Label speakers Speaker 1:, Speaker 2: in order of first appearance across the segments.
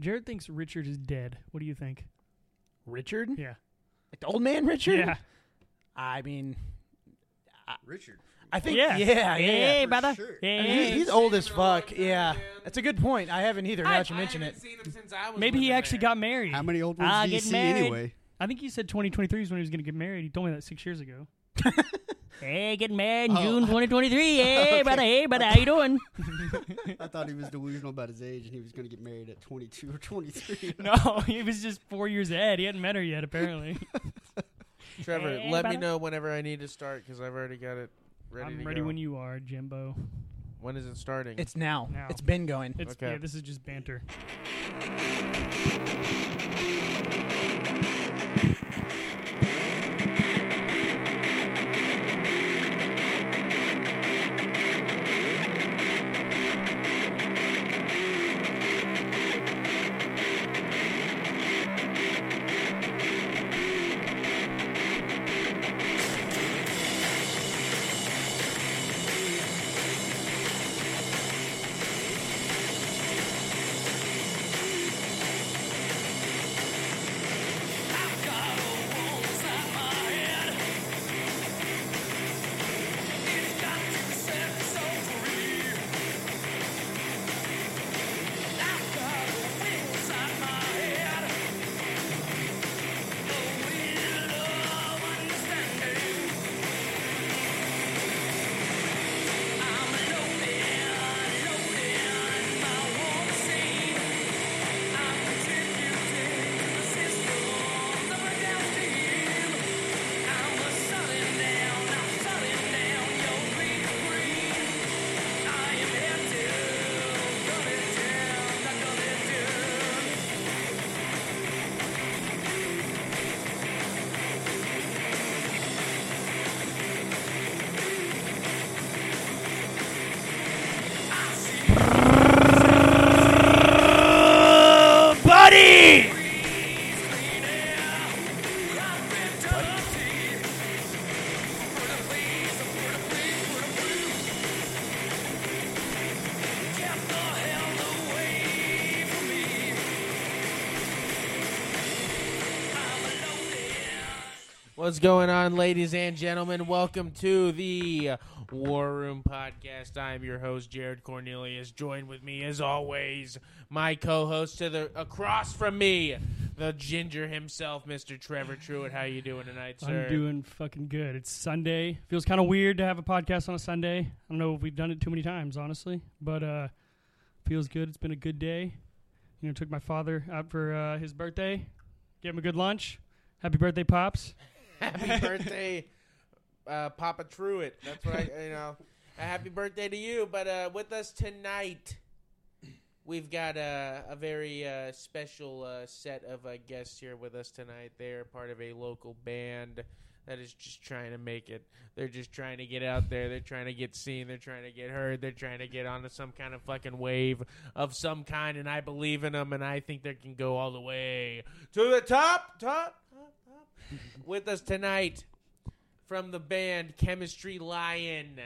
Speaker 1: Jared thinks Richard is dead. What do you think?
Speaker 2: Richard?
Speaker 1: Yeah.
Speaker 2: Like the old man Richard?
Speaker 1: Yeah.
Speaker 2: I mean,
Speaker 3: Richard.
Speaker 2: I think
Speaker 1: Yeah.
Speaker 2: yeah, yeah.
Speaker 1: Hey,
Speaker 3: for
Speaker 1: brother.
Speaker 3: sure.
Speaker 2: I mean,
Speaker 1: Hey.
Speaker 2: he- he's old as fuck. Yeah, that's a good point. I haven't either. Now that you mention it.
Speaker 4: Seen him since I was
Speaker 1: Maybe he
Speaker 4: living
Speaker 1: actually
Speaker 4: there.
Speaker 1: got married.
Speaker 3: How many old ones
Speaker 1: Ah,
Speaker 3: do you
Speaker 1: get
Speaker 3: see
Speaker 1: married.
Speaker 3: anyway?
Speaker 1: I think he said 2023 is when he was going to get married. He told me that six years ago. hey, getting married in
Speaker 3: Oh.
Speaker 1: June 2023. Hey, brother. Hey, brother. How you doing?
Speaker 3: I thought he was delusional about his age and he was going to get married at 22 or 23.
Speaker 1: no, he was just four years ahead. He hadn't met her yet, apparently.
Speaker 4: Trevor,
Speaker 1: Hey,
Speaker 4: let me know whenever I need to start because I've already got it ready
Speaker 1: I'm
Speaker 4: to
Speaker 1: ready
Speaker 4: go.
Speaker 1: when you are, Jimbo.
Speaker 4: when is it starting?
Speaker 2: It's now.
Speaker 1: Now.
Speaker 2: It's been going.
Speaker 1: It's
Speaker 4: Okay.
Speaker 1: yeah. This is just banter.
Speaker 4: What's going on, ladies and gentlemen? Welcome to the War Room Podcast. I'm your host, Jared Cornelius. Joined with me, as always, my co-host to the across from me, the ginger himself, Mr. Trevor Truitt. How you doing tonight, sir?
Speaker 1: I'm doing fucking good. It's Sunday. Feels kind of weird to have a podcast on a Sunday. I don't know if we've done it too many times, honestly, but uh, feels good. It's been a good day. You know, took my father out for uh, his birthday. Gave him a good lunch. Happy birthday, pops.
Speaker 4: Happy birthday, uh, Papa Truitt. That's what I, you know. A happy birthday to you. But uh, with us tonight, we've got uh, a very uh, special uh, set of uh, guests here with us tonight. They're part of a local band that is just trying to make it. They're just trying to get out there. They're trying to get seen. They're trying to get heard. They're trying to get onto some kind of fucking wave of some kind. And I believe in them. And I think they can go all the way to the top, top. With us tonight from the band Chemistry Lion.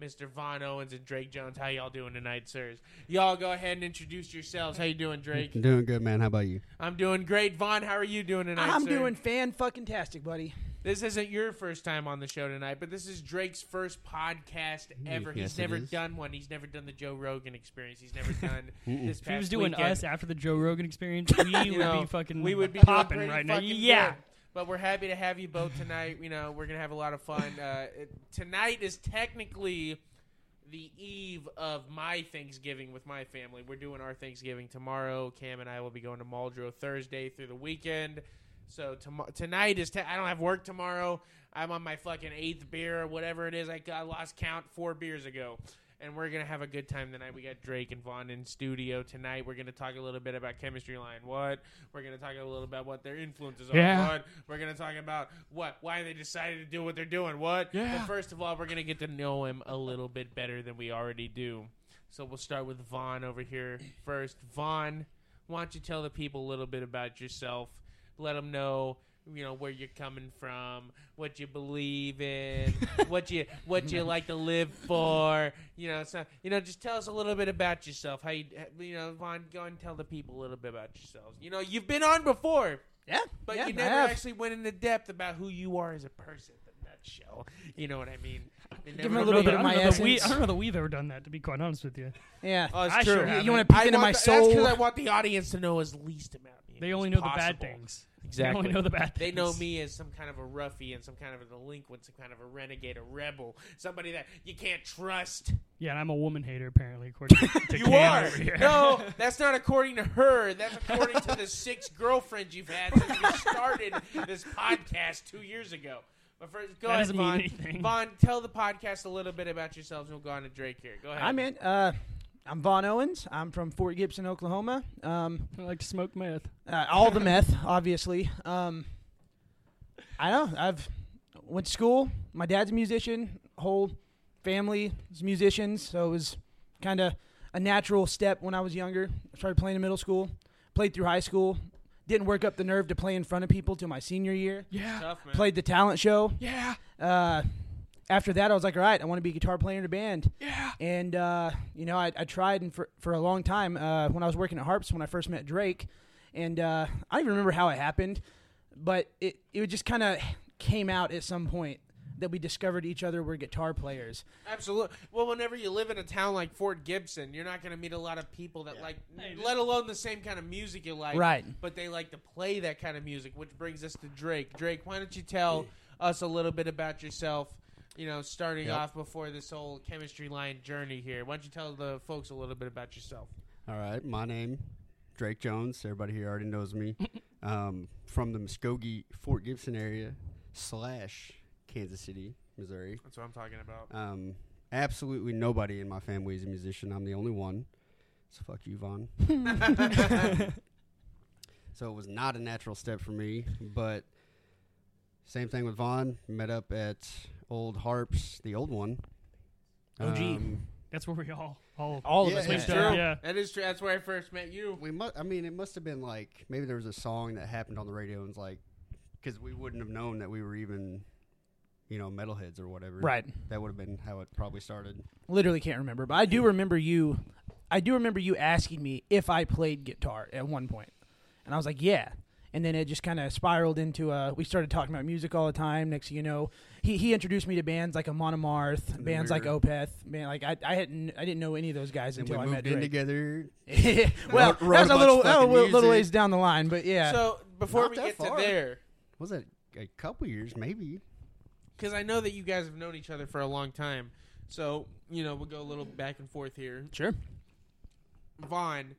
Speaker 4: Mr. Vaughn Owens and Drake Jones, how y'all doing tonight, sirs? Y'all go ahead and introduce yourselves. How you doing, Drake?
Speaker 3: Doing good, man. How about you?
Speaker 4: I'm doing great. Vaughn, how are you doing tonight?
Speaker 2: I'm
Speaker 4: sir?
Speaker 2: doing fan fucking tastic, buddy.
Speaker 4: This isn't your first time on the show tonight, but this is Drake's first podcast ever.
Speaker 3: Yes,
Speaker 4: He's
Speaker 3: it
Speaker 4: never
Speaker 3: is.
Speaker 4: done one. He's never done the Joe Rogan experience. He's never done this.
Speaker 1: If he was doing
Speaker 4: weekend.
Speaker 1: us after the Joe Rogan experience, we would
Speaker 4: know,
Speaker 1: be fucking
Speaker 4: we would be doing
Speaker 1: popping
Speaker 4: pretty
Speaker 1: right now.
Speaker 4: fucking
Speaker 1: Yeah.
Speaker 4: good. But we're happy to have you both tonight. You know, we're gonna have a lot of fun. Uh, it, tonight is technically the eve of my Thanksgiving with my family. We're doing our Thanksgiving tomorrow. Cam and I will be going to Muldrow Thursday through the weekend. So tom- tonight is. I don't have work tomorrow. I'm on my fucking eighth beer or whatever it is. I, I lost count four beers ago. And we're gonna have a good time tonight. We got Drake and Vaughn in studio tonight. We're gonna talk a little bit about Chemistry Lion. What? We're gonna talk a little bit about what their influences are.
Speaker 1: Yeah.
Speaker 4: What? We're gonna talk about what? Why they decided to do what they're doing. What?
Speaker 1: Yeah.
Speaker 4: But first of all, we're gonna get to know him a little bit better than we already do. So we'll start with Vaughn over here first. Vaughn, why don't you tell the people a little bit about yourself? Let them know you know where you're coming from, what you believe in, what you what you like to live for. You know, so you know, just tell us a little bit about yourself. How you you know, Vaughn, go and tell the people a little bit about yourselves. You know, you've been on before,
Speaker 2: Yeah,
Speaker 4: but
Speaker 2: yeah,
Speaker 4: you
Speaker 2: I
Speaker 4: never actually went into depth about who you are as a person. The nutshell. You know what I mean?
Speaker 2: Give
Speaker 4: never
Speaker 2: him a little bit of
Speaker 1: I don't
Speaker 2: my
Speaker 1: know that We, I don't know that we've ever done that. To be quite honest with you,
Speaker 2: Yeah.
Speaker 4: Oh, it's
Speaker 1: I
Speaker 4: true.
Speaker 1: sure
Speaker 2: You- you want to peek
Speaker 4: I
Speaker 2: into my
Speaker 4: the- That's
Speaker 2: soul?
Speaker 4: because I want the audience to know as least amount. me
Speaker 1: they only know the bad things. They
Speaker 4: Exactly.
Speaker 1: only know the bad.
Speaker 4: They know me as some kind of a ruffian, and some kind of a delinquent, some kind of a renegade, a rebel, somebody that you can't trust.
Speaker 1: Yeah, and I'm a woman hater apparently. According to, to
Speaker 4: You
Speaker 1: Cam
Speaker 4: are. No, that's not according to her. That's according to the six girlfriends you've had since you started this podcast two years ago. But first, go
Speaker 1: That
Speaker 4: ahead,
Speaker 1: doesn't
Speaker 4: Vaughn. Vaughn, tell the podcast a little bit about yourselves, and we'll go on to Drake here. Go ahead.
Speaker 2: I'm in. Uh, I'm Vaughn Owens. I'm from Fort Gibson, Oklahoma. Um,
Speaker 1: I like to smoke meth.
Speaker 2: uh, all the meth, obviously. Um, I know. I've went to school. My dad's a musician. Whole family is musicians, so it was kind of a natural step when I was younger. I started playing in middle school. Played through high school. Didn't work up the nerve to play in front of people till my senior year.
Speaker 1: Yeah.
Speaker 4: Tough, man.
Speaker 2: Played the talent show.
Speaker 1: Yeah.
Speaker 2: Uh, after that, I was like, all right, I want to be a guitar player in a band.
Speaker 1: Yeah.
Speaker 2: And uh, you know, I, I tried and for for a long time uh, when I was working at Harps when I first met Drake, and uh, I don't even remember how it happened, but it it just kind of came out at some point that we discovered each other were guitar players.
Speaker 4: Absolutely. Well, whenever you live in a town like Fort Gibson, you're not going to meet a lot of people that like,
Speaker 1: Hey,
Speaker 4: let alone the same kind of music you like.
Speaker 2: Right.
Speaker 4: But they like to play that kind of music, which brings us to Drake. Drake, why don't you tell us a little bit about yourself? You know, starting
Speaker 3: Yep.
Speaker 4: off before this whole Chemistry Lion journey here. Why don't you tell the folks a little bit about yourself?
Speaker 3: All right, my name Drake Jones. Everybody here already knows me. um, from the Muskogee, Fort Gibson area slash Kansas City, Missouri.
Speaker 4: That's what I'm talking about.
Speaker 3: Um, absolutely nobody in my family is a musician. I'm the only one. So fuck you, Vaughn. so it was not a natural step for me, but same thing with Vaughn. Met up at Old Harps, the old one.
Speaker 2: OG.
Speaker 3: Um,
Speaker 1: That's where we all all
Speaker 2: All of
Speaker 3: Yeah,
Speaker 2: us.
Speaker 3: it's
Speaker 2: went
Speaker 1: true. Yeah.
Speaker 4: That is true. That's where I first met you.
Speaker 3: we must. I mean, it must have been like maybe there was a song that happened on the radio and it's like because we wouldn't have known that we were even, you know, metalheads or whatever.
Speaker 2: Right.
Speaker 3: That would have been how it probably started.
Speaker 2: Literally can't remember, but I do remember you. I do remember you asking me if I played guitar at one point, and I was like, "Yeah." And then it just kind of spiraled into uh, we started talking about music all the time. Next thing you know, he, he introduced me to bands like Amon
Speaker 3: Amarth,
Speaker 2: bands
Speaker 3: we
Speaker 2: like Opeth. Man, like I, I hadn't I didn't know any of those guys
Speaker 3: And
Speaker 2: until
Speaker 3: we
Speaker 2: I met
Speaker 3: in
Speaker 2: Drake.
Speaker 3: together.
Speaker 2: well,
Speaker 3: Wrote- wrote
Speaker 2: that was
Speaker 3: a
Speaker 2: a little that was a
Speaker 3: fucking
Speaker 2: little ways down the line, but yeah.
Speaker 4: So before
Speaker 3: Not
Speaker 4: we
Speaker 3: that
Speaker 4: get to there,
Speaker 3: Was that a couple years, maybe?
Speaker 4: because I know that you guys have known each other for a long time. So you know we'll go a little back and forth here.
Speaker 2: sure.
Speaker 4: Vaughn,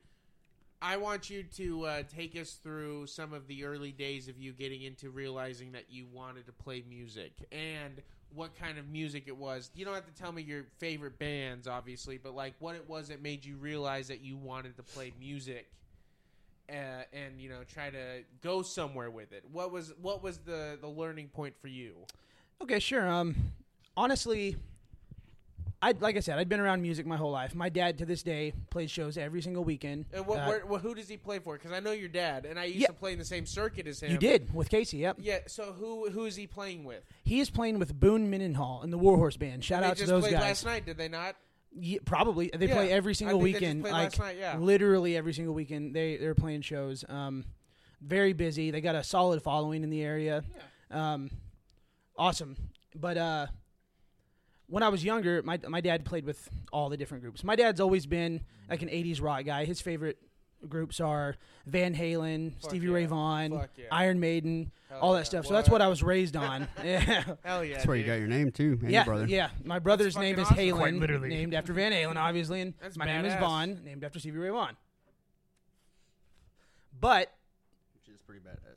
Speaker 4: I want you to uh, take us through some of the early days of you getting into realizing that you wanted to play music and what kind of music it was. You don't have to tell me your favorite bands, obviously, but like what it was that made you realize that you wanted to play music. Uh, and you know, try to go somewhere with it. What was what was the the learning point for you?
Speaker 2: Okay, sure. Um, honestly, I like I said, I'd been around music my whole life. My dad to this day plays shows every single weekend.
Speaker 4: And what,
Speaker 2: Uh,
Speaker 4: where, what who does he play for? Because I know your dad, and I used
Speaker 2: Yeah.
Speaker 4: to play in the same circuit as him.
Speaker 2: you did with Casey. Yep.
Speaker 4: Yeah. So who who is he playing with?
Speaker 2: He is playing with Boone Mendenhall and the Warhorse Band. Shout out to those guys.
Speaker 4: They just played
Speaker 2: guys.
Speaker 4: last night, did they not?
Speaker 2: Yeah, probably they
Speaker 4: Yeah,
Speaker 2: play every single
Speaker 4: think they just
Speaker 2: weekend. like
Speaker 4: last night, yeah.
Speaker 2: literally every single weekend. They they're playing shows. Um, very busy. They got a solid following in the area. Um, awesome. But uh, when I was younger, my my dad played with all the different groups. My dad's always been like an '80s rock guy. His favorite groups are Van Halen,
Speaker 4: Fuck
Speaker 2: Stevie
Speaker 4: yeah.
Speaker 2: Ray Vaughan,
Speaker 4: yeah.
Speaker 2: Iron Maiden,
Speaker 4: Hell
Speaker 2: all that
Speaker 4: yeah.
Speaker 2: stuff. So that's
Speaker 4: What?
Speaker 2: what I was raised on. yeah.
Speaker 4: Hell yeah.
Speaker 3: That's where you got your name too, and
Speaker 2: Yeah,
Speaker 3: your brother.
Speaker 2: yeah. My brother's
Speaker 4: That's
Speaker 2: name is
Speaker 4: fucking awesome.
Speaker 1: Quite
Speaker 2: Halen,
Speaker 1: literally.
Speaker 2: named after Van Halen, obviously, and
Speaker 4: That's
Speaker 2: my name is
Speaker 4: badass.
Speaker 2: Vaughn, named after Stevie Ray Vaughan. But
Speaker 3: Which is pretty badass.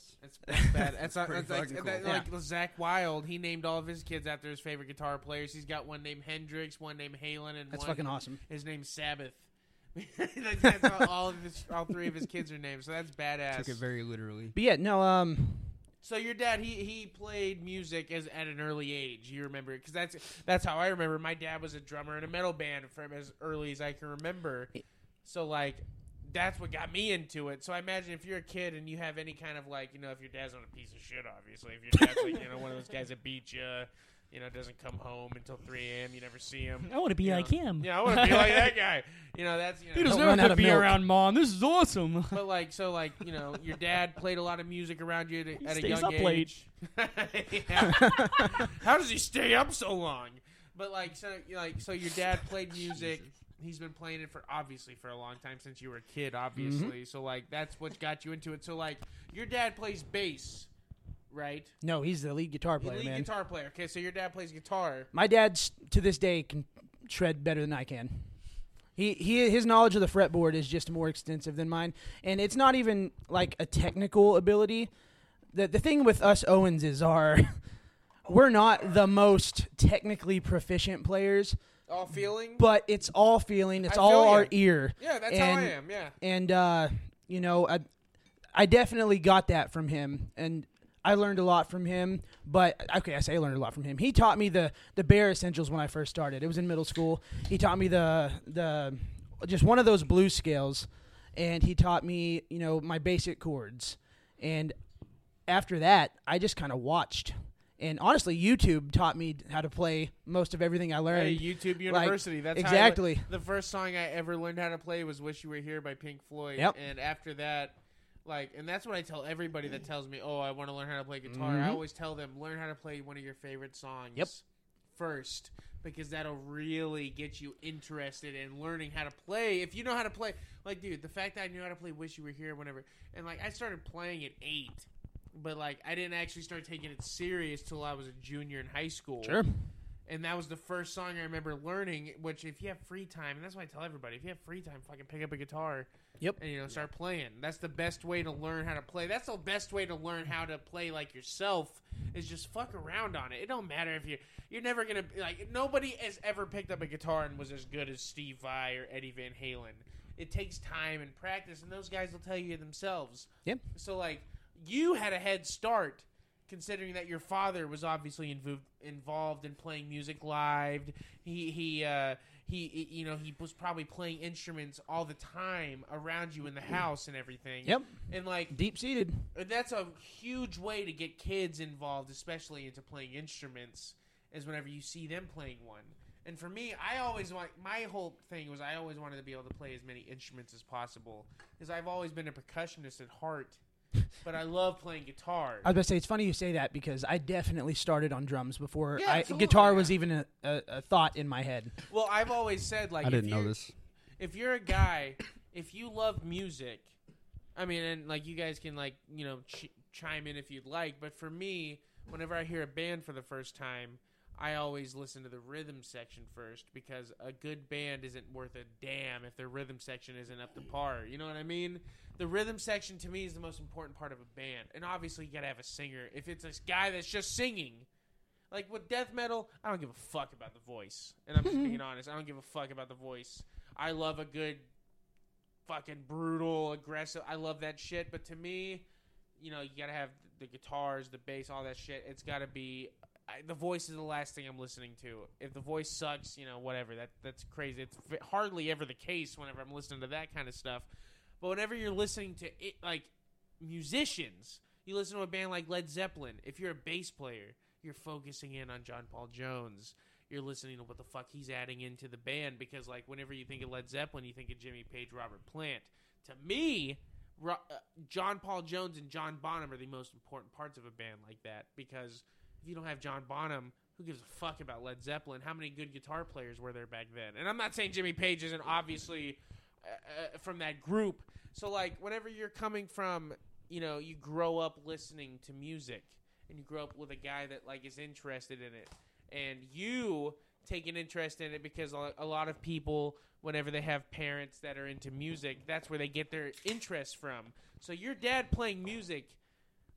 Speaker 4: That's, that's bad. That's, not,
Speaker 3: pretty
Speaker 4: that's like,
Speaker 3: fucking
Speaker 4: that,
Speaker 3: cool.
Speaker 4: like Zakk Wylde. He named all of his kids after his favorite guitar players. He's got one named Hendrix, one named Halen, and
Speaker 2: that's
Speaker 4: one
Speaker 2: fucking awesome.
Speaker 4: his name's Sabbath. That's how all of his, all three of his kids are named. So that's badass.
Speaker 3: Took it very literally.
Speaker 2: But yeah, no, um,
Speaker 4: So your dad, he he played music as at an early age. You remember because that's that's how I remember. My dad was a drummer in a metal band from as early as I can remember. So like, that's what got me into it. So I imagine if you're a kid and you have any kind of like, you know, if your dad's not a piece of shit, obviously, if your dad's like, you know, one of those guys that beat you, you know, doesn't come home until 3 a.m., you never see him.
Speaker 5: I want to be
Speaker 4: you
Speaker 5: like
Speaker 4: know.
Speaker 5: him.
Speaker 4: Yeah, I want to be like that guy. You know, that's you know.
Speaker 1: He doesn't
Speaker 2: Don't run
Speaker 1: ever
Speaker 2: out of
Speaker 1: be
Speaker 2: milk.
Speaker 1: around mom. This is awesome.
Speaker 4: But like, so like, you know, your dad played a lot of music around you at, a- at a
Speaker 5: stays
Speaker 4: young
Speaker 5: up late.
Speaker 4: age. Yeah. How does he stay up so long? But like, so like, so your dad played music. He's been playing it for obviously for a long time since you were a kid, obviously. Mm-hmm. So like, that's what got you into it. So like, your dad plays bass, right?
Speaker 2: No, he's the lead guitar player,
Speaker 4: Lead
Speaker 2: man.
Speaker 4: guitar player. Okay, so your dad plays guitar.
Speaker 2: My dad s- to this day can shred better than I can. He he his knowledge of the fretboard is just more extensive than mine, and it's not even like a technical ability. The the thing with us Owens is our we're not the most technically proficient players,
Speaker 4: All feeling.
Speaker 2: but it's all feeling. It's
Speaker 4: I
Speaker 2: all
Speaker 4: feel
Speaker 2: our
Speaker 4: ya.
Speaker 2: ear.
Speaker 4: yeah, that's how I
Speaker 2: and-
Speaker 4: am. Yeah.
Speaker 2: and uh, you know, I, I definitely got that from him, and I learned a lot from him. But okay, I say I learned a lot from him. He taught me the the bare essentials when I first started. It was in middle school. He taught me the the just one of those blues scales, and he taught me you know my basic chords. And after that, I just kind of watched. And honestly, YouTube taught me how to play most of everything I learned.
Speaker 4: Hey, YouTube
Speaker 2: like,
Speaker 4: University. that's how I le-
Speaker 2: exactly.
Speaker 4: the first song I ever learned how to play was "Wish You Were Here" by Pink Floyd.
Speaker 2: Yep.
Speaker 4: And after that, like, and that's what I tell everybody that tells me, "Oh, I want to learn how to play guitar." I
Speaker 2: Mhm.
Speaker 4: always tell them, learn how to play one of your favorite songs.
Speaker 2: Yep.
Speaker 4: First, because that'll really get you interested in learning how to play. If you know how to play, like, dude, the fact that I knew how to play "Wish You Were Here," whenever, and like, I started playing at eight. But like I didn't actually start taking it serious till I was a junior in high school
Speaker 2: Sure.
Speaker 4: and that was the first song I remember learning. Which, if you have free time, and that's why I tell everybody, if you have free time, fucking pick up a guitar.
Speaker 2: Yep.
Speaker 4: And you know, start playing. That's the best way to learn how to play. That's the best way to learn how to play like yourself. Is just fuck around on it. It don't matter if you you're never gonna like nobody has ever picked up a guitar and was as good as Steve Vai or Eddie Van Halen. It takes time and practice, and those guys will tell you themselves.
Speaker 2: Yep.
Speaker 4: So like you had a head start considering that your father was obviously invo- involved in playing music live. He he uh he you know he was probably playing instruments all the time around you in the house and everything.
Speaker 2: Yep.
Speaker 4: And like
Speaker 2: Deep seated.
Speaker 4: that's a huge way to get kids involved, especially into playing instruments, is whenever you see them playing one. And for me, I always want my whole thing was I always wanted to be able to play as many instruments as possible because I've always been a percussionist at heart, but I love playing guitar.
Speaker 2: I was about to say it's funny you say that because I definitely started on drums before
Speaker 4: Yeah,
Speaker 2: I,
Speaker 4: absolutely,
Speaker 2: guitar
Speaker 4: yeah.
Speaker 2: was even a, a, a thought in my head.
Speaker 4: Well, I've always said like
Speaker 3: I
Speaker 4: if
Speaker 3: didn't know
Speaker 4: you're-
Speaker 3: this.
Speaker 4: if you're a guy, if you love music, I mean, and like you guys can like you know ch- chime in if you'd like, but for me, whenever I hear a band for the first time, I always listen to the rhythm section first because a good band isn't worth a damn if their rhythm section isn't up to par. You know what I mean? The rhythm section to me is the most important part of a band, and obviously you gotta have a singer. If it's a guy that's just singing. Like with death metal, I don't give a fuck about the voice. And I'm just mm-hmm. being honest. I don't give a fuck about the voice. I love a good fucking brutal, aggressive. I love that shit. But to me, you know, you gotta have the guitars, the bass, all that shit. It's gotta be. I, the voice is the last thing I'm listening to. If the voice sucks, you know, whatever. That that's crazy. It's hardly ever the case whenever I'm listening to that kind of stuff. But whenever you're listening to it, like musicians, you listen to a band like Led Zeppelin. If you're a bass player, you're focusing in on John Paul Jones. You're listening to what the fuck he's adding into the band because, like, whenever you think of Led Zeppelin, you think of Jimmy Page, Robert Plant. To me, Ro- uh, John Paul Jones and John Bonham are the most important parts of a band like that because if you don't have John Bonham, who gives a fuck about Led Zeppelin? How many good guitar players were there back then? And I'm not saying Jimmy Page isn't obviously uh, uh, from that group. So like whenever you're coming from, you know, you grow up listening to music and you grow up with a guy that like is interested in it and you take an interest in it because a a lot of people whenever they have parents that are into music, that's where they get their interest from. So your dad playing music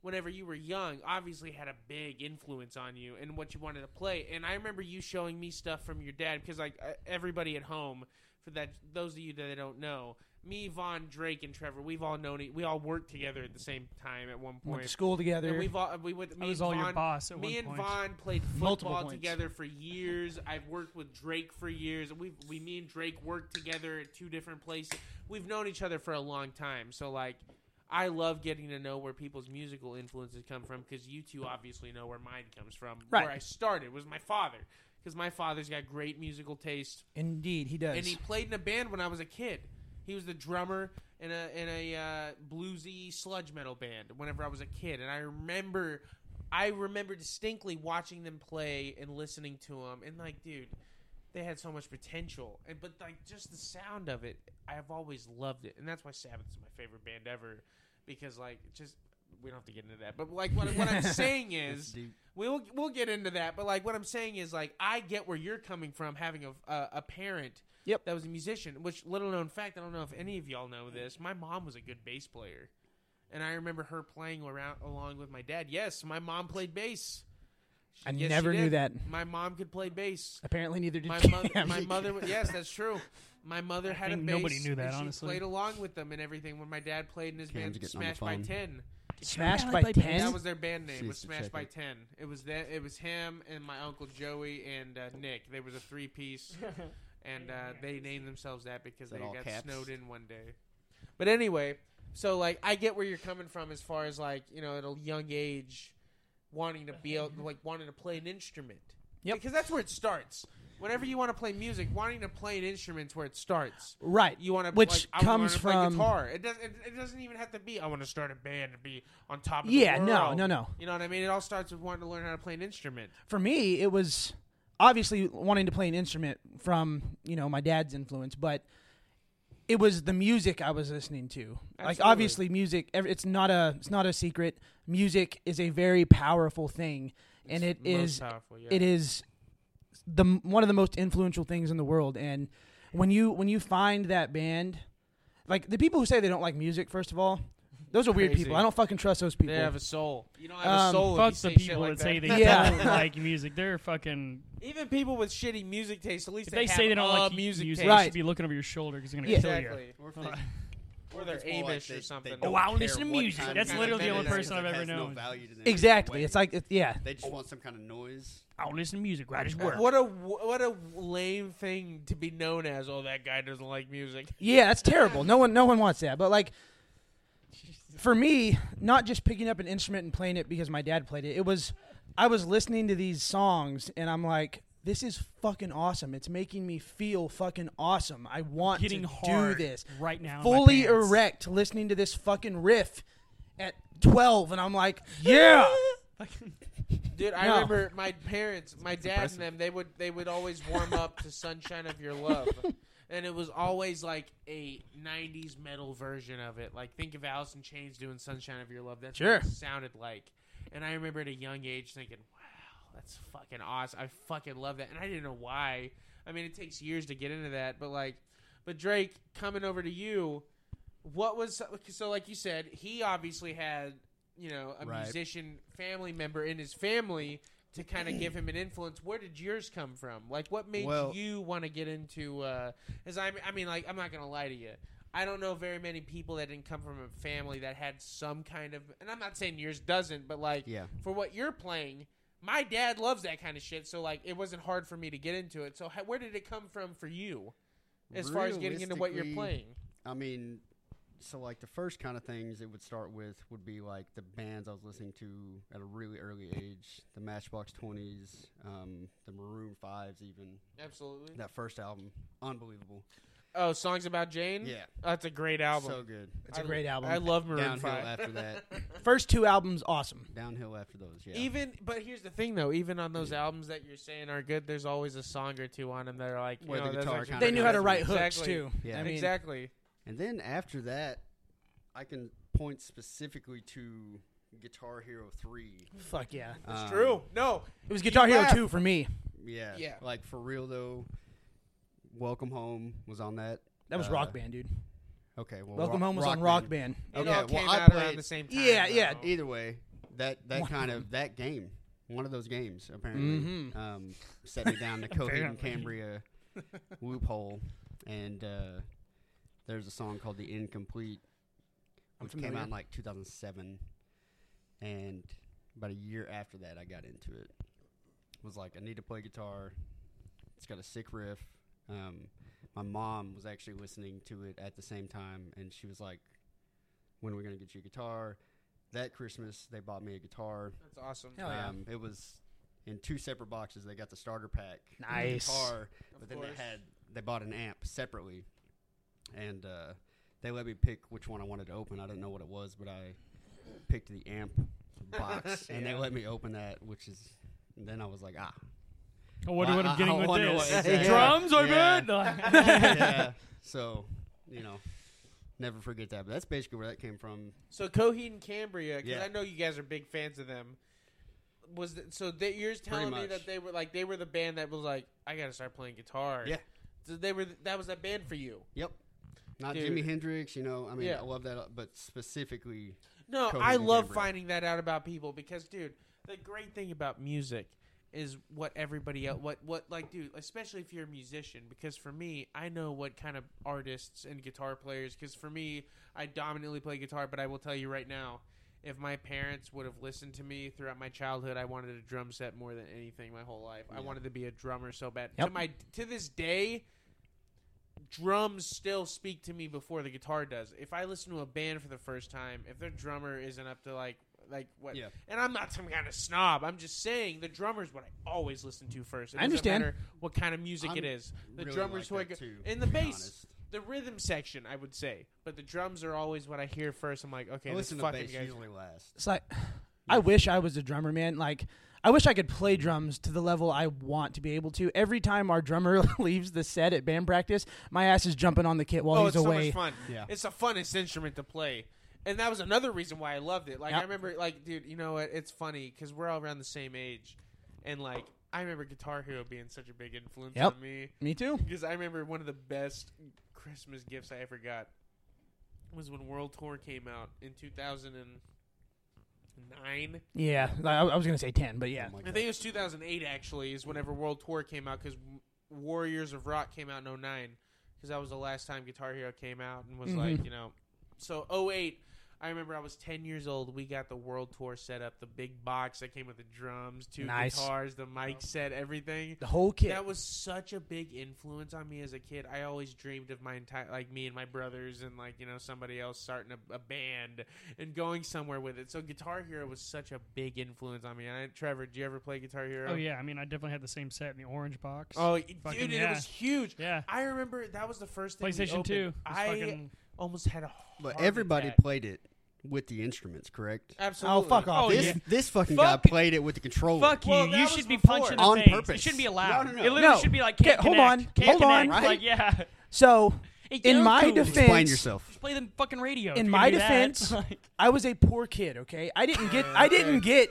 Speaker 4: whenever you were young obviously had a big influence on you and what you wanted to play. And I remember you showing me stuff from your dad because like everybody at home for that those of you that don't know, me, Vaughn, Drake, and Trevor, we've all known it. We all worked together at the same time at one
Speaker 2: Went
Speaker 4: point.
Speaker 2: to school together.
Speaker 4: And we've all we went. Me
Speaker 1: I was
Speaker 4: and
Speaker 1: all your
Speaker 4: Vaughn,
Speaker 1: boss at
Speaker 4: me and
Speaker 1: point.
Speaker 4: Vaughn played football together for years. I've worked with Drake for years. We we me and Drake worked together at two different places. We've known each other for a long time. So like I love getting to know where people's musical influences come from because you two obviously know where mine comes from.
Speaker 2: Right.
Speaker 4: Where I started was my father because my father's got great musical taste
Speaker 2: Indeed, he does.
Speaker 4: and he played in a band when I was a kid. He was the drummer in a in a uh, bluesy sludge metal band whenever I was a kid, and I remember, I remember distinctly watching them play and listening to them, and like, dude, they had so much potential, and but like just the sound of it, I've always loved it, and that's why Sabbath is my favorite band ever, because like just we don't have to get into that, but like what, what I'm saying is. We'll we'll get into that, but like what I'm saying is like I get where you're coming from, having a a, a parent
Speaker 2: Yep.
Speaker 4: that was a musician. Which little known fact, I don't know if any of y'all know this. My mom was a good bass player, and I remember her playing around along with my dad. Yes, my mom played bass.
Speaker 2: I
Speaker 4: Yes,
Speaker 2: never knew that.
Speaker 4: My mom could play bass.
Speaker 2: Apparently, neither did
Speaker 4: My
Speaker 2: Cam.
Speaker 4: mother, my mother, yes, that's true. My mother had a
Speaker 1: think
Speaker 4: bass.
Speaker 1: nobody knew that, honestly.
Speaker 4: played along with them and everything. When my dad played in his
Speaker 3: Cam's
Speaker 4: band,
Speaker 3: getting on the
Speaker 4: Smash by. Ten.
Speaker 2: Smashed by
Speaker 1: I played bass.
Speaker 2: ten.
Speaker 4: That was their band name.
Speaker 3: She
Speaker 4: Was
Speaker 3: used to
Speaker 4: Smash
Speaker 3: check
Speaker 4: by
Speaker 3: it.
Speaker 4: Ten. It was that. It was him and my uncle Joey and uh, Nick. They was a three piece, and uh, they named themselves that because
Speaker 3: that
Speaker 4: they got
Speaker 3: caps?
Speaker 4: snowed in one day. But anyway, so like I get where you're coming from as far as like you know at a young age, wanting to be able, mm-hmm. like wanting to play an instrument.
Speaker 2: Yep.
Speaker 4: Because that's where it starts. Whenever you want to play music, wanting to play an instrument's where it starts.
Speaker 2: right.
Speaker 4: You want to,
Speaker 2: Which
Speaker 4: like,
Speaker 2: comes from-
Speaker 4: guitar. It doesn't. It, it doesn't even have to be. I want to start a band and be on top of
Speaker 2: Yeah. No. No. No.
Speaker 4: You know what I mean? It all starts with wanting to learn how to play an instrument.
Speaker 2: For me, it was obviously wanting to play an instrument from you know my dad's influence, but it was the music I was listening to. Like obviously, music. It's not a. It's not a secret. Music is a very powerful thing, and it's
Speaker 4: it
Speaker 2: is
Speaker 4: powerful, yeah.
Speaker 2: it is the one of the most influential things in the world. And when you when you find that band, like the people who say they don't like music, first of all, those are weird
Speaker 4: Crazy.
Speaker 2: people. I don't fucking trust those people.
Speaker 4: They have a soul. You don't have
Speaker 2: Um,
Speaker 4: a soul. if
Speaker 1: Fuck
Speaker 4: you
Speaker 1: the
Speaker 4: say shit
Speaker 1: people
Speaker 4: like
Speaker 1: that say they
Speaker 2: Yeah.
Speaker 1: don't like music. They're fucking.
Speaker 4: Even people with shitty music taste, at least
Speaker 1: If they
Speaker 4: have
Speaker 1: say they don't
Speaker 4: a
Speaker 1: like
Speaker 4: music,
Speaker 1: music,
Speaker 4: taste.
Speaker 1: you
Speaker 2: Right.
Speaker 1: should be looking over your shoulder because they're gonna
Speaker 2: Yeah.
Speaker 1: kill
Speaker 4: Exactly.
Speaker 3: Or if
Speaker 1: you.
Speaker 3: they-
Speaker 4: Or they're
Speaker 3: it's more like
Speaker 4: Amish
Speaker 3: they-
Speaker 4: or something.
Speaker 3: they
Speaker 1: Oh,
Speaker 3: don't care
Speaker 1: listen to
Speaker 3: what
Speaker 1: music.
Speaker 3: kind
Speaker 4: That's
Speaker 3: of
Speaker 4: literally the
Speaker 3: music
Speaker 4: only
Speaker 3: it is,
Speaker 1: person
Speaker 3: 'cause
Speaker 1: I've ever
Speaker 3: has no
Speaker 1: known.
Speaker 3: value to them
Speaker 2: exactly.
Speaker 3: anyway.
Speaker 2: It's like it, yeah.
Speaker 3: they just want some kind of noise.
Speaker 1: I don't listen to music. Right as work.
Speaker 4: What a what a lame thing to be known as. Oh, that guy doesn't like music.
Speaker 2: Yeah, that's terrible. No one, no one wants that. But like, for me, not just picking up an instrument and playing it because my dad played it. It was, I was listening to these songs and I'm like, this is fucking awesome. It's making me feel fucking awesome. I want
Speaker 1: Getting
Speaker 2: to
Speaker 1: hard
Speaker 2: do this.
Speaker 1: right now.
Speaker 2: Fully erect, listening to this fucking riff at 12, and I'm like, yeah.
Speaker 4: Dude, I
Speaker 2: No.
Speaker 4: remember my parents, my dad
Speaker 3: impressive.
Speaker 4: and them. They would they would always warm up to "Sunshine of Your Love," and it was always like a '90s metal version of it. Like think of Alice in Chains doing "Sunshine of Your Love." That's
Speaker 2: Sure.
Speaker 4: what it sounded like. And I remember at a young age thinking, "Wow, that's fucking awesome! I fucking love that." And I didn't know why. I mean, it takes years to get into that, but like, but Drake coming over to you, what was so? Like you said, he obviously had you know a
Speaker 3: Right.
Speaker 4: musician family member in his family to kind of give him an influence. Where did yours come from? Like, what made
Speaker 3: Well-
Speaker 4: you want to get into? Uh, as I, I mean, like, I'm not gonna lie to you. I don't know very many people that didn't come from a family that had some kind of, and I'm not saying yours doesn't, but like,
Speaker 3: Yeah.
Speaker 4: for what you're playing, my dad loves that kind of shit. So like, it wasn't hard for me to get into it. So how, where did it come from for you, as far as getting into what you're playing?
Speaker 3: I mean, so like the first kind of things it would start with would be like the bands I was listening to at a really early age, the Matchbox Twenties, um, the Maroon Fives, even
Speaker 4: Absolutely.
Speaker 3: that first album, unbelievable.
Speaker 4: Oh, songs about Jane.
Speaker 3: Yeah,
Speaker 4: that's a great album.
Speaker 3: so good.
Speaker 2: It's a
Speaker 4: I-
Speaker 2: great album.
Speaker 4: I love Maroon
Speaker 3: Downhill
Speaker 4: Five.
Speaker 3: after that.
Speaker 2: First two albums, awesome.
Speaker 3: Downhill after those. Yeah.
Speaker 4: Even, but here's the thing, though. Even on those albums that you're saying are good, there's always a song or two on them that are like, you
Speaker 3: Where
Speaker 4: know,
Speaker 3: the guitar
Speaker 4: actually-
Speaker 3: kinda
Speaker 2: They knew how to write hooks
Speaker 4: Exactly.
Speaker 2: too.
Speaker 3: Yeah.
Speaker 2: I mean,
Speaker 4: exactly.
Speaker 3: And then after that, I can point specifically to Guitar Hero Three.
Speaker 2: fuck yeah.
Speaker 4: That's
Speaker 3: Um,
Speaker 4: true. No,
Speaker 2: It was Guitar Hero
Speaker 4: laugh.
Speaker 2: 2 for me.
Speaker 3: Yeah.
Speaker 4: Yeah.
Speaker 3: Like for real though. Welcome Home was on that.
Speaker 2: That was
Speaker 3: Uh,
Speaker 2: Rock Band, dude.
Speaker 3: Okay. Well,
Speaker 2: Welcome
Speaker 3: Rock,
Speaker 2: Home was
Speaker 3: Rock
Speaker 2: on Rock
Speaker 3: Band.
Speaker 2: Band.
Speaker 4: it
Speaker 3: Okay,
Speaker 4: all
Speaker 3: well,
Speaker 4: came
Speaker 3: I
Speaker 4: out
Speaker 3: played-
Speaker 4: the same time.
Speaker 2: Yeah, yeah.
Speaker 3: Either way, that that kind of that game, one of those games apparently,
Speaker 2: Mhm.
Speaker 3: um, set me down the Coheed and Cambria loophole, and uh, there's a song called "The Incomplete," which came out in like 2007, and about a year after that, I got into it. Was like, I need to play guitar. It's got a sick riff. Um, my mom was actually listening to it at the same time, and she was like, "When are we gonna get you a guitar?" That Christmas, they bought me a guitar.
Speaker 4: That's awesome.
Speaker 2: Hell yeah.
Speaker 3: Um, it was in two separate boxes. They got the starter pack, and the
Speaker 2: Nice.
Speaker 3: guitar,
Speaker 4: Of
Speaker 3: but then
Speaker 4: course.
Speaker 3: they had they bought an amp separately, and uh, they let me pick which one I wanted to open. I didn't know what it was, but I picked the amp box, and they let me open that, which is. And then I was like, ah,
Speaker 1: I wonder what
Speaker 3: I-
Speaker 1: I'm getting
Speaker 3: I
Speaker 1: with this.
Speaker 3: what- exactly.
Speaker 1: Drums are
Speaker 3: Yeah.
Speaker 1: good.
Speaker 3: yeah. So, you know, never forget that. But that's basically where that came from.
Speaker 4: So Coheed and Cambria, because
Speaker 3: Yeah.
Speaker 4: I know you guys are big fans of them. Was th- so that you're telling me that they were like they were the band that was like I gotta start playing guitar.
Speaker 3: Yeah.
Speaker 4: So they were th- that was that band for you.
Speaker 3: Yep. Not
Speaker 4: Dude.
Speaker 3: Jimi Hendrix, you know. I mean,
Speaker 4: Yeah.
Speaker 3: I love that, but specifically,
Speaker 4: No,
Speaker 3: Coheed
Speaker 4: I
Speaker 3: and
Speaker 4: love
Speaker 3: Cambria.
Speaker 4: finding that out about people because, dude, the great thing about music is what everybody else, what, what, like, dude, especially if you're a musician, because for me, I know what kind of artists and guitar players, because for me, I dominantly play guitar, but I will tell you right now, if my parents would have listened to me throughout my childhood, I wanted a drum set more than anything my whole life. I wanted to be a drummer so bad.
Speaker 2: Yep.
Speaker 4: To my to this day, drums still speak to me before the guitar does. If I listen to a band for the first time, if their drummer isn't up to like like what
Speaker 3: Yeah.
Speaker 4: and I'm not some kind of snob. I'm just saying the drummer's what I always listen to first. It
Speaker 2: I
Speaker 4: doesn't
Speaker 2: understand.
Speaker 4: matter what kind of music
Speaker 3: I'm
Speaker 4: it is. The
Speaker 3: really
Speaker 4: drummer's
Speaker 3: like
Speaker 4: who I
Speaker 3: that
Speaker 4: go
Speaker 3: too,
Speaker 4: in the bass,
Speaker 3: honest.
Speaker 4: the rhythm section, I would say. But the drums are always what I hear first. I'm like, okay,
Speaker 3: I
Speaker 4: this
Speaker 3: listen to
Speaker 4: fucking
Speaker 3: bass
Speaker 4: guy's
Speaker 3: usually last.
Speaker 2: It's like I wish I was a drummer, man. Like I wish I could play drums to the level I want to be able to. Every time our drummer leaves the set at band practice, my ass is jumping on the kit while
Speaker 4: oh,
Speaker 2: he's
Speaker 4: it's
Speaker 2: away.
Speaker 4: so much fun.
Speaker 3: Yeah.
Speaker 4: It's the funnest instrument to play. And that was another reason why I loved it. Like I remember, like, dude, you know what? It's funny because we're all around the same age, and like I remember Guitar Hero being such a big influence
Speaker 2: Yep.
Speaker 4: on me.
Speaker 2: Me too.
Speaker 4: Because I remember one of the best Christmas gifts I ever got was when World Tour came out in 2009.
Speaker 2: Yeah, I, I was gonna say ten, but yeah.
Speaker 3: Oh
Speaker 4: I think it was 2008 actually is whenever World Tour came out because Warriors of Rock came out in 09 because that was the last time Guitar Hero came out and was
Speaker 2: Mhm.
Speaker 4: like you know so 08 I remember I was 10 years old we got the World Tour set up the big box that came with the drums two
Speaker 2: Nice.
Speaker 4: guitars the mic set everything
Speaker 2: The whole kit.
Speaker 4: that was such a big influence on me as a kid. I always dreamed of my entire, like me and my brothers, and like you know somebody else starting a, a band and going somewhere with it. So Guitar Hero was such a big influence on me. And I, Trevor, do you ever play Guitar Hero?
Speaker 1: Oh yeah, I mean I definitely had the same set in the orange box.
Speaker 4: Oh, dude,
Speaker 1: Fucking
Speaker 4: and it was huge.
Speaker 1: yeah.
Speaker 4: I remember that was the first thing.
Speaker 1: PlayStation
Speaker 4: opened.
Speaker 1: Two. was
Speaker 4: I
Speaker 1: fucking,
Speaker 4: almost had a.
Speaker 3: But everybody
Speaker 4: attack.
Speaker 3: played it with the instruments, correct?
Speaker 4: Absolutely.
Speaker 2: Oh fuck off.
Speaker 1: Oh,
Speaker 3: this
Speaker 1: yeah.
Speaker 3: this fucking
Speaker 1: Fuck-
Speaker 3: guy played it with the controller.
Speaker 1: fuck you.
Speaker 4: Well,
Speaker 1: you should be
Speaker 4: before.
Speaker 1: punching the
Speaker 3: On
Speaker 1: face. It shouldn't be allowed.
Speaker 3: No, no, no.
Speaker 1: It literally
Speaker 2: No.
Speaker 1: should be like can't
Speaker 2: hold on.
Speaker 1: Can't
Speaker 2: Hold on.
Speaker 3: Right?
Speaker 1: Like yeah.
Speaker 2: so In my
Speaker 1: do
Speaker 2: defense-
Speaker 3: Explain yourself.
Speaker 1: just play the fucking radio.
Speaker 2: In my defense, I was a poor kid. Okay, I didn't get. I didn't get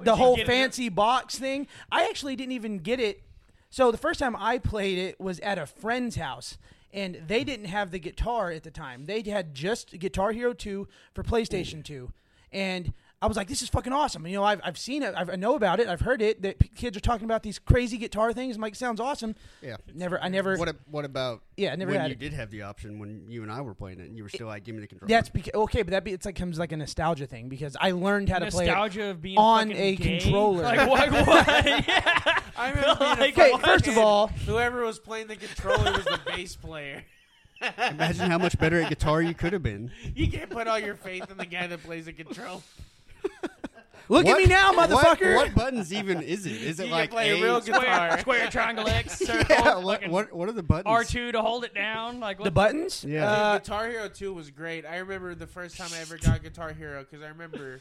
Speaker 2: the whole
Speaker 1: get it-
Speaker 2: fancy box thing. I actually didn't even get it. So the first time I played it was at a friend's house, and they didn't have the guitar at the time. They had just Guitar Hero 2 for PlayStation 2, and I was like, "This is fucking awesome!" You know, I've, I've seen it, I've, I know about it, I've heard it. That p- kids are talking about these crazy guitar things. I'm like, "Sounds awesome."
Speaker 3: Yeah.
Speaker 2: Never, I never.
Speaker 3: What a, what about
Speaker 2: yeah, I never
Speaker 3: when
Speaker 2: had
Speaker 3: you
Speaker 2: it.
Speaker 3: did have the option when you and I were playing it and you were still like, give me the controller.
Speaker 2: That's because okay, but that be it's like comes like a nostalgia thing because I learned how to play
Speaker 1: nostalgia of being
Speaker 2: on
Speaker 1: fucking
Speaker 2: a
Speaker 1: gay?
Speaker 2: controller.
Speaker 1: Like what? what? yeah.
Speaker 4: I remember
Speaker 1: Like,
Speaker 2: Okay, first of all,
Speaker 4: whoever was playing the controller was the bass player.
Speaker 3: Imagine how much better at guitar you could have been.
Speaker 4: You can't put all your faith in the guy that plays the controller.
Speaker 2: Look at me now, motherfucker.
Speaker 3: What, buttons even is it? Is it
Speaker 4: You
Speaker 3: like
Speaker 4: play a
Speaker 3: A,
Speaker 4: real
Speaker 1: Square,
Speaker 4: guitar.
Speaker 1: square, triangle, X, circle.
Speaker 3: Yeah, what, what what are the buttons?
Speaker 1: R two to hold it down. Like
Speaker 2: the buttons?
Speaker 3: Yeah.
Speaker 2: Uh,
Speaker 4: Guitar Hero 2 was great. I remember the first time I ever got Guitar Hero because I remember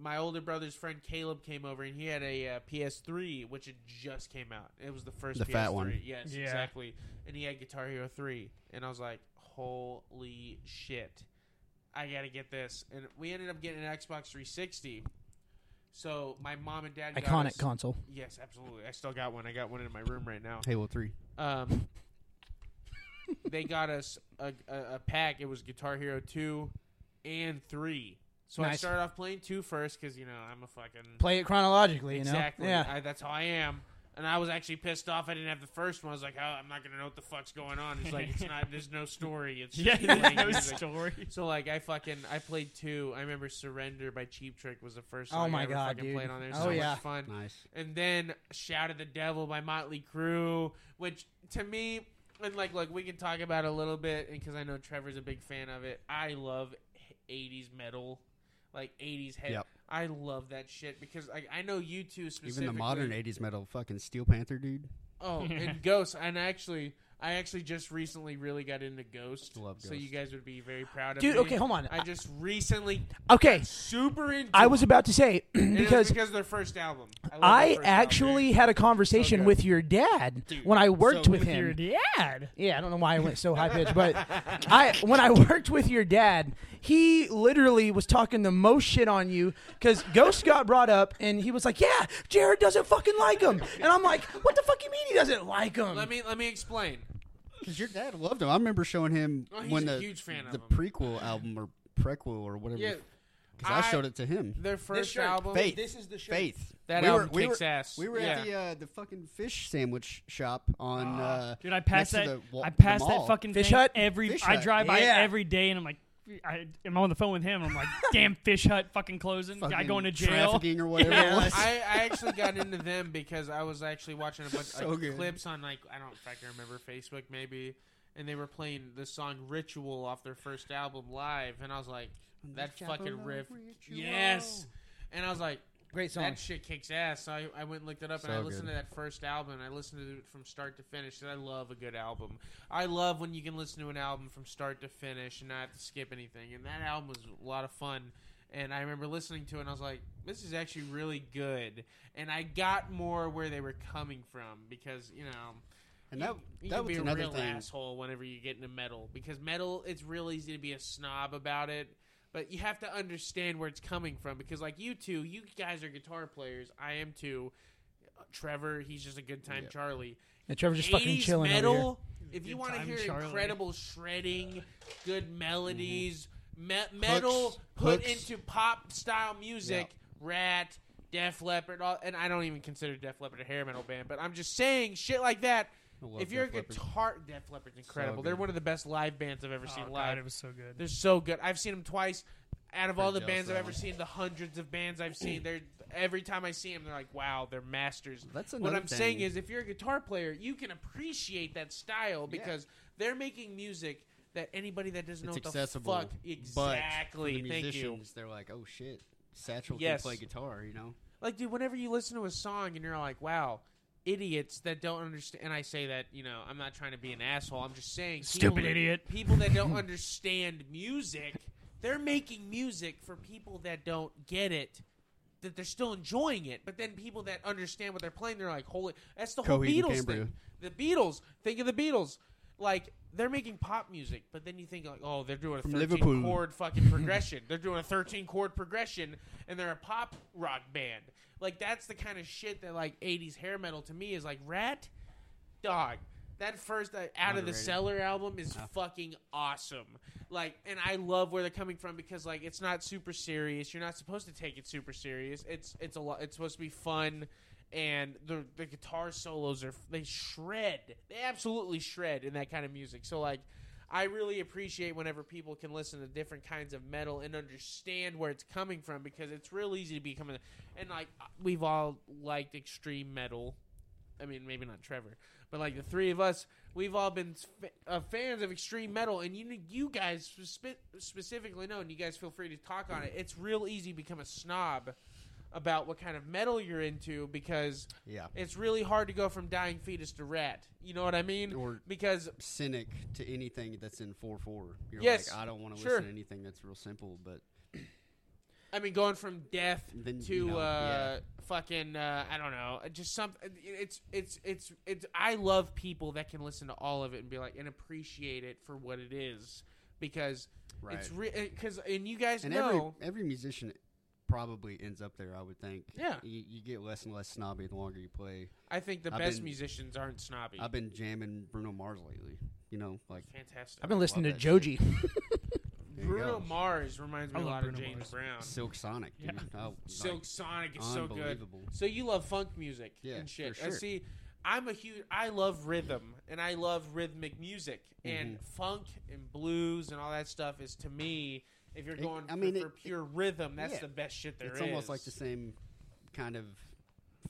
Speaker 4: my older brother's friend Caleb came over and he had a uh, PS3 which had just came out. It was the first
Speaker 3: The
Speaker 4: PS3.
Speaker 3: fat one.
Speaker 4: Yes,
Speaker 1: Yeah.
Speaker 4: exactly. And he had Guitar Hero 3 and I was like, "Holy shit. I got to get this." And we ended up getting an Xbox 360. So my mom and dad got
Speaker 2: iconic
Speaker 4: us-
Speaker 2: console.
Speaker 4: Yes, absolutely. I still got one. I got one in my room right now.
Speaker 3: Halo Three.
Speaker 4: Um, they got us a, a, a pack. It was Guitar Hero two and three. So I
Speaker 2: Nice.
Speaker 4: started off playing two first because you know I'm a fucking
Speaker 2: Play it chronologically, you know.
Speaker 4: exactly.
Speaker 2: Yeah.
Speaker 4: I, that's how I am. And I was actually pissed off. I didn't have the first one. I was like, oh, I'm not gonna know what the fuck's going on. It's like it's not. There's no story. It's just
Speaker 1: Yeah,
Speaker 4: playing
Speaker 1: there's no
Speaker 4: music.
Speaker 1: story.
Speaker 4: So like I fucking I played two. I remember "Surrender" by Cheap Trick was the first
Speaker 2: Oh
Speaker 4: song
Speaker 2: my
Speaker 4: I ever
Speaker 2: God,
Speaker 4: fucking
Speaker 2: dude.
Speaker 4: played on there.
Speaker 2: Oh
Speaker 4: so
Speaker 2: yeah.
Speaker 4: much fun.
Speaker 3: Nice.
Speaker 4: And then "Shout at the Devil" by Motley Crue, which to me, and like like we can talk about it a little bit because I know Trevor's a big fan of it. I love '80s metal, like '80s head.
Speaker 3: Yep.
Speaker 4: I love that shit because like I know you two specifically.
Speaker 3: Even the modern '80s metal, fucking Steel Panther, dude.
Speaker 4: Oh, and Ghost, and actually, I actually just recently really got into Ghost.
Speaker 3: Love
Speaker 4: So you guys would be very proud of me.
Speaker 2: Dude,
Speaker 4: me.
Speaker 2: okay, hold on.
Speaker 4: I just recently
Speaker 2: Okay,
Speaker 4: super into.
Speaker 2: I was about to say
Speaker 4: And
Speaker 2: because
Speaker 4: because of their first album. I, love
Speaker 2: I
Speaker 4: first album,
Speaker 2: actually had a conversation
Speaker 4: good.
Speaker 2: with your dad
Speaker 3: Dude,
Speaker 2: when I worked
Speaker 3: so
Speaker 2: with
Speaker 1: With
Speaker 2: him.
Speaker 1: your dad.
Speaker 2: Yeah, I don't know why I went so high pitched, but I when I worked with your dad, he literally was talking the most shit on you because Ghost got brought up and he was like, "Yeah, Jared doesn't fucking like him," and I'm like, "What the fuck you mean he doesn't like him?"
Speaker 4: Let me let me explain.
Speaker 3: Because your dad loved him. I remember showing him
Speaker 4: Oh,
Speaker 3: when the
Speaker 4: huge fan
Speaker 3: the Prequelle album or Prequelle or whatever.
Speaker 4: Yeah,
Speaker 3: Because I,
Speaker 4: I-
Speaker 3: showed it to him.
Speaker 4: their first
Speaker 2: shirt,
Speaker 4: album.
Speaker 3: Faith.
Speaker 2: This is the shirt.
Speaker 3: Faith.
Speaker 4: That
Speaker 3: we
Speaker 4: album
Speaker 3: were, we were,
Speaker 4: ass.
Speaker 3: We were
Speaker 4: Yeah.
Speaker 3: at the uh, the fucking fish sandwich shop on. Uh,
Speaker 1: Dude, I pass that.
Speaker 3: the wa-
Speaker 1: I
Speaker 3: the
Speaker 1: pass that fucking
Speaker 2: Fish
Speaker 1: thing
Speaker 2: Hut?
Speaker 1: every.
Speaker 3: Fish
Speaker 1: I
Speaker 3: Hut,
Speaker 1: drive by
Speaker 2: yeah.
Speaker 1: every day, and I'm like, I, I'm on the phone with him. I'm like, damn, Fish Hut fucking closing. Guy
Speaker 3: fucking
Speaker 1: going to jail.
Speaker 3: trafficking or whatever
Speaker 2: Yeah.
Speaker 3: it was.
Speaker 4: I, I actually got into them because I was actually watching a bunch
Speaker 3: So
Speaker 4: of
Speaker 3: good.
Speaker 4: clips on like I don't if I can remember Facebook maybe, and they were playing the song "Ritual" off their first album live, and I was like, that fucking riff, yes, and I was like,
Speaker 2: Great song.
Speaker 4: that shit kicks ass. So I, I went and looked it up and I listened
Speaker 3: good.
Speaker 4: to that first album and I listened to it from start to finish. And I love a good album. I love when you can listen to an album from start to finish and not have to skip anything. And that album was a lot of fun. And I remember listening to it and I was like, this is actually really good. And I got more where they were coming from because, you know.
Speaker 3: And that
Speaker 4: you
Speaker 3: that
Speaker 4: can
Speaker 3: was
Speaker 4: be a
Speaker 3: another
Speaker 4: real
Speaker 3: thing.
Speaker 4: asshole whenever you get into metal because metal it's real easy to be a snob about it but you have to understand where it's coming from because like you two you guys are guitar players i am too Uh, trevor he's just a good time
Speaker 3: Yep.
Speaker 4: charlie
Speaker 2: And Trevor's just fucking
Speaker 4: 80s
Speaker 2: chilling over here.
Speaker 4: metal if you want to hear
Speaker 1: Charlie.
Speaker 4: incredible shredding good melodies me- metal
Speaker 3: Mm-hmm. Hooks.
Speaker 4: put
Speaker 3: Hooks.
Speaker 4: into pop style music Ratt Def Leppard, all, and I don't even consider Def Leppard a hair metal band, but I'm just saying shit like that
Speaker 3: I love
Speaker 4: if you're
Speaker 3: Def
Speaker 4: a
Speaker 3: Leppard.
Speaker 4: guitar, Def Leppard's incredible. They're one of the best live bands I've ever
Speaker 1: Oh,
Speaker 4: seen
Speaker 1: God,
Speaker 4: live.
Speaker 1: it was so good.
Speaker 4: They're so good. I've seen them twice. Out of all the bands I've ever seen, the hundreds of bands I've seen, they're every time I see them, they're like, "Wow, they're masters."
Speaker 3: That's
Speaker 4: what I'm saying is, if you're a guitar player, you can appreciate that style because they're making music that anybody that doesn't know
Speaker 3: it's
Speaker 4: what the
Speaker 3: accessible.
Speaker 4: fuck exactly.
Speaker 3: But for the
Speaker 4: Thank you.
Speaker 3: musicians, they're like, oh shit, Satchel
Speaker 4: Yes.
Speaker 3: can play guitar. You know.
Speaker 4: Like, dude, whenever you listen to a song and you're like, wow, idiots that don't understand, and I say that, you know, I'm not trying to be an asshole. I'm just saying,
Speaker 1: Stupid
Speaker 4: people
Speaker 1: idiot.
Speaker 4: People that don't understand music, they're making music for people that don't get it. That they're still enjoying it, but then people that understand what they're playing, they're like, "Holy!" That's the whole
Speaker 3: Coheed and
Speaker 4: Beatles
Speaker 3: Cambria.
Speaker 4: thing. The Beatles. Think of the Beatles. Like they're making pop music, but then you think like, "Oh, they're doing a
Speaker 3: From
Speaker 4: 13
Speaker 3: Liverpool.
Speaker 4: chord fucking progression. they're doing a 13 chord progression, and they're a pop rock band. Like that's the kind of shit that like 80s hair metal to me is like Ratt, dog. That first uh, out of the
Speaker 3: Underrated.
Speaker 4: Cellar album is
Speaker 3: Yeah.
Speaker 4: fucking awesome. Like, and I love where they're coming from because like it's not super serious. You're not supposed to take it super serious. It's it's a lot. It's supposed to be fun. And the the guitar solos are they shred. They absolutely shred in that kind of music. So like, I really appreciate whenever people can listen to different kinds of metal and understand where it's coming from because it's real easy to become a and like we've all liked extreme metal. I mean, maybe not Trevor, but like the three of us, we've all been uh, fans of extreme metal, and you you guys spe- specifically know, and you guys feel free to talk on it. It's real easy to become a snob about what kind of metal you're into because
Speaker 3: Yeah.
Speaker 4: it's really hard to go from Dying Fetus to Ratt. You know what I mean?
Speaker 3: Or
Speaker 4: Because
Speaker 3: Cynic to anything that's in four four. You're
Speaker 4: Yes,
Speaker 3: like, I don't want to
Speaker 4: sure.
Speaker 3: listen to anything that's real simple, but
Speaker 4: I mean, going from death
Speaker 3: then
Speaker 4: to
Speaker 3: you know,
Speaker 4: uh,
Speaker 3: yeah.
Speaker 4: fucking uh, I don't know, just some. It's it's it's it's. I love people that can listen to all of it and be like and appreciate it for what it is because
Speaker 3: right.
Speaker 4: it's because and you guys
Speaker 3: and
Speaker 4: know.
Speaker 3: every every musician probably ends up there. I would think.
Speaker 4: Yeah.
Speaker 3: You, you get less and less snobby the longer you play.
Speaker 4: I think the
Speaker 3: I've
Speaker 4: best
Speaker 3: been-
Speaker 4: musicians aren't snobby.
Speaker 3: I've been jamming Bruno Mars lately. You know, like
Speaker 4: Fantastic.
Speaker 2: I've been listening to
Speaker 3: Love that shit.
Speaker 2: Joji.
Speaker 4: Bruno
Speaker 3: go.
Speaker 4: Mars reminds me
Speaker 1: I
Speaker 4: a
Speaker 1: love
Speaker 4: lot
Speaker 1: Bruno
Speaker 4: of James
Speaker 1: Mars.
Speaker 4: Brown.
Speaker 3: Silk Sonic, dude.
Speaker 1: Yeah.
Speaker 3: Oh,
Speaker 4: Silk
Speaker 3: like,
Speaker 4: Sonic is so good.
Speaker 3: unbelievable.
Speaker 4: So you love funk music
Speaker 3: Yeah,
Speaker 4: and shit.
Speaker 3: for
Speaker 4: Uh,
Speaker 3: sure.
Speaker 4: see, I'm a huge. I love rhythm and I love rhythmic music and
Speaker 3: Mhm.
Speaker 4: funk and blues and all that stuff is to me. If you're
Speaker 3: It-
Speaker 4: going
Speaker 3: I
Speaker 4: for,
Speaker 3: mean,
Speaker 4: for
Speaker 3: it-
Speaker 4: pure rhythm, that's
Speaker 3: yeah.
Speaker 4: the best shit there is.
Speaker 3: it's almost like the same kind of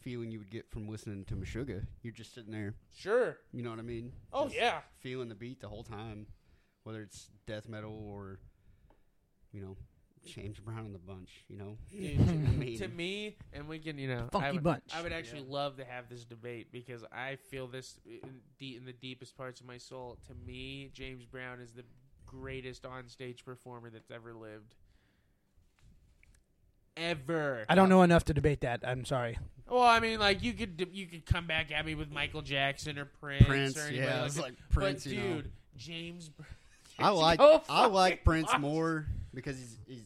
Speaker 3: feeling you would get from listening to Meshuggah. You're just sitting there,
Speaker 4: Sure.
Speaker 3: you know what I mean?
Speaker 4: Oh
Speaker 3: Just
Speaker 4: yeah.
Speaker 3: feeling the beat the whole time, whether it's death metal or, you know, James Brown and the Bunch. You know,
Speaker 4: Dude,
Speaker 3: I
Speaker 4: to,
Speaker 3: mean,
Speaker 4: to me, and we can, you know,
Speaker 2: Funky
Speaker 4: I would,
Speaker 2: bunch.
Speaker 4: I would actually
Speaker 3: Yeah.
Speaker 4: love to have this debate because I feel this in, deep, in the deepest parts of my soul. To me, James Brown is the greatest onstage performer that's ever lived. Ever.
Speaker 2: I don't know enough to debate that. I'm sorry.
Speaker 4: Well, I mean, like you could you could come back at me with Michael Jackson or Prince,
Speaker 3: Prince,
Speaker 4: or anybody
Speaker 3: yeah,
Speaker 4: like
Speaker 3: it's like Prince.
Speaker 4: but
Speaker 3: you
Speaker 4: dude,
Speaker 3: know,
Speaker 4: James. Oh
Speaker 3: I like
Speaker 4: Go
Speaker 3: I like Prince
Speaker 4: watch.
Speaker 3: more because he's he's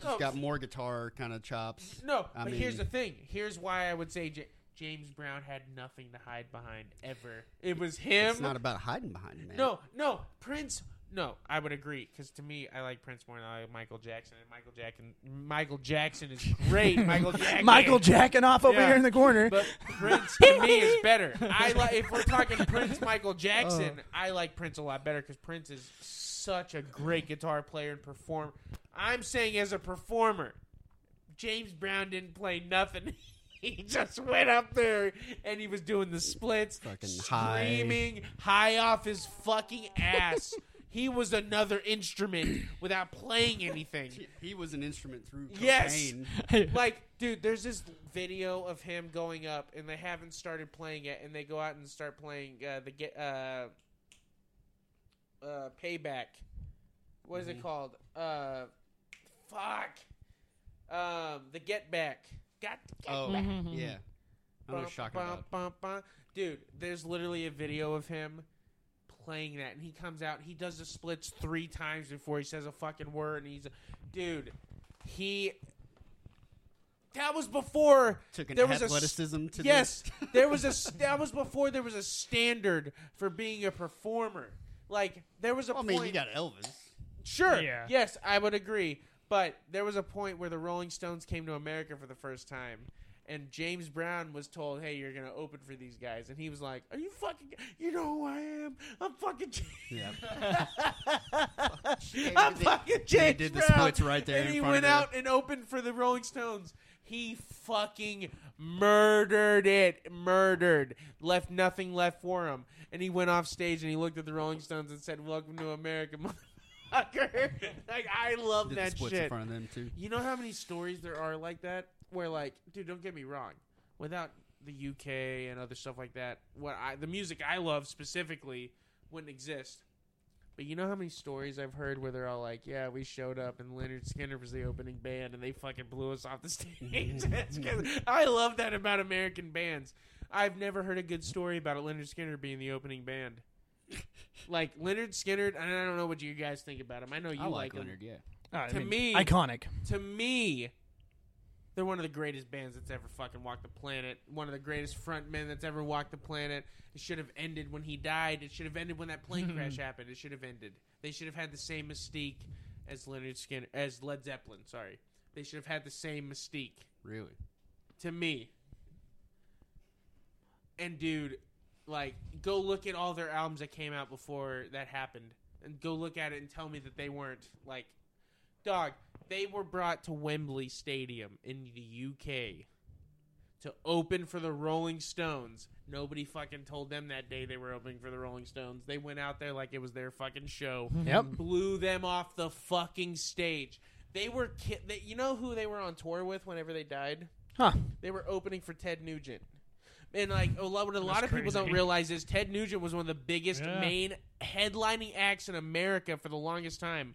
Speaker 3: just
Speaker 4: No.
Speaker 3: got more guitar kind of chops.
Speaker 4: No,
Speaker 3: I
Speaker 4: but here's the thing. Here's why I would say J- James Brown had nothing to hide behind ever. It was him.
Speaker 3: It's not about hiding behind him, man.
Speaker 4: no, no, Prince. No, I would agree because to me, I like Prince more than I like Michael Jackson. And Michael Jackson, Michael Jackson is great. Michael Jackson.
Speaker 2: Michael jacking off over
Speaker 4: Yeah.
Speaker 2: here in the corner.
Speaker 4: But Prince to me is better. I like if we're talking Prince, Michael Jackson.
Speaker 3: Uh.
Speaker 4: I like Prince a lot better because Prince is such a great guitar player and performer. I'm saying as a performer, James Brown didn't play nothing. He just went up there and he was doing the splits,
Speaker 3: Fucking high.
Speaker 4: screaming high off his fucking ass. He was another instrument without playing anything.
Speaker 3: He was an instrument through
Speaker 4: Yes.
Speaker 3: cocaine.
Speaker 4: like, dude, there's this video of him going up, and they haven't started playing it, and they go out and start playing uh, the get uh, uh, payback. What is it
Speaker 3: Mhm.
Speaker 4: called? Uh, fuck. Um, the get back. Got to get
Speaker 3: Oh,
Speaker 4: back.
Speaker 3: yeah. I know what you're talking
Speaker 4: Bum,
Speaker 3: about.
Speaker 4: bum, bum. Dude, there's literally a video of him playing that, and he comes out. He does the splits three times before he says a fucking word, and he's, dude, he. That was before
Speaker 3: Took an
Speaker 4: there was a s-
Speaker 3: athleticism to
Speaker 4: yes,
Speaker 3: this.
Speaker 4: there was a that was before there was a standard for being a performer. Like there was a
Speaker 3: I
Speaker 4: point.
Speaker 3: mean, you got Elvis.
Speaker 4: Sure.
Speaker 1: Yeah.
Speaker 4: Yes, I would agree. But there was a point where the Rolling Stones came to America for the first time. And James Brown was told, "Hey, you're gonna open for these guys," and he was like, "Are you fucking? You know who I am? I'm fucking. James-
Speaker 3: Yeah.
Speaker 4: I'm fucking James
Speaker 3: did the
Speaker 4: Brown."
Speaker 3: splits right there
Speaker 4: And
Speaker 3: in
Speaker 4: he
Speaker 3: front
Speaker 4: went
Speaker 3: of
Speaker 4: out and opened for the Rolling Stones. He fucking murdered it, murdered, left nothing left for him. And he went off stage and he looked at the Rolling Stones and said, "Welcome to America, motherfucker." like I love
Speaker 3: Did the
Speaker 4: that
Speaker 3: splits in
Speaker 4: shit.
Speaker 3: front of them too.
Speaker 4: You know how many stories there are like that where like, dude, don't get me wrong. Without the UK and other stuff like that, what I the music I love specifically wouldn't exist. But you know how many stories I've heard where they're all like, "Yeah, we showed up and Lynyrd Skynyrd was the opening band and they fucking blew us off the stage." I love that about American bands. I've never heard a good story about Lynyrd Skynyrd being the opening band. like Lynyrd Skynyrd, and I don't know what you guys think about him. I know you
Speaker 3: I like
Speaker 4: him
Speaker 3: Leonard. Yeah.
Speaker 2: Uh, I
Speaker 4: to
Speaker 2: mean,
Speaker 4: me-
Speaker 2: iconic.
Speaker 4: to me, they're one of the greatest bands that's ever fucking walked the planet. One of the greatest frontmen that's ever walked the planet. It should have ended when he died. It should have ended when that plane crash happened. It should have ended. They should have had the same mystique as Lynyrd Skynyrd, as Led Zeppelin. Sorry, they should have had the same mystique
Speaker 3: Really.
Speaker 4: to me. And dude, like, go look at all their albums that came out before that happened, and go look at it and tell me that they weren't like, dog. They were brought to Wembley Stadium in the UK to open for the Rolling Stones. Nobody fucking told them that day they were opening for the Rolling Stones. They went out there like it was their fucking show.
Speaker 2: Yep.
Speaker 4: Blew them off the fucking stage. They were, ki- they, you know who they were on tour with whenever they died?
Speaker 2: Huh.
Speaker 4: They were opening for Ted Nugent. And like a lot, what a lot
Speaker 1: That's
Speaker 4: of people don't realize is Ted Nugent was one of the biggest
Speaker 1: Yeah.
Speaker 4: main headlining acts in America for the longest time.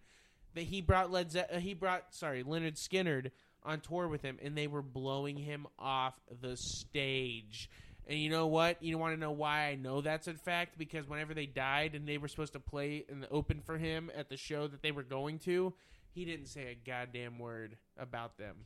Speaker 4: That he brought Led Ze- uh, he brought sorry Lynyrd Skynyrd on tour with him, and they were blowing him off the stage. And you know what? You want to know why I know that's a fact? Because whenever they died and they were supposed to play in the open for him at the show that they were going to, he didn't say a goddamn word about them.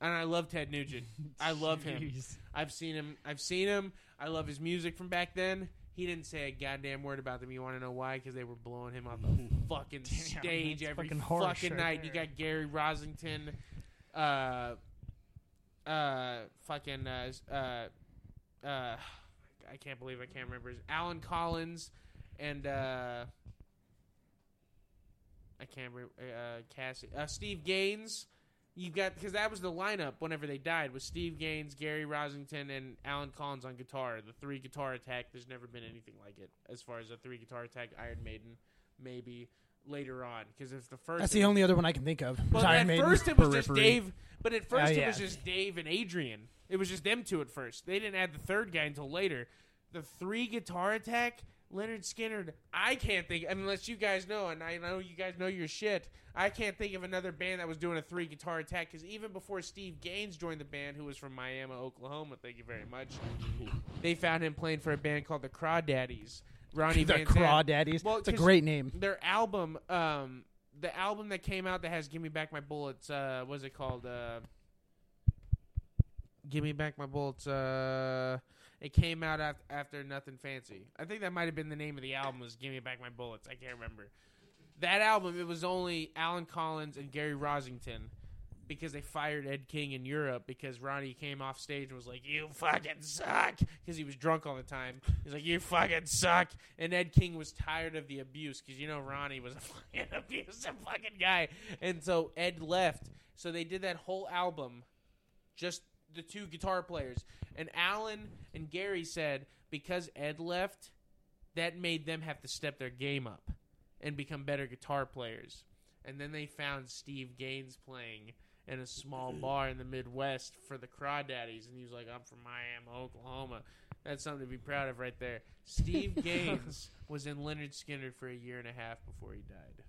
Speaker 4: And I love Ted Nugent. I love him. I've seen him. I've seen him. I love his music from back then. He didn't say a goddamn word about them. You want to know why? Because they were blowing him off the fucking
Speaker 1: Damn,
Speaker 4: stage every
Speaker 1: fucking
Speaker 4: fucking night. You got Gary Rossington, uh, uh, fucking, uh, uh, uh, I can't believe I can't remember his Allen Collins, and uh, I can't remember uh, Cassie, uh, Steve Gaines. You got because that was the lineup whenever they died was Steve Gaines, Gary Rossington, and Allen Collins on guitar. The three guitar attack. There's never been anything like it as far as a three guitar attack. Iron Maiden, maybe later on because it's the first.
Speaker 2: That's the only other one I can think of.
Speaker 4: Well,
Speaker 2: Iron
Speaker 4: at
Speaker 2: Maiden.
Speaker 4: first it was just Dave, but at first
Speaker 2: Oh,
Speaker 4: it was just Dave and Adrian. It was just them two at first. They didn't add the third guy until later. The three guitar attack, Lynyrd Skynyrd. I can't think unless you guys know, and I know you guys know your shit. I can't think of another band that was doing a three guitar attack because even before Steve Gaines joined the band, who was from Miami, Oklahoma, thank you very much, they found him playing for a band called the Crawdaddies. Ronnie
Speaker 2: the
Speaker 4: Van
Speaker 2: Crawdaddies.
Speaker 4: Well,
Speaker 2: it's a great name.
Speaker 4: their album um the album that came out that has give me back my bullets uh what's it called uh give me back my bullets uh it came out af- after nothing fancy i think that might have been the name of the album was give me back my bullets i can't remember that album it was only allen collins and gary rossington because they fired Ed King in Europe because Ronnie came off stage and was like, "You fucking suck," because he was drunk all the time. He's like, "You fucking suck," and Ed King was tired of the abuse because you know Ronnie was a fucking abusive fucking guy, and so Ed left. So they did that whole album, just the two guitar players, and Allen and Gary said because Ed left, that made them have to step their game up and become better guitar players. And then they found Steve Gaines playing in a small mm-hmm. bar in the Midwest for the Crawdaddies, and he was like, "I'm from Miami, Oklahoma." That's something to be proud of right there. Steve Gaines was in Lynyrd Skynyrd for a year and a half before he died.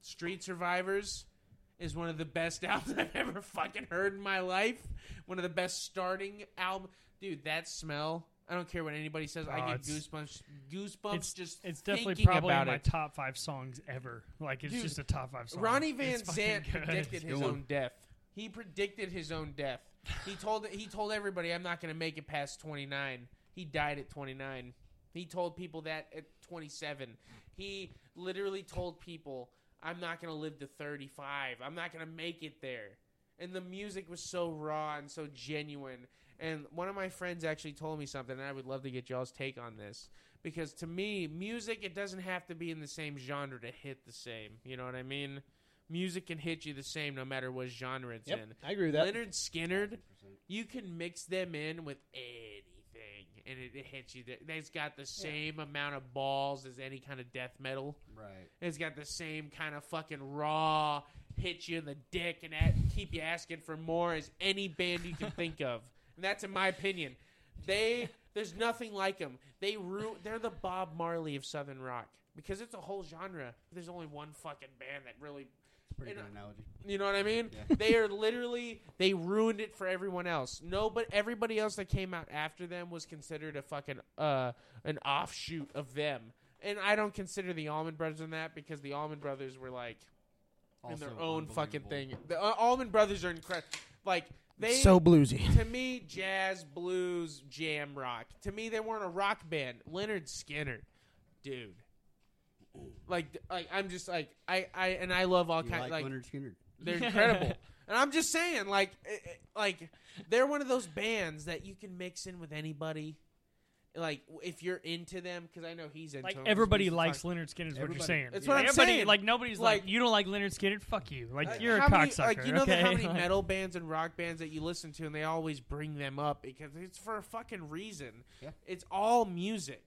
Speaker 4: Street Survivors is one of the best albums I've ever fucking heard in my life. One of the best starting album, dude. That smell. I don't care what anybody says. I
Speaker 1: Oh,
Speaker 4: get
Speaker 1: it's-
Speaker 4: goosebumps. Goosebumps
Speaker 1: It's
Speaker 4: just.
Speaker 1: It's definitely
Speaker 4: thinking
Speaker 1: probably
Speaker 4: about
Speaker 1: my
Speaker 4: it.
Speaker 1: top five songs ever. Like it's
Speaker 4: Dude,
Speaker 1: just a top five song.
Speaker 4: Ronnie Van
Speaker 1: It's fucking
Speaker 4: Zant
Speaker 1: good.
Speaker 4: predicted his own death. He predicted his own death. He told he told everybody, "I'm not going to make it past 29." He died at 29. He told people that at 27. He literally told people, "I'm not going to live to 35. I'm not going to make it there." And the music was so raw and so genuine. And one of my friends actually told me something, and I would love to get y'all's take on this. Because to me, music, it doesn't have to be in the same genre to hit the same. You know what I mean? Music can hit you the same no matter what genre it's
Speaker 2: Yep,
Speaker 4: in.
Speaker 2: I agree with that.
Speaker 4: Lynyrd Skynyrd, you can mix them in with anything, and it, it hits you. There. It's got the same amount of balls as any kind of death metal.
Speaker 3: Right.
Speaker 4: It's got the same kind of fucking raw, hit you in the dick and at, keep you asking for more as any band you can think of. And that's in my opinion. They there's nothing like them. They ru- they're the Bob Marley of Southern rock because it's a whole genre. There's only one fucking band that really
Speaker 3: Pretty
Speaker 4: And,
Speaker 3: good analogy.
Speaker 4: you know what I mean?
Speaker 3: Yeah.
Speaker 4: They are literally they ruined it for everyone else. No, but everybody else that came out after them was considered a fucking uh an offshoot of them. And I don't consider the Allman Brothers in that because the Allman Brothers were like in their own fucking thing. The uh, Allman Brothers are incredible. Like they
Speaker 2: so bluesy.
Speaker 4: to me, jazz, blues, jam rock. To me, they weren't a rock band. Lynyrd Skynyrd, dude. Like, like I'm just like I, I and I love all kinds
Speaker 3: like,
Speaker 4: like
Speaker 3: Lynyrd Skynyrd?
Speaker 4: they're incredible. and I'm just saying, like, it, it- like they're one of those bands that you can mix in with anybody. Like, if you're into them, because I know he's into
Speaker 1: Like
Speaker 4: them, 'cause we
Speaker 1: everybody likes
Speaker 4: talk-
Speaker 1: Lynyrd Skynyrd. Is what you're
Speaker 3: Everybody.
Speaker 1: saying.
Speaker 4: That's what I'm
Speaker 1: everybody,
Speaker 4: saying.
Speaker 1: Like nobody's like,
Speaker 4: Like-
Speaker 1: you don't like Lynyrd Skynyrd. Fuck you. Like
Speaker 4: Like,
Speaker 1: you're a
Speaker 4: how many-
Speaker 1: cocksucker.
Speaker 4: Like you know
Speaker 1: okay?
Speaker 4: how many
Speaker 1: Like-
Speaker 4: metal bands and rock bands that you listen to, and they always bring them up because it's for a fucking reason.
Speaker 3: Yeah.
Speaker 4: It's all music,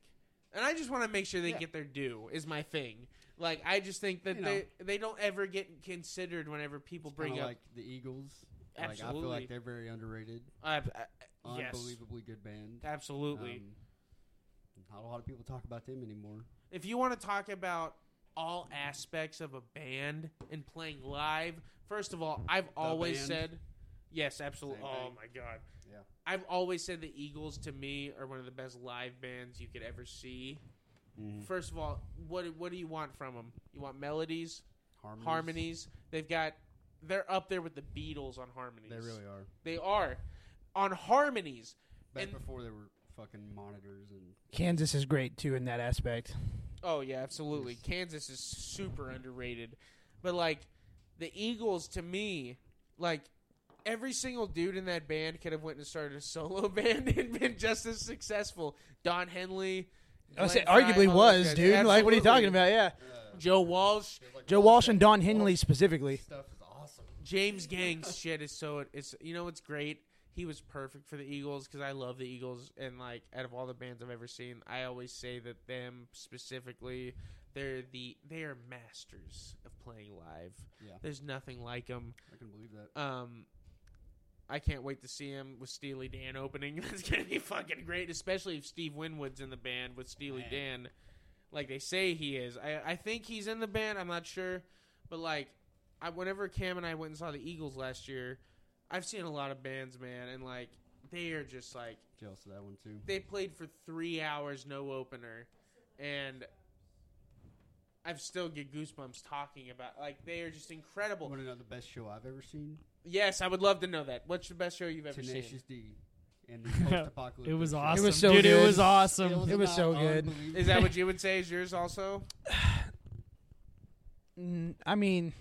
Speaker 4: and I just want to make sure they
Speaker 3: Yeah.
Speaker 4: get their due. Is my thing. Like I just think that
Speaker 3: You
Speaker 4: they
Speaker 3: know.
Speaker 4: they don't ever get considered whenever people
Speaker 3: It's
Speaker 4: bring
Speaker 3: kinda
Speaker 4: up.
Speaker 3: like the Eagles. Like, I feel
Speaker 4: Absolutely.
Speaker 3: like they're very underrated.
Speaker 4: uh, uh, yes,
Speaker 3: Unbelievably good band.
Speaker 4: absolutely.
Speaker 3: Um, not a lot of people talk about them anymore.
Speaker 4: if you want to talk about all aspects of a band and playing live, first of all, I've always
Speaker 3: band.
Speaker 4: said, yes, absolutely.
Speaker 3: Same
Speaker 4: Oh
Speaker 3: thing.
Speaker 4: my god,
Speaker 3: Yeah.
Speaker 4: I've always said the Eagles to me are one of the best live bands you could ever see.
Speaker 3: Mm-hmm.
Speaker 4: First of all, what what do you want from them? You want melodies,
Speaker 3: Harmonies.
Speaker 4: harmonies. They've got, they're up there with the Beatles on harmonies.
Speaker 3: They really are.
Speaker 4: they are on harmonies.
Speaker 3: Back
Speaker 4: And-
Speaker 3: before they were fucking monitors and
Speaker 2: Kansas is great too in that aspect.
Speaker 4: Oh yeah, absolutely. Kansas is super underrated. But like the Eagles to me, like every single dude in that band could have went and started a solo band and been just as successful. Don Henley,
Speaker 2: I say,
Speaker 4: Glenn Frey,
Speaker 2: arguably
Speaker 4: all
Speaker 2: was,
Speaker 4: guys.
Speaker 2: dude. Like, what are you talking about? Yeah,
Speaker 4: Joe Walsh,
Speaker 2: Joe Walsh and Don Henley specifically.
Speaker 3: stuff is awesome.
Speaker 4: James Gang's shit is so it's you know what's great. He was perfect for the Eagles because I love the Eagles and like out of all the bands I've ever seen, I always say that them specifically, they're the they are masters of playing live.
Speaker 3: Yeah,
Speaker 4: There's nothing like them.
Speaker 3: I can believe that.
Speaker 4: Um, I can't wait to see him with Steely Dan opening. That's gonna be fucking great, especially if Steve Winwood's in the band with Steely
Speaker 3: Man.
Speaker 4: Dan, like they say he is. I I think he's in the band. I'm not sure, but like, I whenever Cam and I went and saw the Eagles last year, I've seen a lot of bands, man, and like they are just like
Speaker 3: Jealous of that one too.
Speaker 4: they played for three hours, no opener, and. I've still get goosebumps talking about like they are just incredible.
Speaker 3: Want to know the best show I've ever seen?
Speaker 4: Yes, I would love to know that. What's the best show you've ever seen?
Speaker 3: Tenacious D. And the post-apocalyptic.
Speaker 1: It was
Speaker 3: show.
Speaker 1: awesome.
Speaker 2: was so
Speaker 1: Dude, it
Speaker 2: good.
Speaker 1: was awesome.
Speaker 2: It was
Speaker 3: about
Speaker 2: so good.
Speaker 3: unbelievable.
Speaker 4: Is that what you would say is yours also?
Speaker 2: Mm, I mean,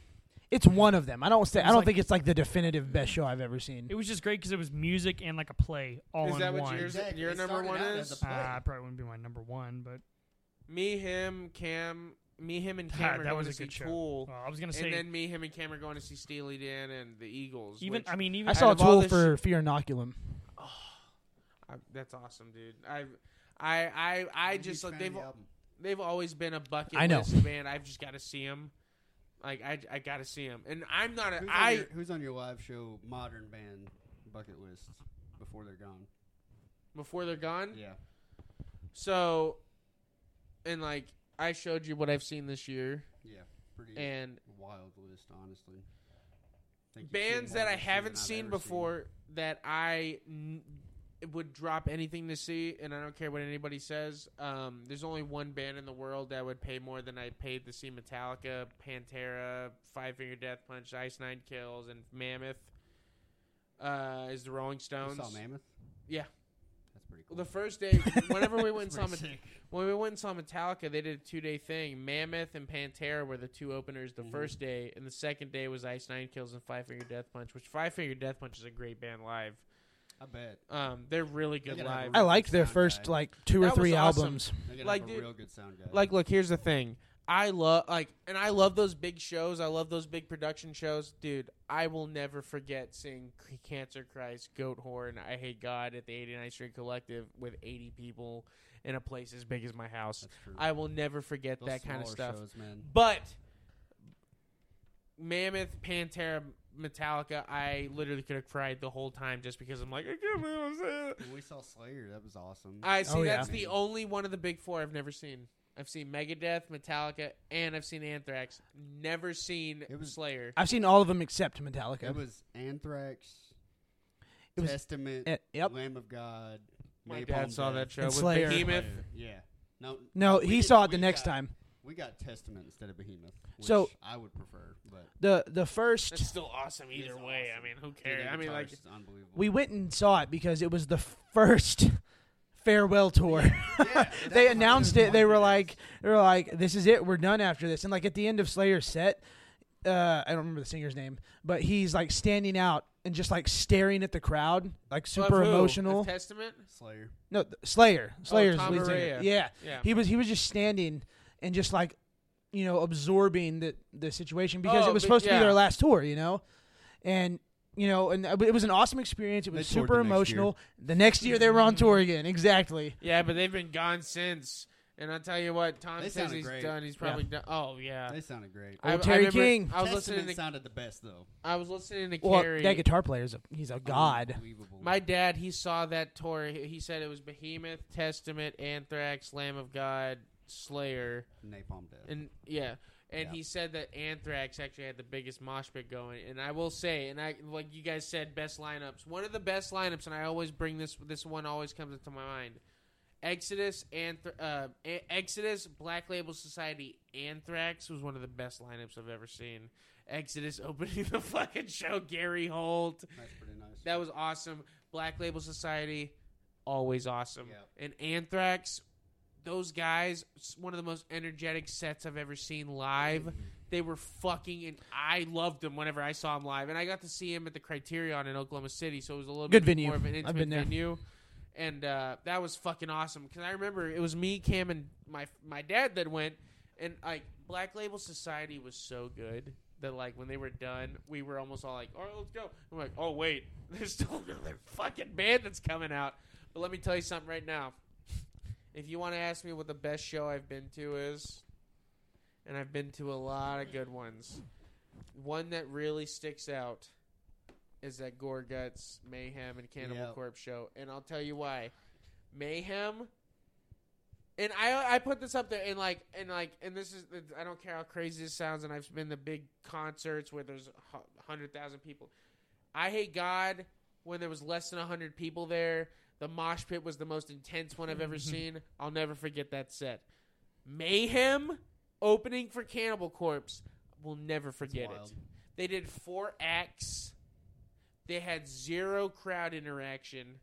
Speaker 2: it's one of them. I don't say. I
Speaker 1: was
Speaker 2: don't
Speaker 1: like-
Speaker 2: think it's like the definitive best show I've ever seen.
Speaker 1: It was just great because it was music and like a play all
Speaker 4: Is
Speaker 1: in
Speaker 4: that what
Speaker 1: one.
Speaker 4: yours-
Speaker 3: Exactly.
Speaker 4: your
Speaker 3: It
Speaker 4: number
Speaker 3: started
Speaker 4: one
Speaker 3: out
Speaker 4: is?
Speaker 3: as a play.
Speaker 1: Uh, probably wouldn't be my number one, but
Speaker 4: Me, him, Cam, me, him, and
Speaker 1: God,
Speaker 4: Cam are
Speaker 1: that
Speaker 4: going
Speaker 1: was
Speaker 4: to
Speaker 1: a
Speaker 4: see
Speaker 1: good show.
Speaker 4: Tool,
Speaker 1: well, I was gonna say, and
Speaker 4: then me, him, and Cam are going to see Steely Dan and the Eagles.
Speaker 1: even.
Speaker 4: which-
Speaker 1: I mean, even
Speaker 2: I
Speaker 4: Out
Speaker 2: saw
Speaker 4: of all
Speaker 2: Tool
Speaker 4: this
Speaker 2: for Fear Inoculum.
Speaker 4: Oh, I, that's awesome, dude. I, I, I, I just like they've
Speaker 3: the
Speaker 4: they've always been a bucket
Speaker 2: I know.
Speaker 4: list band. I've just got to see them. Like I, I got to see them, and I'm not a
Speaker 3: Who's,
Speaker 4: I.
Speaker 3: on your, who's on your live show modern band bucket list before they're gone?
Speaker 4: before they're gone.
Speaker 3: Yeah.
Speaker 4: So, and like I showed you what I've seen this year,
Speaker 3: Yeah. Pretty
Speaker 4: and
Speaker 3: wild list, honestly.
Speaker 4: Bands that I haven't seen before that I n- would drop anything to see, and I don't care what anybody says. Um, there's only one band in the world that would pay more than I paid to see Metallica, Pantera, Five Finger Death Punch, Ice Nine Kills, and Mammoth. Uh, is the Rolling
Speaker 3: You
Speaker 4: Stones?
Speaker 3: saw Mammoth?
Speaker 4: Yeah.
Speaker 3: That's pretty cool.
Speaker 4: The first day, whenever we went and saw Met-
Speaker 3: sick.
Speaker 4: when we went and saw Metallica, they did a two day thing. Mammoth and Pantera were the two openers the
Speaker 3: Mhm.
Speaker 4: first day, and the second day was Ice Nine Kills and Five Finger Death Punch, which Five Finger Death Punch is a great band live.
Speaker 3: I bet.
Speaker 4: Um, they're really good
Speaker 3: gotta have a
Speaker 4: live.
Speaker 2: I liked their first
Speaker 3: guy.
Speaker 2: like two or
Speaker 4: That was
Speaker 2: three
Speaker 4: awesome.
Speaker 2: albums.
Speaker 4: Like,
Speaker 3: a
Speaker 4: dude,
Speaker 3: real good sound guy.
Speaker 4: Like, look, here's the thing. I love like, and I love those big shows. I love those big production shows, dude. I will never forget seeing C- Cancer Christ, Goat Horn, I Hate God at the 89th Street Collective with 80 people in a place as big as my house.
Speaker 3: That's true.
Speaker 4: I will never forget
Speaker 3: Those
Speaker 4: that kind of stuff.
Speaker 3: Shows, man.
Speaker 4: But Mammoth, Pantera, Metallica, I literally could have cried the whole time just because I'm like, I can't believe I'm saying
Speaker 3: we saw Slayer, that was awesome.
Speaker 4: I see.
Speaker 2: Oh, yeah.
Speaker 4: that's the only one of the big four I've never seen. I've seen Megadeth, Metallica, and I've seen Anthrax. Never seen
Speaker 3: It was-
Speaker 4: Slayer.
Speaker 2: I've seen all of them except Metallica.
Speaker 3: it was Anthrax,
Speaker 2: It was-
Speaker 3: Testament,
Speaker 2: Eh, yep.
Speaker 3: Lamb of God.
Speaker 4: My
Speaker 3: Napalm
Speaker 4: dad saw
Speaker 3: Death.
Speaker 4: that show
Speaker 2: And
Speaker 4: with
Speaker 2: Slayer.
Speaker 4: Behemoth.
Speaker 3: Slayer, Yeah. No,
Speaker 2: No,
Speaker 3: we
Speaker 2: he
Speaker 3: did-
Speaker 2: saw it the
Speaker 3: we
Speaker 2: next
Speaker 3: got-
Speaker 2: time.
Speaker 3: We got Testament instead of Behemoth. Which
Speaker 2: So-
Speaker 3: I would prefer, but
Speaker 2: The the first
Speaker 4: That's still awesome either
Speaker 3: It's
Speaker 4: way.
Speaker 3: awesome.
Speaker 4: I mean, who
Speaker 3: dude,
Speaker 4: cares?
Speaker 3: that
Speaker 4: I mean, like,
Speaker 3: is unbelievable.
Speaker 2: we went and saw it because it was the first farewell tour.
Speaker 3: Yeah,
Speaker 2: they announced it. They were
Speaker 3: was-
Speaker 2: like, they were like, "This is it. We're done after this." And like at the end of Slayer's set, uh, I don't remember the singer's name, but he's like standing out and just like staring at the crowd, like super emotional.
Speaker 4: Of Testament.
Speaker 3: Slayer.
Speaker 2: no, th- Slayer. Slayer's
Speaker 4: Tom
Speaker 2: lead singer. Yeah,
Speaker 4: Yeah.
Speaker 2: he was he was just standing and just like, you know, absorbing the the situation because
Speaker 4: Oh,
Speaker 2: it was
Speaker 4: but-
Speaker 2: supposed to be their last tour, you know, and. You know, and uh, it was an awesome experience. It was
Speaker 3: They
Speaker 2: super
Speaker 3: the next
Speaker 2: emotional. The next year they were on tour again. Exactly.
Speaker 4: Yeah, but they've been gone since. And I'll tell you what, Tom
Speaker 3: They
Speaker 4: says he's
Speaker 3: great.
Speaker 4: done. He's probably done. Oh yeah.
Speaker 3: They sounded great.
Speaker 4: I,
Speaker 2: Old
Speaker 4: I
Speaker 2: Kerry
Speaker 4: remember-
Speaker 2: King.
Speaker 4: I was
Speaker 3: Testament
Speaker 4: listening to.
Speaker 3: sounded the best though.
Speaker 4: I was listening to
Speaker 2: Well,
Speaker 4: Kerry.
Speaker 2: that guitar player is a he's a god.
Speaker 3: Unbelievable.
Speaker 4: My dad, he saw that tour. He he said it was Behemoth, Testament, Anthrax, Lamb of God, Slayer,
Speaker 3: Napalm Death.
Speaker 4: and yeah. And
Speaker 3: Yeah.
Speaker 4: he said that Anthrax actually had the biggest mosh pit going. And I will say, and I like you guys said, best lineups. One of the best lineups, and I always bring this. This one always comes into my mind. Exodus, Anth- uh, A- Exodus, Black Label Society, Anthrax was one of the best lineups I've ever seen. Exodus opening the fucking show, Gary Holt.
Speaker 3: That's pretty nice.
Speaker 4: That was awesome. Black Label Society, always awesome.
Speaker 3: Yep.
Speaker 4: And Anthrax, those guys, one of the most energetic sets I've ever seen live. They were fucking, and I loved them whenever I saw them live. And I got to see him at the Criterion in Oklahoma City, so it was a little
Speaker 2: Good
Speaker 4: bit
Speaker 2: venue.
Speaker 4: more of an intimate venue. And uh, that was fucking awesome because I remember it was me, Cam, and my my dad that went, and like Black Label Society was so good that like when they were done, we were almost all like, "All right, let's go." I'm like, "Oh wait, there's still another fucking band that's coming out." But let me tell you something right now. If you want to ask me what the best show I've been to is, and I've been to a lot of good ones, one that really sticks out is that Gorguts, Mayhem, and Cannibal
Speaker 3: Yep.
Speaker 4: Corpse show, and I'll tell you why. Mayhem, and I I put this up there, and like and like and this is I don't care how crazy this sounds, and I've been to big concerts where there's hundred thousand people. I hate God when there was less than hundred people there. The mosh pit was the most intense one I've ever seen. I'll never forget that set. Mayhem opening for Cannibal Corpse. We'll never forget it.
Speaker 3: wild.
Speaker 4: They did four acts. They had zero crowd interaction.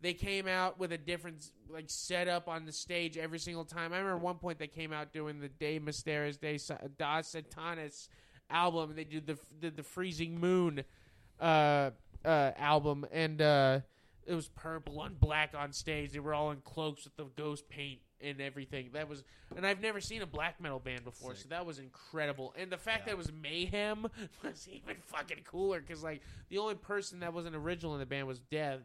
Speaker 4: They came out with a different like setup on the stage every single time. I remember one point they came out doing the De Mysteris De Sa- Da Satanis album. They did the did the Freezing Moon uh, uh, album, and uh, it was purple and black on stage. They were all in cloaks with the ghost paint and everything. That was, and I've never seen a black metal band before,
Speaker 3: Sick.
Speaker 4: so that was incredible. And the fact that it was Mayhem was even fucking cooler because like the only person that wasn't original in the band was Dead,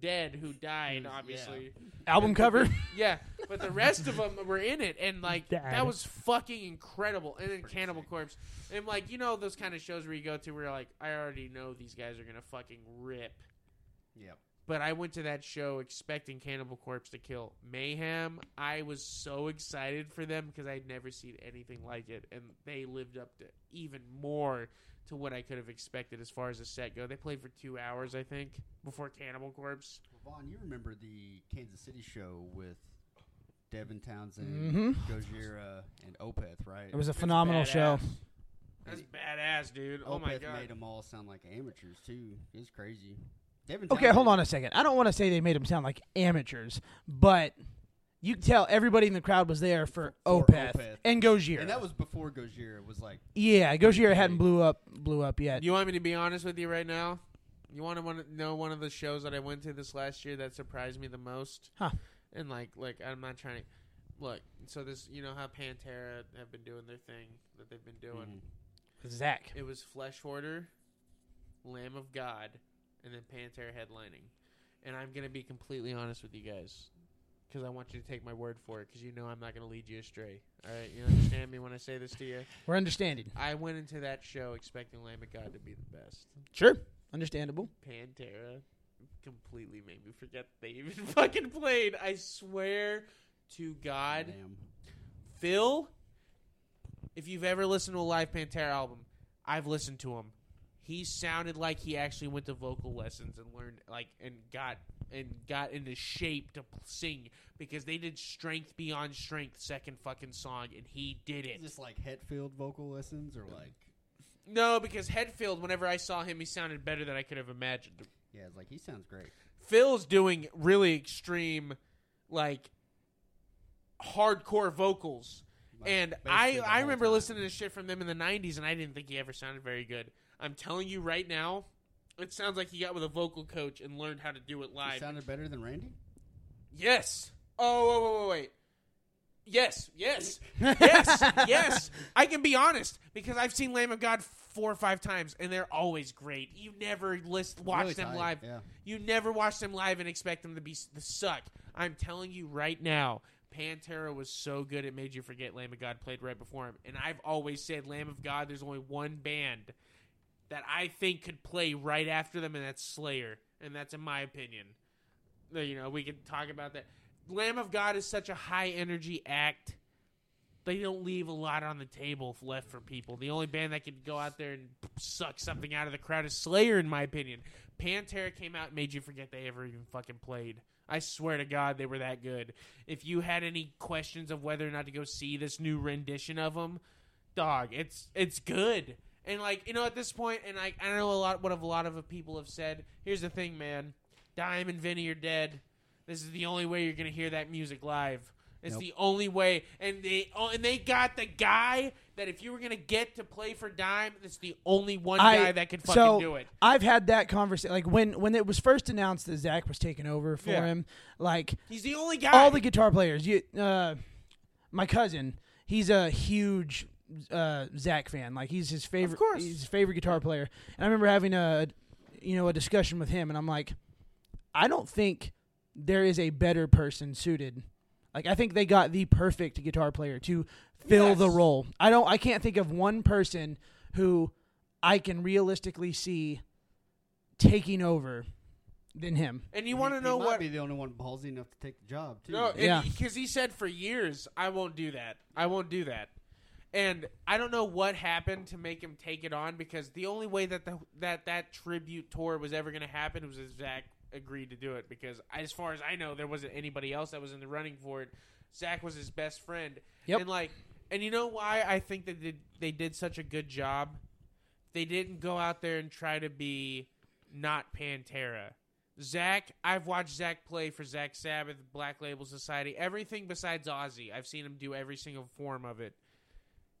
Speaker 4: Dead who died,
Speaker 3: Yeah.
Speaker 4: obviously.
Speaker 2: Album cover.
Speaker 4: Yeah, but the rest of them were in it, and like
Speaker 1: Dad.
Speaker 4: that was fucking incredible. And then
Speaker 3: Pretty
Speaker 4: Cannibal
Speaker 3: sick.
Speaker 4: Corpse, and like you know those kind of shows where you go to where you're like I already know these guys are gonna fucking rip.
Speaker 3: Yep.
Speaker 4: But I went to that show expecting Cannibal Corpse to kill Mayhem. I was so excited for them because I'd never seen anything like it, and they lived up to even more to what I could have expected as far as the set go. They played for two hours, I think, before Cannibal Corpse.
Speaker 3: Well, Vaughn, you remember the Kansas City show with Devin Townsend,
Speaker 2: Mhm.
Speaker 3: Gojira, and Opeth, right?
Speaker 2: It was a phenomenal show.
Speaker 4: That's badass, dude. Oh my
Speaker 3: Opeth
Speaker 4: god.
Speaker 3: made them all sound like amateurs too. It's crazy. Devin
Speaker 2: Okay, hold on a second. I don't want to say they made them sound like amateurs, but you can tell everybody in the crowd was there for,
Speaker 3: For
Speaker 2: Opeth,
Speaker 3: Opeth.
Speaker 2: and Gojira.
Speaker 3: And that was before Gojira was like,
Speaker 2: yeah, Gojira
Speaker 3: big.
Speaker 2: hadn't blew up blew up yet.
Speaker 4: You want me to be honest with you right now? You want to want to know one of the shows that I went to this last year that surprised me the most?
Speaker 2: Huh.
Speaker 4: And like, like I'm not trying to look. So this, you know how Pantera have been doing their thing that they've been doing.
Speaker 3: mhm.
Speaker 2: Zakk.
Speaker 4: It was Flesh Hoarder, Lamb of God, and then Pantera headlining. And I'm gonna be completely honest with you guys, because I want you to take my word for it, because you know I'm not gonna lead you astray. All right, you understand me when I say this to you?
Speaker 2: We're understanding.
Speaker 4: I went into that show expecting Lamb of God to be the best.
Speaker 2: Sure, understandable.
Speaker 4: Pantera completely made me forget they even fucking played. I swear to God,
Speaker 3: Damn.
Speaker 4: Phil. If you've ever listened to a live Pantera album, I've listened to him. He sounded like he actually went to vocal lessons and learned like and got and got into shape to sing because they did Strength Beyond Strength second fucking song and he did it.
Speaker 3: Is this like Hetfield vocal lessons or like?
Speaker 4: No, because Hetfield whenever I saw him, he sounded better than I could have imagined.
Speaker 3: Yeah, it's like he sounds great.
Speaker 4: Phil's doing really extreme, like hardcore vocals,
Speaker 3: Like,
Speaker 4: and I I remember
Speaker 3: time.
Speaker 4: listening to shit from them in the '90s, and I didn't think he ever sounded very good. I'm telling you right now, it sounds like he got with a vocal coach and learned how to do it
Speaker 3: He
Speaker 4: live.
Speaker 3: sounded better than Randy.
Speaker 4: yes. Oh, wait, wait, wait, wait. Yes, yes, yes, yes. I can be honest because I've seen Lamb of God four or five times, and they're always great. You never list watch
Speaker 3: Really
Speaker 4: them
Speaker 3: tight,
Speaker 4: live.
Speaker 3: Yeah.
Speaker 4: You never watch them live and expect them to be the suck. I'm telling you right now, Pantera was so good it made you forget Lamb of God played right before him. And I've always said Lamb of God. There's only one band that I think could play right after them, and that's Slayer. And that's in my opinion. Uh, You know, we could talk about that. Lamb of God is such a high energy act. They don't leave a lot on the table left for people. The only band that could go out there and suck something out of the crowd is Slayer, in my opinion. Pantera came out and made you forget they ever even fucking played. I swear to God, they were that good. If you had any questions of whether or not to go see this new rendition of them, dog, it's it's good. And like you know, at this point, and I I know a lot what a lot of people have said. Here's the thing, man. Dime and Vinny are dead. This is the only way you're gonna hear that music live. It's
Speaker 3: Nope.
Speaker 4: the only way, and they oh, and they got the guy that if you were gonna get to play for Dime, it's the only one
Speaker 2: I-
Speaker 4: guy that could fucking
Speaker 2: so
Speaker 4: do it.
Speaker 2: I've had that conversation. Like when when it was first announced that Zakk was taking over for
Speaker 4: Yeah.
Speaker 2: him, like
Speaker 4: He's the only guy.
Speaker 2: all the guitar players. You, uh, my cousin, he's a huge uh, Zakk fan. Like he's his favorite.
Speaker 4: Of course.
Speaker 2: he's his favorite guitar player. And I remember having a, you know, a discussion with him, and I'm like, I don't think there is a better person suited. Like I think they got the perfect guitar player to fill the role. I don't. I can't think of one person who I can realistically see taking over than him.
Speaker 4: and you want to know
Speaker 3: he might
Speaker 4: what?
Speaker 3: be the only one ballsy enough to take the job too.
Speaker 4: No,
Speaker 2: Yeah.
Speaker 4: because he said for years, I won't do that. I won't do that. And I don't know what happened to make him take it on because the only way that the, that that tribute tour was ever going to happen was if Zakk agreed to do it. Because as far as I know, there wasn't anybody else that was in the running for it. Zakk was his best friend.
Speaker 2: Yep.
Speaker 4: And like, and you know why I think that they, they did such a good job? They didn't go out there and try to be not Pantera. Zakk, I've watched Zakk play for Zakk Sabbath, Black Label Society, everything besides Ozzy. I've seen him do every single form of it.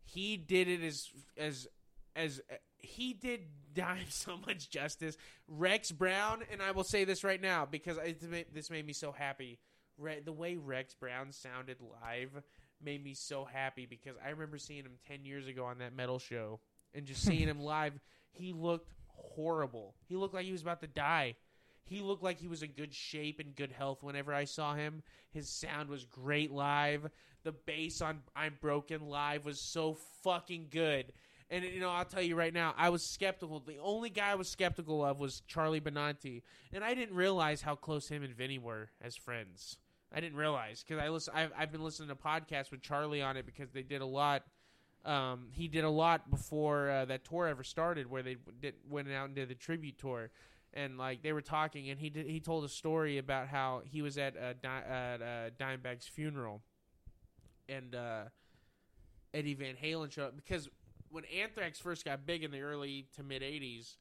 Speaker 4: He did it as as as uh, he did Dime so much justice. Rex Brown, and I will say this right now because it, this made me so happy. Re- the way Rex Brown sounded live made me so happy because I remember seeing him ten years ago on that metal show and just seeing him live. He looked horrible. He looked like he was about to die. He looked like he was in good shape and good health whenever I saw him. His sound was great live. The bass on I'm Broken live was so fucking good. And you know, I'll tell you right now, I was skeptical. The only guy I was skeptical of was Charlie Benante, and I didn't realize how close him and Vinny were as friends. I didn't realize because I listen. I've, I've been listening to podcasts with Charlie on it because they did a lot. Um, he did a lot before uh, that tour ever started, where they did, went out and did the tribute tour, and like they were talking, and he did, he told a story about how he was at uh, Di- uh, Dimebag's funeral, and uh, Eddie Van Halen showed up because when Anthrax first got big in the early to mid '80s,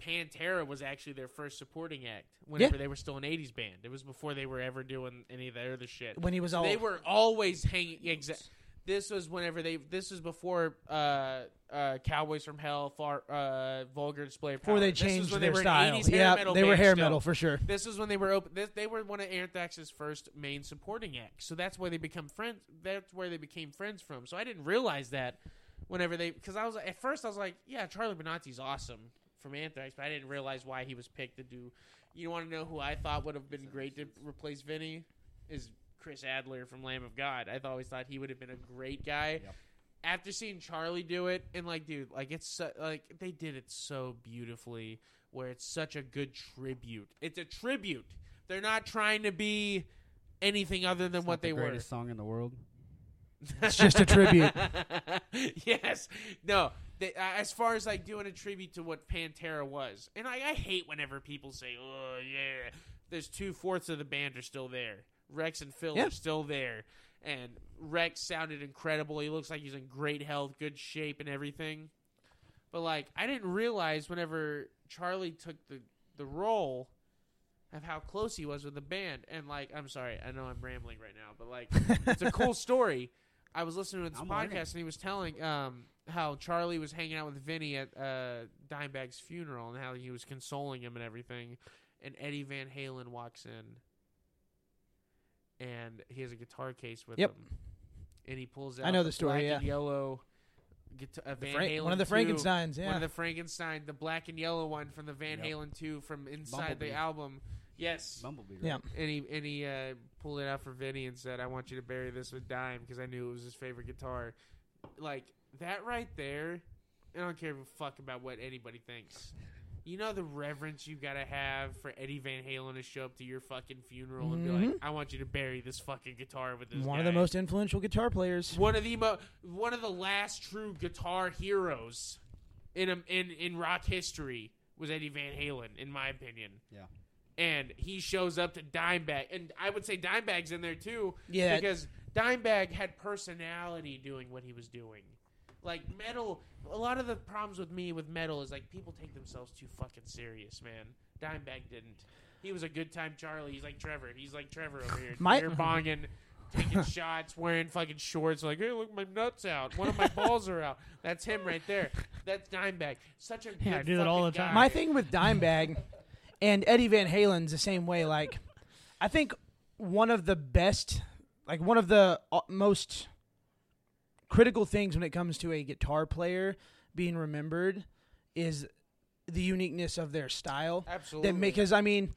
Speaker 4: Pantera was actually their first supporting act. Whenever they were still an '80s band, it was before they were ever doing any of their other shit.
Speaker 2: When he was all
Speaker 4: they were always hanging. Exa- this was whenever they. This was before uh, uh, Cowboys from Hell, far, uh, Vulgar Display. of
Speaker 2: before they changed their
Speaker 4: they were
Speaker 2: style. yeah, they were hair
Speaker 4: still.
Speaker 2: metal for sure.
Speaker 4: This was when they were open. This, they were one of Anthrax's first main supporting acts, so that's where they become friends. That's where they became friends from. So I didn't realize that whenever they, because I was at first I was like, yeah, Charlie Benante's awesome from Anthrax, but I didn't realize why he was picked to do. You want to know who I thought would have been great to replace Vinny? Is Chris Adler from Lamb of God. I've always thought he would have been a great guy.
Speaker 3: Yep.
Speaker 4: After seeing Charlie do it, and like, dude, like it's so, like they did it so beautifully, where it's such a good tribute. It's a tribute. They're not trying to be anything other than
Speaker 3: It's
Speaker 4: what
Speaker 3: not the
Speaker 4: they were.
Speaker 3: greatest song in the world.
Speaker 2: It's just a tribute.
Speaker 4: yes. No. They, uh, as far as like doing a tribute to what Pantera was, and I, I hate whenever people say, "Oh yeah," there's two fourths of the band are still there. Rex and Phil
Speaker 2: Yeah.
Speaker 4: are still there, and Rex sounded incredible. He looks like he's in great health, good shape, and everything. But like, I didn't realize whenever Charlie took the the role of how close he was with the band. And like, I'm sorry, I know I'm rambling right now, but like, it's a cool story. I was listening to this
Speaker 3: I'm
Speaker 4: podcast
Speaker 3: learning.
Speaker 4: and he was telling um, how Charlie was hanging out with Vinny at uh, Dimebag's funeral and how he was consoling him and everything. And Eddie Van Halen walks in and he has a guitar case with
Speaker 2: Yep.
Speaker 4: him. And he pulls out
Speaker 2: I know the story,
Speaker 4: black
Speaker 2: yeah.
Speaker 4: and yellow guitar, uh, Van
Speaker 2: Frank-
Speaker 4: Halen
Speaker 2: one of the Frankensteins, yeah.
Speaker 4: one of the Frankenstein, the black and yellow one from the Van
Speaker 3: Yep.
Speaker 4: Halen two from inside
Speaker 3: Bumblebee.
Speaker 4: the album. Yes,
Speaker 3: Bumblebee. Right?
Speaker 2: Yeah.
Speaker 4: and he and he uh, pulled it out for Vinny and said, "I want you to bury this with Dime because I knew it was his favorite guitar." Like that right there. I don't care a fuck about what anybody thinks. You know the reverence you've gotta have for Eddie Van Halen to show up to your fucking funeral and be like,
Speaker 2: Mhm.
Speaker 4: "I want you to bury this fucking guitar with this."
Speaker 2: One of the
Speaker 4: guy."
Speaker 2: most influential guitar players.
Speaker 4: one of the mo- one of the last true guitar heroes in a, in in rock history was Eddie Van Halen, in my opinion.
Speaker 3: Yeah.
Speaker 4: And he shows up to Dimebag, and I would say Dimebag's in there too,
Speaker 2: Yeah.
Speaker 4: because Dimebag had personality doing what he was doing. Like metal, a lot of the problems with me with metal is like people take themselves too fucking serious, man. Dimebag didn't. he was a good time Charlie. He's like Trevor. He's like Trevor over here.
Speaker 2: My-
Speaker 4: Beer bonging, taking shots, wearing fucking shorts. Like, hey, look, my nuts out. One of my balls are out. That's him right there. That's Dimebag. Such a
Speaker 5: Yeah, I do that all
Speaker 4: fucking
Speaker 5: the time.
Speaker 4: guy.
Speaker 2: My thing with Dimebag and Eddie Van Halen's the same way. Like, I think one of the best, like one of the uh, most critical things when it comes to a guitar player being remembered is the uniqueness of their style.
Speaker 4: Absolutely.
Speaker 2: That because I mean,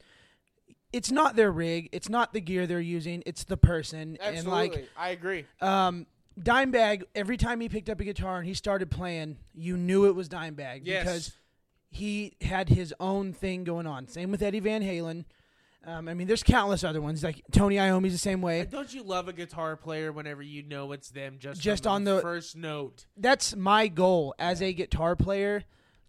Speaker 2: it's not their rig, it's not the gear they're using, it's the person.
Speaker 4: Absolutely.
Speaker 2: And like,
Speaker 4: I agree.
Speaker 2: um, Dimebag, every time he picked up a guitar and he started playing, you knew it was Dimebag
Speaker 4: Yes.
Speaker 2: because he had his own thing going on. Same with Eddie Van Halen. Um, I mean, there's countless other ones. Like Tony Iommi's the same way.
Speaker 4: Don't you love a guitar player whenever you know it's them just
Speaker 2: Just
Speaker 4: from
Speaker 2: on the-
Speaker 4: first note?
Speaker 2: That's my goal as a guitar player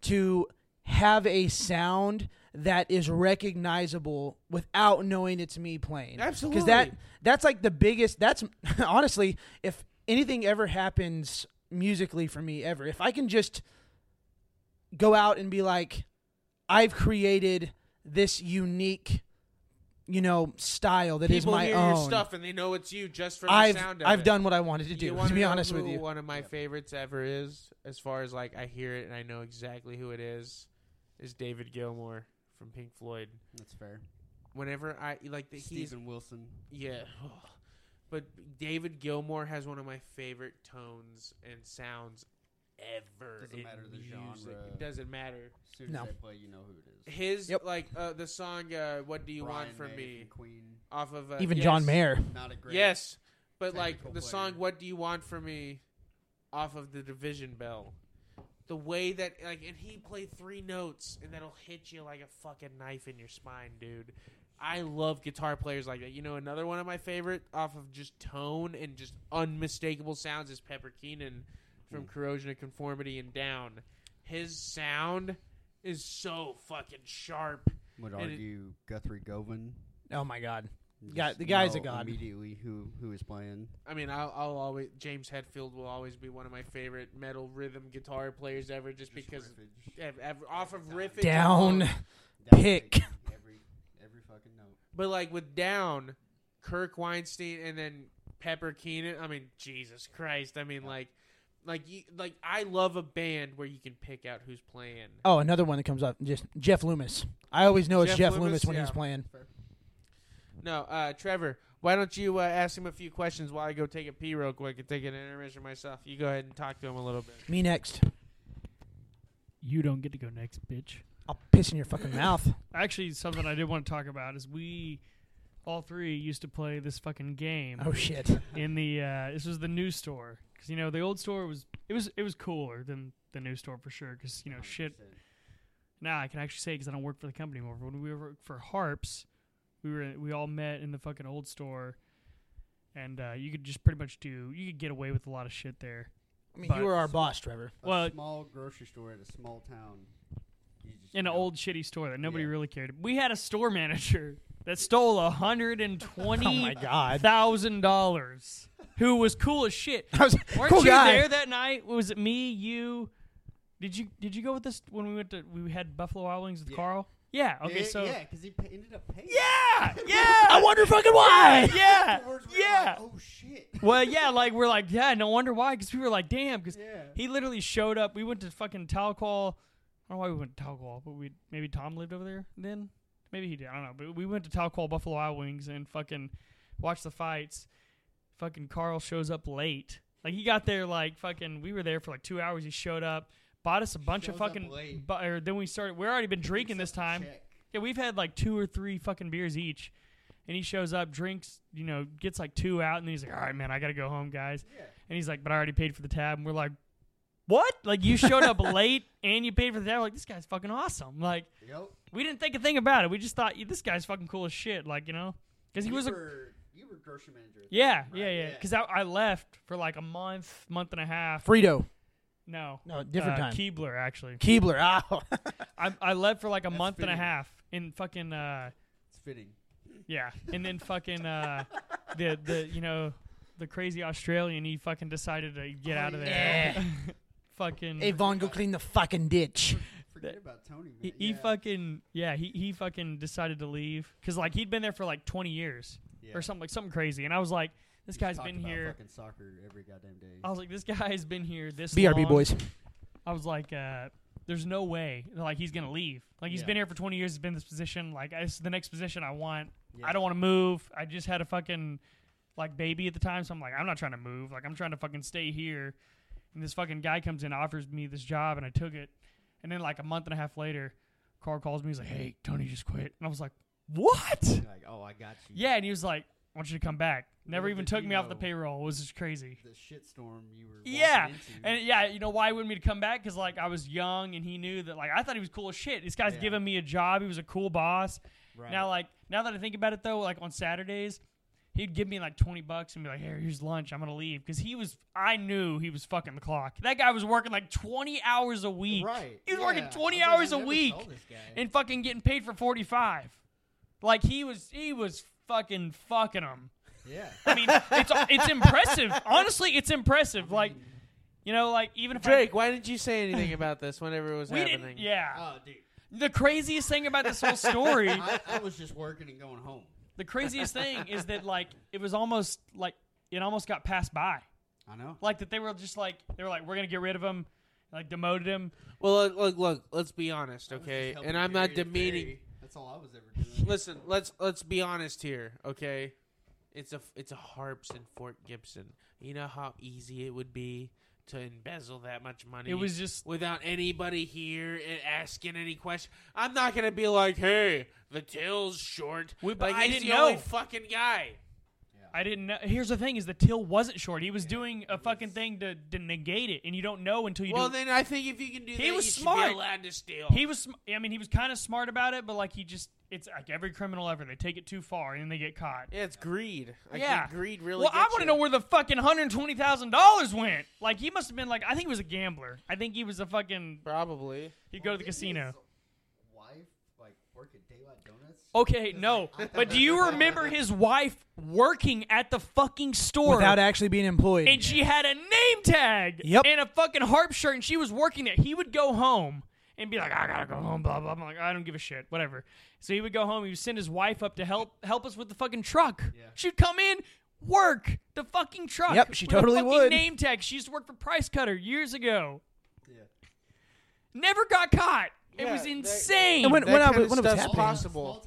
Speaker 2: to have a sound that is recognizable without knowing it's me playing.
Speaker 4: Absolutely.
Speaker 2: Because that that's like the biggest. That's honestly, if anything ever happens musically for me ever, if I can just go out and be like, I've created this unique, you know, style that is
Speaker 4: People
Speaker 2: my
Speaker 4: hear
Speaker 2: own.
Speaker 4: your stuff and they know it's you just from
Speaker 2: I've
Speaker 4: the sound of
Speaker 2: I've
Speaker 4: it.
Speaker 2: done what I wanted to do.
Speaker 4: wanna
Speaker 2: be honest with you,
Speaker 4: one of my favorites ever is, as far as like I hear it and I know exactly who it is, is David Gilmour from Pink Floyd.
Speaker 3: That's fair.
Speaker 4: Whenever I like the, he's
Speaker 3: Steven Wilson.
Speaker 4: yeah, but David Gilmour has one of my favorite tones and sounds ever.
Speaker 3: Doesn't
Speaker 4: in
Speaker 3: matter the
Speaker 4: music.
Speaker 3: genre.
Speaker 4: It doesn't matter.
Speaker 3: As soon as
Speaker 2: No.
Speaker 3: they play, you know who it is.
Speaker 4: His
Speaker 2: Yep.
Speaker 4: like uh, the song uh, "What Do You
Speaker 3: Brian
Speaker 4: Want From
Speaker 3: May
Speaker 4: Me"
Speaker 3: from Queen.
Speaker 4: off of uh,
Speaker 2: even
Speaker 4: yes.
Speaker 2: John Mayer.
Speaker 3: Not a great.
Speaker 4: Yes, but like
Speaker 3: technical
Speaker 4: the
Speaker 3: player.
Speaker 4: song "What Do You Want From Me" off of the Division Bell, the way that like, and he played three notes, and that'll hit you like a fucking knife in your spine, dude. I love guitar players like that. You know, another one of my favorite off of just tone and just unmistakable sounds is Pepper Keenan from
Speaker 3: Mm.
Speaker 4: Corrosion of Conformity and Down. His sound is so fucking sharp.
Speaker 3: Would
Speaker 4: And it-
Speaker 3: argue Guthrie Govan.
Speaker 2: Oh my God.
Speaker 3: You
Speaker 2: Guy-
Speaker 3: just
Speaker 2: the guy's a
Speaker 3: know
Speaker 2: god.
Speaker 3: Immediately, who who is playing?
Speaker 4: I mean, I'll, I'll always James Hetfield will always be one of my favorite metal rhythm guitar players ever, just because ev- ev- off of riffage
Speaker 2: Down.
Speaker 4: alone.
Speaker 3: Down
Speaker 2: Pick.
Speaker 3: pick. every every fucking note.
Speaker 4: But like with Down, Kirk Windstein and then Pepper Keenan. I mean, Jesus Christ. I mean, like, like you, like I love a band where you can pick out who's playing.
Speaker 2: Oh, another one that comes up. Just Jeff Loomis. I always know it's
Speaker 4: Jeff
Speaker 2: Jeff,
Speaker 4: Loomis,
Speaker 2: Loomis, when
Speaker 4: yeah.
Speaker 2: he's playing.
Speaker 4: No, uh, Trevor, why don't you uh, ask him a few questions while I go take a pee real quick and take an intermission myself? You go ahead and talk to him a little bit.
Speaker 2: Me next.
Speaker 5: You don't get to go next, bitch.
Speaker 2: I'll piss in your fucking mouth.
Speaker 5: Actually, something I did want to talk about is we all three used to play this fucking game
Speaker 2: Oh shit.
Speaker 5: in the. Uh, this was the new store because you know the old store was it was it was cooler than the new store for sure because you know shit.
Speaker 3: 100%.
Speaker 5: Now I can actually say because I don't work for the company anymore. But when we were for Harps, we were we all met in the fucking old store, and uh, you could just pretty much do you could get away with a lot of shit there.
Speaker 2: I mean,
Speaker 5: But-
Speaker 2: you were our boss, Trevor.
Speaker 3: A
Speaker 5: Well-
Speaker 3: small grocery store at a small town. You just
Speaker 5: in an old shitty store that nobody
Speaker 3: Yeah.
Speaker 5: really cared. We had a store manager that stole a hundred and
Speaker 2: Oh
Speaker 5: twenty
Speaker 2: my god.
Speaker 5: thousand dollars. Who was cool as shit.
Speaker 2: I was
Speaker 5: Weren't
Speaker 2: cool
Speaker 5: you
Speaker 2: guy.
Speaker 5: there that night? Was it me, you? Did you did you go with us when we went to we had Buffalo Wild Wings with
Speaker 3: Yeah.
Speaker 5: Carl? Yeah. Okay. so
Speaker 3: yeah, because he pa- ended up paying.
Speaker 5: yeah, yeah.
Speaker 2: I wonder fucking why.
Speaker 5: yeah,
Speaker 3: Afterwards, we were
Speaker 5: yeah.
Speaker 3: like, oh shit.
Speaker 5: Well, yeah. Like we're like, yeah. No wonder why. Because we were like, damn. Because
Speaker 3: yeah.
Speaker 5: he literally showed up. We went to fucking Talcall. I don't know why we went to Talcall, but we maybe Tom lived over there then. Maybe he did. I don't know. But we went to Talcall Buffalo Wild Wings and fucking watched the fights. Fucking Carl shows up late. Like he got there like fucking. We were there for like two hours. He showed up, bought us a bunch of
Speaker 3: Shows up
Speaker 5: fucking.
Speaker 3: late.
Speaker 5: Bu- or then we started. We're already been drinking this
Speaker 3: Picks up the
Speaker 5: time.
Speaker 3: check.
Speaker 5: Yeah, we've had like two or three fucking beers each. And he shows up, drinks, you know, gets like two out, and then he's like, "All right, man, I gotta go home, guys."
Speaker 3: Yeah.
Speaker 5: And he's like, "But I already paid for the tab." And we're like, "What? Like you showed up late and you paid for the tab? Like this guy's fucking awesome." Like
Speaker 3: Yep.
Speaker 5: we didn't think a thing about it. We just thought this guy's fucking cool as shit. Like you know, because he was a
Speaker 3: were, you were grocery manager. at
Speaker 5: yeah,
Speaker 3: time, right?
Speaker 5: yeah, yeah. Because I, I left for like a month, month and a half.
Speaker 2: Frito.
Speaker 5: No,
Speaker 2: No, different
Speaker 5: uh,
Speaker 2: time.
Speaker 5: Keebler actually.
Speaker 2: Keebler. Oh.
Speaker 5: I I left for like a
Speaker 3: That's
Speaker 5: month and a
Speaker 3: fitting.
Speaker 5: half in fucking uh
Speaker 3: it's fitting.
Speaker 5: Yeah, and then fucking uh, the the you know the crazy Australian he fucking decided to get
Speaker 3: Oh,
Speaker 5: out of there.
Speaker 2: yeah.
Speaker 5: fucking
Speaker 2: hey, Vaughn, go clean the fucking ditch.
Speaker 3: forget about Tony.
Speaker 5: He, he
Speaker 3: yeah.
Speaker 5: fucking yeah he he fucking decided to leave because like he'd been there for like 20 years
Speaker 3: yeah.
Speaker 5: or something like something crazy, and I was like, this
Speaker 3: He's
Speaker 5: guy's
Speaker 3: talked
Speaker 5: been
Speaker 3: about
Speaker 5: here.
Speaker 3: Fucking soccer every goddamn day.
Speaker 5: I was like, this guy's been here this
Speaker 2: BRB
Speaker 5: long.
Speaker 2: boys.
Speaker 5: I was like, uh, there's no way like he's gonna leave. Like he's
Speaker 3: Yeah.
Speaker 5: been here for 20 years. He's been in this position. Like this is the next position I want.
Speaker 3: Yeah.
Speaker 5: I don't want to move. I just had a fucking like baby at the time, so I'm like, I'm not trying to move. Like I'm trying to fucking stay here. And this fucking guy comes in, offers me this job, and I took it. And then like a month and a half later, Carl calls me. He's like, Hey, Tony just quit. And I was like, What?
Speaker 3: Like, oh, I got you.
Speaker 5: Yeah, and he was like, I want you to come back. Never
Speaker 3: Little
Speaker 5: even
Speaker 3: did
Speaker 5: took
Speaker 3: you
Speaker 5: me off the
Speaker 3: know.
Speaker 5: payroll. It was just crazy.
Speaker 3: The shitstorm you were. walking
Speaker 5: Yeah,
Speaker 3: Into.
Speaker 5: And yeah, you know why he wanted me to come back? Because like I was young and he knew that like I thought he was cool as shit. This guy's
Speaker 3: Yeah.
Speaker 5: giving me a job. He was a cool boss.
Speaker 3: right.
Speaker 5: Now like now that I think about it though, like on Saturdays, he'd give me like twenty bucks and be like, "Here, here's lunch. I'm gonna leave." Because he was, I knew he was fucking the clock. That guy was working like twenty hours a week
Speaker 3: right.
Speaker 5: he was working
Speaker 3: yeah.
Speaker 5: 20
Speaker 3: I was like,
Speaker 5: hours a
Speaker 3: never
Speaker 5: week.
Speaker 3: this guy.
Speaker 5: and fucking getting paid for forty five. Like he was, he was fucking fucking them.
Speaker 3: yeah.
Speaker 5: I mean, it's it's impressive. Honestly, it's impressive. Like, you know, like even if
Speaker 4: Drake, why didn't you say anything about this whenever it was
Speaker 5: we
Speaker 4: happening?
Speaker 5: didn't. Yeah.
Speaker 3: Oh, dude.
Speaker 5: The craziest thing about this whole story,
Speaker 3: I, I was just working and going home.
Speaker 5: the craziest thing is that like it was almost like it almost got passed by.
Speaker 3: I know.
Speaker 5: Like that they were just like they were like we're gonna get rid of him, like demoted him.
Speaker 4: Well, look, look, look, let's be honest,
Speaker 3: I was just
Speaker 4: okay? And I'm not
Speaker 3: carry
Speaker 4: demeaning.
Speaker 3: ferry. That's all I was ever doing.
Speaker 4: Listen, let's let's be honest here, okay? It's a it's a harps in Fort Gibson. You know how easy it would be to embezzle that much money.
Speaker 5: It was just
Speaker 4: without anybody here and asking any question. I'm not gonna be like, "Hey, the tail's short."
Speaker 5: We- but
Speaker 4: like
Speaker 5: I
Speaker 4: he's
Speaker 5: didn't
Speaker 4: the only
Speaker 5: know.
Speaker 4: fucking guy.
Speaker 5: I didn't know. Here's the thing: is the till wasn't short. He was doing a fucking thing to, to negate it, and you don't know until you
Speaker 4: Well,
Speaker 5: do.
Speaker 4: then I think if you can do
Speaker 5: He
Speaker 4: that,
Speaker 5: was smart.
Speaker 4: allowed to steal.
Speaker 5: he was. sm- I mean, he was kind of smart about it, but like he just. It's like every criminal ever. They take it too far, and then they get caught.
Speaker 4: yeah, it's greed. I
Speaker 5: Yeah.
Speaker 4: greed really.
Speaker 5: well, I want to know where the fucking hundred twenty thousand dollars went. Like he must have been like. I think he was a gambler. I think he was a fucking.
Speaker 4: Probably.
Speaker 5: He'd go to the casino.
Speaker 3: Wife, like, work at Daylight Donuts.
Speaker 5: Okay, no, but do you remember his wife working at the fucking store?
Speaker 2: Without actually being employed.
Speaker 5: and she had a name tag
Speaker 2: Yep.
Speaker 5: and a fucking harp shirt and she was working there. He would go home and be like, I gotta go home, blah blah. I'm like, I don't give a shit, whatever. So he would go home. He would send his wife up to help help us with the fucking truck.
Speaker 3: Yeah.
Speaker 5: She'd come in, work the fucking truck.
Speaker 2: Yep, she
Speaker 5: with a
Speaker 2: totally
Speaker 5: fucking
Speaker 2: would.
Speaker 5: Name tag. She used to work for Price Cutter years ago.
Speaker 3: Yeah.
Speaker 5: Never got caught. It
Speaker 4: Yeah,
Speaker 5: was
Speaker 4: that-
Speaker 5: insane.
Speaker 2: And when-
Speaker 4: That
Speaker 2: I was- when it was
Speaker 4: stuff's
Speaker 2: happening.
Speaker 4: possible.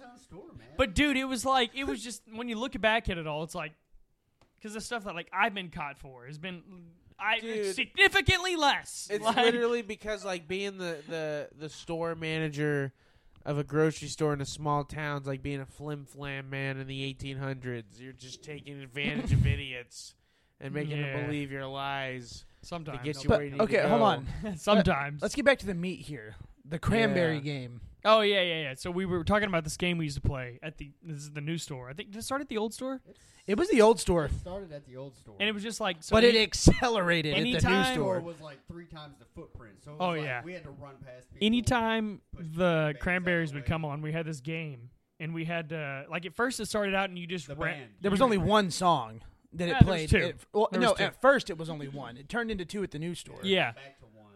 Speaker 5: But dude, it was like it was just when you look back at it all, it's like because the stuff that like I've been caught for has been I
Speaker 4: Dude.
Speaker 5: significantly less.
Speaker 4: It's
Speaker 5: Like-
Speaker 4: literally because like being the, the the store manager of a grocery store in a small town is like being a flim flam man in the 1800s. You're just taking advantage of idiots and making
Speaker 5: Yeah.
Speaker 4: them believe your lies
Speaker 5: sometimes.
Speaker 4: to get you
Speaker 2: But-
Speaker 4: where you need
Speaker 2: okay,
Speaker 4: to
Speaker 2: hold on.
Speaker 5: sometimes.
Speaker 2: Let's get back to the meat here. The cranberry
Speaker 4: Yeah.
Speaker 2: game.
Speaker 5: Oh yeah, yeah, yeah. So we were talking about this game we used to play at the this is the new store. I think did it start at the old store?
Speaker 2: It was the old store,
Speaker 3: It started at the old store.
Speaker 5: And it was just like so
Speaker 2: but it
Speaker 5: any-
Speaker 2: accelerated at the new
Speaker 5: anytime-
Speaker 3: store
Speaker 2: store.
Speaker 3: was like three times the footprint. So it was
Speaker 5: Oh,
Speaker 3: like
Speaker 5: yeah.
Speaker 3: we had to run past people.
Speaker 5: anytime
Speaker 3: push
Speaker 5: the
Speaker 3: cranberries out
Speaker 5: cranberries would
Speaker 3: way.
Speaker 5: come on, we had this game. And we had uh, like at first it started out and you just
Speaker 3: The
Speaker 5: ran-
Speaker 3: band.
Speaker 2: There was only one song that
Speaker 5: Yeah,
Speaker 2: it
Speaker 5: there was
Speaker 2: played.
Speaker 5: two.
Speaker 2: It- well,
Speaker 5: There
Speaker 2: no,
Speaker 5: was two.
Speaker 2: at first it was only one. It turned into two at the new store.
Speaker 5: Yeah,
Speaker 3: Back to one.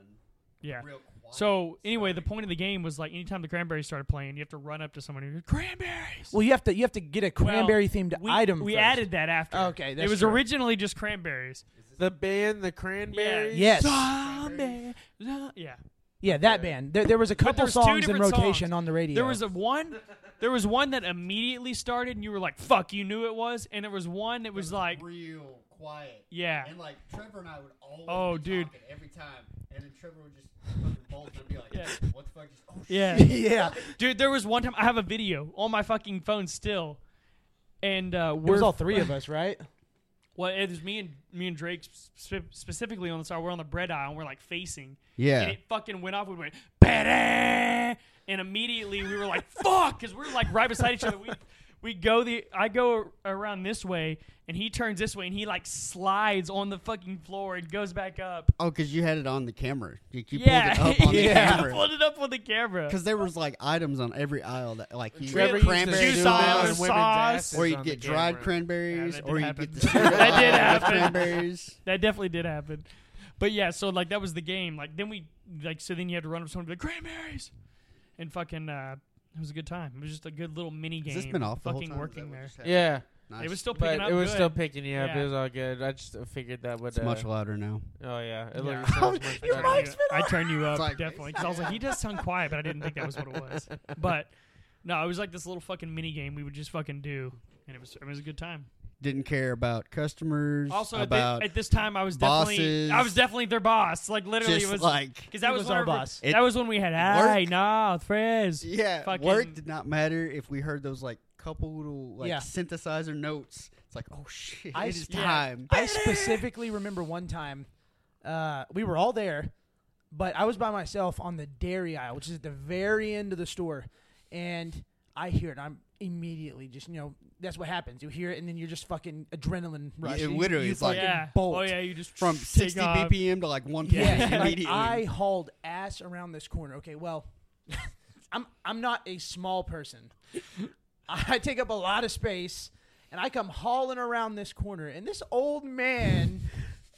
Speaker 5: yeah.
Speaker 3: Real quiet.
Speaker 5: So anyway, the point of the game was like anytime the cranberries started playing, you have to run up to someone and go, cranberries.
Speaker 2: Well, you have to you have to get a cranberry themed
Speaker 5: we,
Speaker 2: item.
Speaker 5: We
Speaker 2: first.
Speaker 5: added that after.
Speaker 2: Okay,
Speaker 5: it was
Speaker 2: true.
Speaker 5: originally just cranberries.
Speaker 4: The band, the Cranberries.
Speaker 2: Yes.
Speaker 5: Zombie, yeah.
Speaker 2: Yeah, that band. There, there was a couple
Speaker 5: there's
Speaker 2: songs in rotation
Speaker 5: songs.
Speaker 2: on the radio.
Speaker 5: There was a one. There was one that immediately started, and you were like, "Fuck!" You knew it was, and there was one that
Speaker 3: It
Speaker 5: was like,
Speaker 3: real quiet.
Speaker 5: "Yeah."
Speaker 3: And like Trevor and I would always
Speaker 5: Oh,
Speaker 3: be
Speaker 5: dude.
Speaker 3: talking every time, and then Trevor would just fucking bolt and be like,
Speaker 5: Yeah.
Speaker 3: "What the fuck?" Just oh
Speaker 5: Yeah.
Speaker 3: shit.
Speaker 2: yeah,
Speaker 5: Dude, there was one time I have a video on my fucking phone still, and uh,
Speaker 2: it
Speaker 5: we're
Speaker 2: was all three of us, right?
Speaker 5: Well, it was me and me and Drake spe- specifically on the side. We're on the bread aisle and we're like facing,
Speaker 3: Yeah.
Speaker 5: and it fucking went off. We went "Ba-da!" and immediately we were like fuck because we were like right beside each other. We we go the I go around this way and he turns this way and he like slides on the fucking floor and goes back up.
Speaker 3: Oh, because you had it on the camera. You, you
Speaker 5: yeah,
Speaker 3: pulled it up on
Speaker 5: yeah,
Speaker 3: the
Speaker 5: I
Speaker 3: camera.
Speaker 5: pulled it up on the camera.
Speaker 3: Because there was like items on every aisle that like you
Speaker 4: Trevor
Speaker 3: get cranberries,
Speaker 5: Juice
Speaker 4: zoom
Speaker 5: sauce,
Speaker 4: on
Speaker 5: sauce.
Speaker 3: or you
Speaker 4: on
Speaker 3: get dried
Speaker 4: camera.
Speaker 3: cranberries,
Speaker 5: Yeah,
Speaker 3: or you
Speaker 5: happen.
Speaker 3: get the
Speaker 5: That did
Speaker 3: syrup
Speaker 5: happen.
Speaker 3: cranberries.
Speaker 5: That definitely did happen. But yeah, so like that was the game. Like then we like so then you had to run up to someone and be like Cranberries, and fucking uh, it was a good time. It was just a good little mini game.
Speaker 3: Has this been off the whole
Speaker 5: fucking
Speaker 3: time? Is
Speaker 5: working
Speaker 3: that what
Speaker 5: there.
Speaker 3: just happened?
Speaker 4: Yeah,
Speaker 3: Nice.
Speaker 5: It was still
Speaker 4: but
Speaker 5: picking up.
Speaker 4: it was
Speaker 5: good.
Speaker 4: still picking you up.
Speaker 5: Yeah.
Speaker 4: It was all good. I just figured that would.
Speaker 3: It's
Speaker 4: uh,
Speaker 3: much louder now.
Speaker 4: Oh yeah, it
Speaker 5: Yeah.
Speaker 4: looks it sounds much
Speaker 2: Your
Speaker 4: better.
Speaker 5: I
Speaker 2: mic's
Speaker 5: turned
Speaker 2: been
Speaker 5: you- I turned you up
Speaker 3: It's like-
Speaker 5: definitely because I was like, he does sound quiet, but I didn't think that was what it was. But no, it was like this little fucking mini game we would just fucking do, and it was it was a good time.
Speaker 3: Didn't care about customers.
Speaker 5: Also, at,
Speaker 3: about
Speaker 5: at this time, I was definitely
Speaker 3: bosses.
Speaker 5: I was definitely their boss. Like literally,
Speaker 3: just
Speaker 5: it was
Speaker 3: like
Speaker 5: because that was,
Speaker 2: was our
Speaker 5: whenever-
Speaker 2: boss.
Speaker 3: It-
Speaker 5: that was when we had
Speaker 3: Work-
Speaker 5: hey no Frizz.
Speaker 3: yeah,
Speaker 5: fucking-
Speaker 3: work did not matter if we heard those like couple little like
Speaker 2: Yeah.
Speaker 3: synthesizer notes. It's like, oh shit,
Speaker 2: I
Speaker 3: it
Speaker 2: s-
Speaker 5: yeah.
Speaker 3: time.
Speaker 2: I specifically remember one time uh, we were all there, but I was by myself on the dairy aisle, which is at the very end of the store, and I hear it. I'm immediately just you know that's what happens. You hear it, and then you're just fucking adrenaline rush.
Speaker 3: it literally
Speaker 2: you
Speaker 3: is like-
Speaker 2: fucking
Speaker 5: Yeah.
Speaker 2: bolt.
Speaker 5: Oh yeah, you just
Speaker 3: From 60
Speaker 5: off.
Speaker 3: BPM to like one
Speaker 2: Yeah,
Speaker 3: PM
Speaker 2: like
Speaker 3: immediately.
Speaker 2: I hauled ass around this corner. Okay, well, I'm I'm not a small person. I take up a lot of space, and I come hauling around this corner, and this old man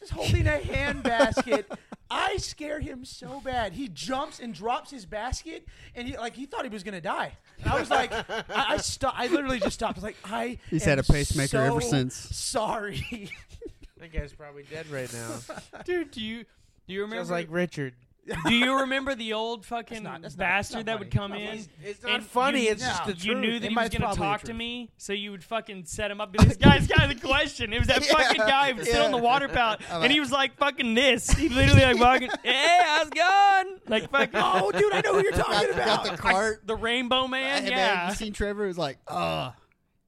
Speaker 2: is holding a hand basket. I scare him so bad. He jumps and drops his basket, and he like he thought he was gonna die. And I was like, I, I stopped. I literally just stopped. I was like, I.
Speaker 3: He's
Speaker 2: am
Speaker 3: had a pacemaker ever since.
Speaker 2: Sorry.
Speaker 4: That guy's probably dead right now.
Speaker 5: dude. Do you do you remember?
Speaker 4: Sounds like Richard.
Speaker 5: Do you remember the old fucking
Speaker 2: not- that's not-
Speaker 5: bastard
Speaker 2: not
Speaker 5: that would come in?
Speaker 4: It's, it's not
Speaker 5: And
Speaker 4: funny.
Speaker 5: you-
Speaker 4: it's just
Speaker 2: no,
Speaker 4: the
Speaker 5: You
Speaker 4: truth.
Speaker 5: knew that
Speaker 2: It
Speaker 5: he was
Speaker 2: might-
Speaker 5: gonna
Speaker 2: probably
Speaker 5: talk to
Speaker 2: truth.
Speaker 5: me, so you would fucking set him up. But this guy's got the question. It was that fucking guy who was sitting on the
Speaker 3: Yeah.
Speaker 5: water pallet,
Speaker 3: I'm
Speaker 5: and he was like fucking this. He literally like walking, hey, how's it going? Like fucking,
Speaker 2: oh, dude, I know who you're
Speaker 3: got,
Speaker 2: talking
Speaker 3: got
Speaker 2: about.
Speaker 3: the cart.
Speaker 5: the Rainbow Man.
Speaker 3: Hey, man,
Speaker 5: yeah,
Speaker 3: you seen Trevor? It was like, uh,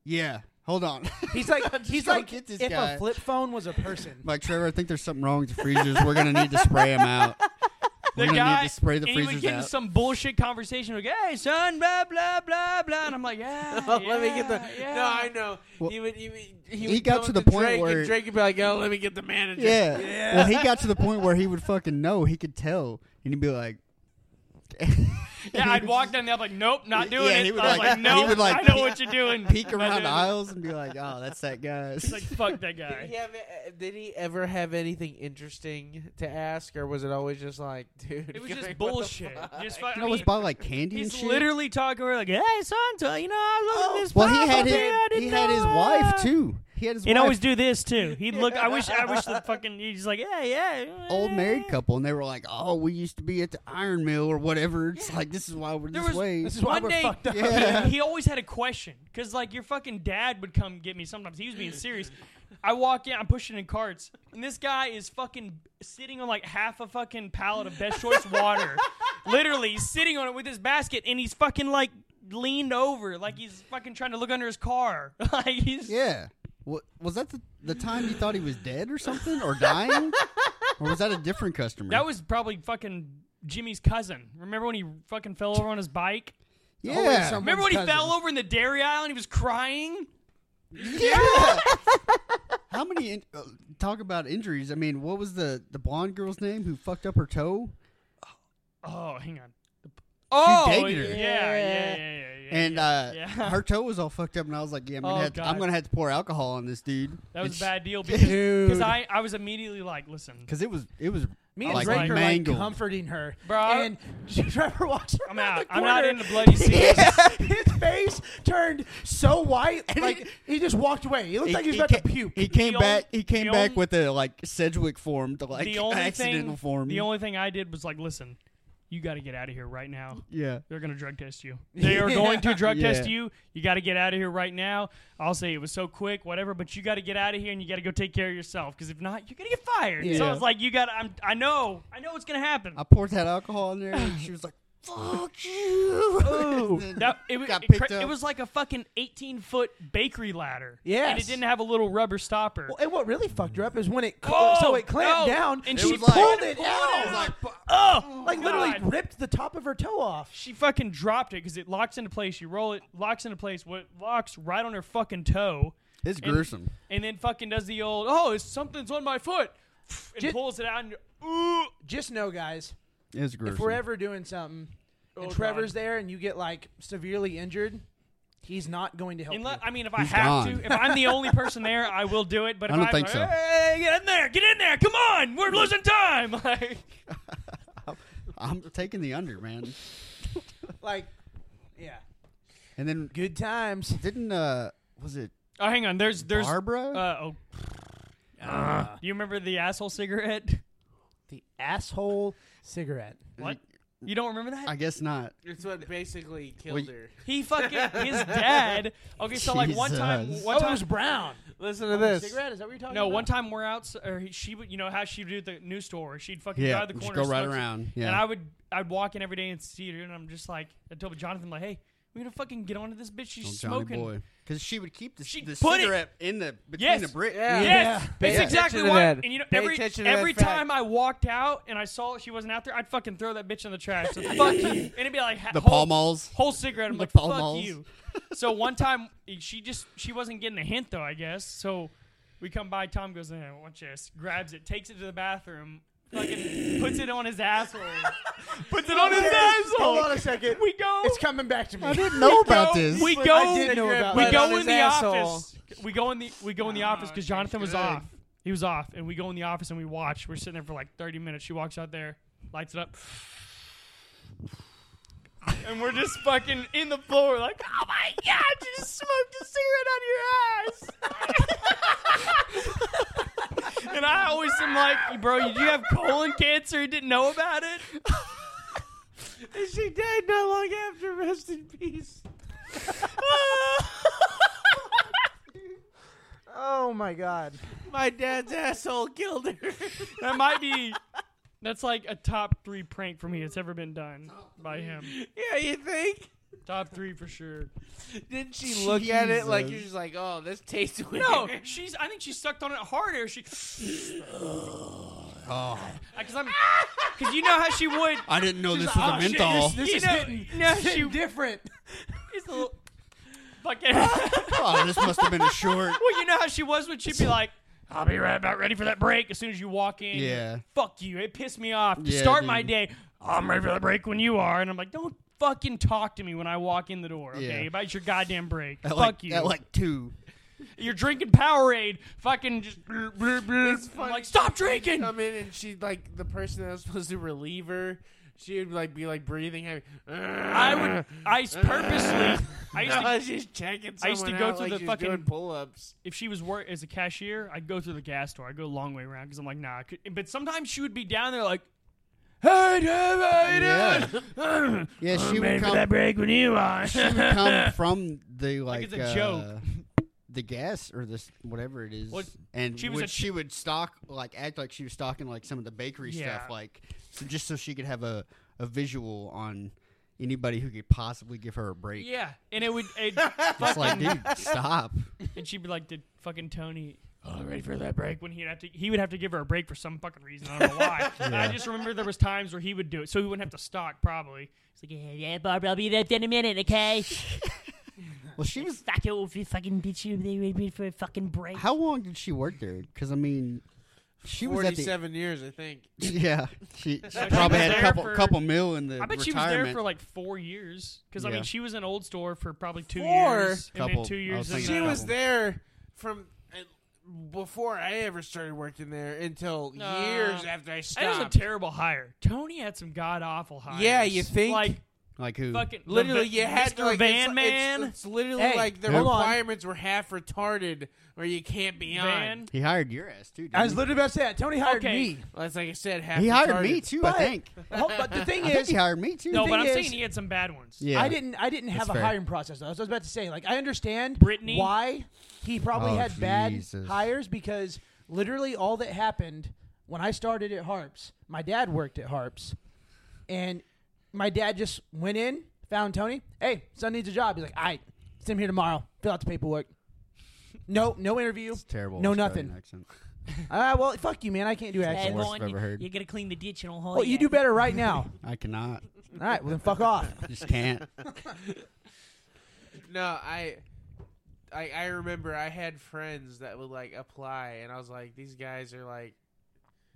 Speaker 3: yeah. Hold on.
Speaker 2: He's like he's
Speaker 3: go
Speaker 2: like
Speaker 3: get this
Speaker 2: if
Speaker 3: guy.
Speaker 2: a flip phone was a person.
Speaker 3: like Trevor, I think there's something wrong with the freezers. We're gonna need to spray them out.
Speaker 5: The
Speaker 3: We're
Speaker 5: guy.
Speaker 3: need to spray the
Speaker 5: and he would
Speaker 3: freezers
Speaker 5: get into
Speaker 3: out.
Speaker 5: some bullshit conversation like, "Hey, son, blah blah blah blah," and I'm like, "Yeah,
Speaker 4: let me get the.
Speaker 5: yeah,
Speaker 4: No, I know.
Speaker 3: Well,
Speaker 4: he would. He, would, he,
Speaker 3: he
Speaker 4: would
Speaker 3: got to
Speaker 4: up
Speaker 3: the point
Speaker 4: Drake,
Speaker 3: where-
Speaker 4: and Drake would be like, "Oh, let me get the manager."
Speaker 3: Yeah. Well, he got to the point where he would fucking know. He could tell, and he'd be like,
Speaker 5: Yeah, I'd walk down there, I'm like, nope, not doing
Speaker 3: Yeah,
Speaker 5: it.
Speaker 3: he would
Speaker 5: I was
Speaker 3: like-
Speaker 5: like,
Speaker 3: he would, like,
Speaker 5: I know
Speaker 3: peek-
Speaker 5: what you're doing.
Speaker 3: peek around
Speaker 5: doing
Speaker 3: the
Speaker 5: it.
Speaker 3: aisles and be like, "Oh, that's that guy."
Speaker 5: It's like, fuck that
Speaker 4: Did
Speaker 5: guy.
Speaker 4: he have? uh, Did he ever have anything interesting to ask, or was it always just like, dude?
Speaker 5: It was just
Speaker 4: what
Speaker 5: bullshit. Just fuck-
Speaker 3: you
Speaker 5: I
Speaker 3: know, was
Speaker 5: mean,
Speaker 3: by like candy and
Speaker 5: He's
Speaker 3: shit.
Speaker 5: literally talking. We're like, hey, son, so, you know, I look at this.
Speaker 3: well, he had his, he had his wife too. He had his
Speaker 5: He'd
Speaker 3: wife,
Speaker 5: always do this too. He'd look. I wish. I wish the fucking. He's like, yeah, yeah.
Speaker 3: old
Speaker 5: eh."
Speaker 3: married couple, and they were like, "Oh, we used to be at the iron mill or whatever." It's like this is why we're
Speaker 5: There
Speaker 3: this
Speaker 5: was-
Speaker 3: way.
Speaker 2: This is why
Speaker 5: One
Speaker 2: we're
Speaker 5: day,
Speaker 2: fucked up.
Speaker 3: Yeah.
Speaker 5: he always had a question because, like, your fucking dad would come get me. Sometimes he was being serious. I walk in, I'm pushing in carts, and this guy is fucking sitting on like half a fucking pallet of Best Choice water. Literally, he's sitting on it with his basket, and he's fucking like leaned over, like he's fucking trying to look under his car. like he's
Speaker 3: yeah. What was that? The, the time you thought he was dead or something, or dying, or was that a different customer?
Speaker 5: that was probably fucking Jimmy's cousin. Remember when he fucking fell over on his bike?
Speaker 2: Always
Speaker 3: yeah.
Speaker 2: some-
Speaker 5: Remember when he
Speaker 2: cousin.
Speaker 5: fell over in the dairy aisle and he was crying?
Speaker 3: Yeah. How many in, uh, talk about injuries? I mean, what was the the blonde girl's name who fucked up her toe?
Speaker 5: Oh, hang on. Oh,
Speaker 3: dated
Speaker 5: yeah, yeah, yeah, yeah, yeah, yeah.
Speaker 3: And
Speaker 5: yeah,
Speaker 3: uh,
Speaker 5: yeah.
Speaker 3: her toe was all fucked up, and I was like, "Yeah, I'm gonna,
Speaker 5: Oh,
Speaker 3: have to, I'm gonna have to pour alcohol on this dude."
Speaker 5: that was
Speaker 3: And
Speaker 5: a bad deal because I, I was immediately like, listen,
Speaker 3: Because it was it was
Speaker 2: Me and
Speaker 3: like
Speaker 2: Drake are like comforting her,
Speaker 5: Bro.
Speaker 2: And Trevor walks around
Speaker 5: I'm out.
Speaker 2: the
Speaker 5: I'm not in the bloody scene.
Speaker 2: His face turned so white, like he just walked away. He looked like he was about
Speaker 3: ca-
Speaker 2: to puke.
Speaker 3: he came
Speaker 5: The
Speaker 3: back.
Speaker 5: only-
Speaker 3: He came back
Speaker 5: only-
Speaker 3: with a like Sedgwick form to like
Speaker 5: the only
Speaker 3: accidental
Speaker 5: thing,
Speaker 3: form.
Speaker 5: the only thing I did was like, listen, you got to get out of here right now.
Speaker 3: yeah.
Speaker 5: They're gonna drug test you. They are going to drug
Speaker 3: Yeah.
Speaker 5: test you. You got to get out of here right now. I'll say it was so quick, whatever, but you got to get out of here and you got to go take care of yourself because if not, you're gonna get fired. So
Speaker 3: Yeah.
Speaker 5: I was like, you got. I'm. I know. I know what's gonna happen.
Speaker 3: I poured that alcohol in there, and she was like, "Fuck you."
Speaker 5: Ooh, that, it, wa-
Speaker 3: Got
Speaker 5: it,
Speaker 3: picked
Speaker 5: cra-
Speaker 3: up.
Speaker 5: it was like a fucking 18 foot bakery ladder.
Speaker 2: Yes.
Speaker 5: and it didn't have a little rubber stopper.
Speaker 2: Well, and what really fucked her up is when it
Speaker 5: Oh,
Speaker 2: so it clamped
Speaker 5: no.
Speaker 2: down
Speaker 5: And
Speaker 3: It
Speaker 5: she
Speaker 2: pulled
Speaker 5: pulled
Speaker 2: it
Speaker 5: it
Speaker 2: out,
Speaker 5: out.
Speaker 2: oh, like literally
Speaker 5: God.
Speaker 2: ripped the top of her toe off.
Speaker 5: she fucking dropped it because it locks into place. You roll it, locks into place. What locks right on her fucking toe,
Speaker 3: It's gruesome.
Speaker 5: and then fucking does the old oh, it's something's on my foot, and
Speaker 2: Ju-
Speaker 5: pulls it out. And you're, ooh,
Speaker 2: Just know, guys,
Speaker 3: It's gruesome.
Speaker 2: if we're ever doing something
Speaker 5: Oh,
Speaker 2: and
Speaker 5: God.
Speaker 2: Trevor's there and you get like severely injured, He's not going to help
Speaker 5: Unless,
Speaker 2: you.
Speaker 5: I mean, if I
Speaker 3: He's
Speaker 5: have
Speaker 3: gone.
Speaker 5: to, if I'm the only person there, I will do it. But
Speaker 3: I
Speaker 5: if
Speaker 3: don't
Speaker 5: I'm
Speaker 3: think
Speaker 5: like,
Speaker 3: so.
Speaker 5: Hey, get in there, get in there, come on, we're losing time. Like,
Speaker 3: I'm taking the under, man.
Speaker 2: Like, yeah,
Speaker 3: And then
Speaker 2: good times.
Speaker 3: didn't uh was it
Speaker 5: oh, hang on, there's there's
Speaker 3: Barbara?
Speaker 5: uh, oh,
Speaker 2: Uh,
Speaker 5: do you remember the asshole cigarette?
Speaker 2: the asshole cigarette.
Speaker 5: What? You don't remember that?
Speaker 3: I guess not.
Speaker 4: It's what basically killed
Speaker 3: Well,
Speaker 4: her.
Speaker 5: He fucking his dad. Okay, so like one time,
Speaker 3: Jesus.
Speaker 5: one
Speaker 2: oh,
Speaker 5: time
Speaker 2: it was brown.
Speaker 4: Listen oh, to
Speaker 2: Oh,
Speaker 4: this.
Speaker 2: cigarette? Is that what you're talking
Speaker 5: No,
Speaker 2: about?
Speaker 5: one time we're out, or he, she would, you know how she would do at the news store. She'd fucking
Speaker 3: Yeah,
Speaker 5: drive the
Speaker 3: just
Speaker 5: corner,
Speaker 3: go right
Speaker 5: smoke-
Speaker 3: around. Yeah.
Speaker 5: And I would, I'd walk in every day and see her, and I'm just like, I told Jonathan like, hey, we're gonna fucking get onto this bitch. She's
Speaker 3: Old Johnny
Speaker 5: smoking.
Speaker 3: boy. Because she would keep the,
Speaker 5: She'd
Speaker 3: the
Speaker 5: put it-
Speaker 3: cigarette in the between
Speaker 5: Yes.
Speaker 3: the brick.
Speaker 4: Yeah.
Speaker 5: Yes,
Speaker 2: Yeah.
Speaker 5: that's
Speaker 4: Pay
Speaker 5: exactly
Speaker 4: attention to
Speaker 5: why.
Speaker 4: that.
Speaker 5: And you know,
Speaker 4: Pay
Speaker 5: every
Speaker 4: attention to that
Speaker 5: every
Speaker 4: fact.
Speaker 5: time I walked out and I saw she wasn't out there, I'd fucking throw that bitch in the trash. So fuck you. And it'd be like ha-
Speaker 3: The
Speaker 5: whole,
Speaker 3: Pall Malls.
Speaker 5: whole cigarette. I'm
Speaker 3: The
Speaker 5: like,
Speaker 3: Pall
Speaker 5: fuck
Speaker 3: Malls.
Speaker 5: you. So one time she just she wasn't getting a hint though, I guess. So we come by. Tom goes in, watch this, grabs it, takes it to the bathroom, fucking puts it on his asshole, puts it on his asshole.
Speaker 2: Hold on a second.
Speaker 5: We go.
Speaker 2: It's coming back to me.
Speaker 3: I didn't know about
Speaker 5: go-
Speaker 3: this.
Speaker 5: We go.
Speaker 2: I
Speaker 5: go.
Speaker 2: did know about
Speaker 5: we
Speaker 2: that.
Speaker 5: go in the
Speaker 4: asshole.
Speaker 5: office. We go in the we go in the ah, office because Jonathan was
Speaker 1: good.
Speaker 5: off. He was off, and we go in the office and we watch. We're sitting there for like thirty minutes. She walks out there, lights it up, and we're just fucking in the floor, like, oh my god, you just smoked a cigarette on your ass. and I always am like, bro, did you have colon cancer and didn't know about it?
Speaker 4: And she died not long after. Rest in peace.
Speaker 2: Oh my god.
Speaker 4: My dad's asshole killed her.
Speaker 5: that might be. That's like a top three prank for me that's ever been done by him.
Speaker 4: yeah, you think?
Speaker 5: Top three for sure.
Speaker 4: Didn't she look at it like you're just like, oh, this tastes weird?
Speaker 5: No, she's. I think she sucked on it harder. She.
Speaker 3: Oh,
Speaker 5: Because I'm. Because you know how she would.
Speaker 3: I didn't know this
Speaker 2: like,
Speaker 3: was
Speaker 2: "Oh,
Speaker 3: a
Speaker 2: shit,
Speaker 3: menthol.
Speaker 2: this- this
Speaker 5: you
Speaker 2: is
Speaker 5: know,
Speaker 2: hitting-
Speaker 5: no, she.
Speaker 2: different.
Speaker 5: It's a little. Fucking.
Speaker 3: oh, this must have been a short.
Speaker 5: well, you know how she was when she'd be like, "I'll be right about ready for that break." As soon as you walk in,
Speaker 3: Yeah.
Speaker 5: Fuck you. It pissed me off. To
Speaker 3: Yeah,
Speaker 5: start my day, I'm ready for the break when you are, and I'm like, don't fucking talk to me when I walk in the door, okay?
Speaker 3: Yeah.
Speaker 5: About your goddamn break.
Speaker 3: At
Speaker 5: Fuck
Speaker 3: like,
Speaker 5: you.
Speaker 3: At like two.
Speaker 5: You're drinking Powerade. Fucking just. Like, stop drinking.
Speaker 4: come in and she like the person that was supposed to relieve her. She would like be like breathing heavy.
Speaker 5: I would. I s- purposely. I used to,
Speaker 4: she's checking.
Speaker 5: I used to go
Speaker 4: out
Speaker 5: through
Speaker 4: like
Speaker 5: the fucking-
Speaker 4: doing pull-ups.
Speaker 5: if she was work as a cashier, I'd go through the gas store. I'd go a long way around because I'm like, nah. I could- But sometimes she would be down there like, hey, Dave, how you
Speaker 3: Yeah.
Speaker 5: doing?
Speaker 3: Yeah, she
Speaker 5: ready
Speaker 3: would
Speaker 5: for
Speaker 3: come.
Speaker 5: that break when you are.
Speaker 3: She would come from the like,
Speaker 5: it's a
Speaker 3: uh,
Speaker 5: joke.
Speaker 3: The gas or this whatever it is,
Speaker 5: What-
Speaker 3: and
Speaker 5: she was
Speaker 3: would,
Speaker 5: a-
Speaker 3: she would stock like act like she was stocking like some of the bakery
Speaker 5: Yeah.
Speaker 3: stuff, like so just so she could have a, a visual on anybody who could possibly give her a break.
Speaker 5: yeah, and it would. It,
Speaker 3: It's like, dude, stop.
Speaker 5: and she'd be like, "Did fucking Tony?" Oh, ready for that break? When he'd have to, he would have to give her a break for some fucking reason. I don't know why. And I just remember there was times where he would do it, so he wouldn't have to stock. Probably.
Speaker 6: It's like, yeah, yeah, Barbara, I'll be there in a minute, okay?
Speaker 3: Well, she was.
Speaker 6: Fuck you, if you fucking bitch, you they ready for a fucking break.
Speaker 3: How long did she work there? Because I mean, she was at the.
Speaker 4: Forty-seven years, I think.
Speaker 3: Yeah, she, she
Speaker 5: she
Speaker 3: probably
Speaker 5: was
Speaker 3: had a
Speaker 5: there
Speaker 3: couple
Speaker 5: for-
Speaker 3: couple mil in the
Speaker 5: I bet she was
Speaker 3: retirement.
Speaker 5: there for like four years because I
Speaker 3: Yeah.
Speaker 5: mean she was in old store for probably two
Speaker 4: Four?
Speaker 5: years and
Speaker 3: Couple.
Speaker 5: then two
Speaker 3: I
Speaker 5: years.
Speaker 3: was
Speaker 5: in
Speaker 3: thinking
Speaker 4: She
Speaker 5: the-
Speaker 4: was there from uh, before I ever started working there until
Speaker 5: Uh,
Speaker 4: years after I started.
Speaker 5: That was a
Speaker 4: stopped.
Speaker 5: terrible hire. Tony had some god awful hires.
Speaker 4: Yeah, you think?
Speaker 5: Like
Speaker 3: like who?
Speaker 5: fucking
Speaker 4: Literally,
Speaker 5: va-
Speaker 4: you had
Speaker 5: Mr.
Speaker 4: to like
Speaker 5: Van
Speaker 4: it's,
Speaker 5: Man.
Speaker 4: It's, it's literally
Speaker 2: Hey,
Speaker 4: like the
Speaker 2: hold on.
Speaker 4: requirements were half retarded, or you can't be
Speaker 5: Van.
Speaker 4: on.
Speaker 3: He hired your ass too. Didn't
Speaker 2: I was
Speaker 3: he?
Speaker 2: literally about to say that. Tony hired
Speaker 5: Okay.
Speaker 2: me.
Speaker 4: Well, That's like I said, half.
Speaker 3: He hired
Speaker 4: retarded.
Speaker 3: me too.
Speaker 2: But-
Speaker 3: I think.
Speaker 2: But the thing
Speaker 3: I think
Speaker 2: is,
Speaker 3: he hired me too.
Speaker 5: No, but I'm
Speaker 2: is-
Speaker 5: saying he had some bad ones.
Speaker 3: yeah,
Speaker 2: I didn't. I didn't have
Speaker 3: That's
Speaker 2: a
Speaker 3: fair.
Speaker 2: hiring process. Though. I was about to say, like, I understand
Speaker 5: Brittany?
Speaker 2: why he probably
Speaker 3: Oh,
Speaker 2: had bad hires because literally all that happened when I started at Harps. My dad worked at Harps, and my dad just went in, found Tony. Hey, son needs a job. He's like, all right, send him here tomorrow. Fill out the paperwork. No, no interview.
Speaker 3: It's terrible.
Speaker 2: No,
Speaker 3: Australian
Speaker 2: nothing.
Speaker 3: Accent.
Speaker 2: Ah, well, fuck you, man. I can't do
Speaker 6: Hey,
Speaker 2: accents.
Speaker 3: worst I've ever heard.
Speaker 6: You gotta clean the ditch and all
Speaker 2: Well, you do better right now.
Speaker 3: I cannot.
Speaker 2: All right, well then fuck off.
Speaker 3: Just can't.
Speaker 4: No, I, I, I remember I had friends that would like apply, and I was like, these guys are like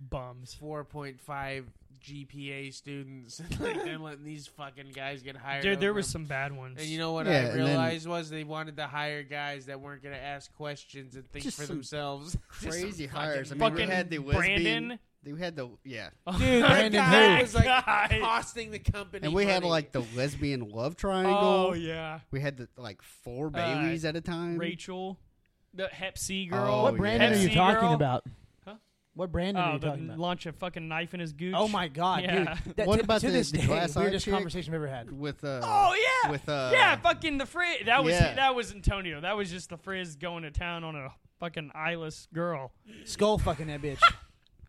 Speaker 5: bums.
Speaker 4: 4.5 GPA students. like they're letting these fucking guys get hired.
Speaker 5: Dude, there
Speaker 4: over
Speaker 5: was
Speaker 4: them.
Speaker 5: some bad ones.
Speaker 4: And you know what
Speaker 3: Yeah,
Speaker 4: I
Speaker 3: and then-
Speaker 4: realized was they wanted to hire guys that weren't going to ask questions and think
Speaker 3: Just
Speaker 4: for
Speaker 3: some
Speaker 4: themselves. Just some
Speaker 3: Crazy
Speaker 4: fucking
Speaker 3: hires. I mean,
Speaker 5: fucking
Speaker 3: we had the lesbian.
Speaker 5: Brandon.
Speaker 3: We had the yeah,
Speaker 4: oh Dude,
Speaker 2: Brandon
Speaker 4: guy
Speaker 2: who?
Speaker 4: was like
Speaker 5: God.
Speaker 4: costing the company.
Speaker 3: and we had like the lesbian love oh, triangle.
Speaker 5: Oh yeah,
Speaker 3: We had the like four uh, babies at a time.
Speaker 5: Rachel, the Hep C oh, girl.
Speaker 3: Oh,
Speaker 2: what
Speaker 3: yeah.
Speaker 2: Brandon are you talking
Speaker 5: girl.
Speaker 2: about?
Speaker 5: Huh?
Speaker 2: What Brandon are
Speaker 5: Oh,
Speaker 2: you
Speaker 5: the
Speaker 2: talking about?
Speaker 5: launch a fucking knife in his gooch.
Speaker 2: Oh my god,
Speaker 5: Yeah.
Speaker 2: dude! That,
Speaker 3: What
Speaker 2: to,
Speaker 3: about
Speaker 2: to
Speaker 3: the-
Speaker 2: this
Speaker 3: the
Speaker 2: day,
Speaker 3: glass-eyed
Speaker 2: weirdest
Speaker 3: chick?
Speaker 2: conversation I've ever had.
Speaker 3: with uh
Speaker 5: Oh yeah.
Speaker 3: with uh
Speaker 5: yeah, fucking the frizz. That was
Speaker 3: Yeah.
Speaker 5: that was Antonio. That was just the frizz going to town on a fucking eyeless girl.
Speaker 2: Skull fucking that bitch.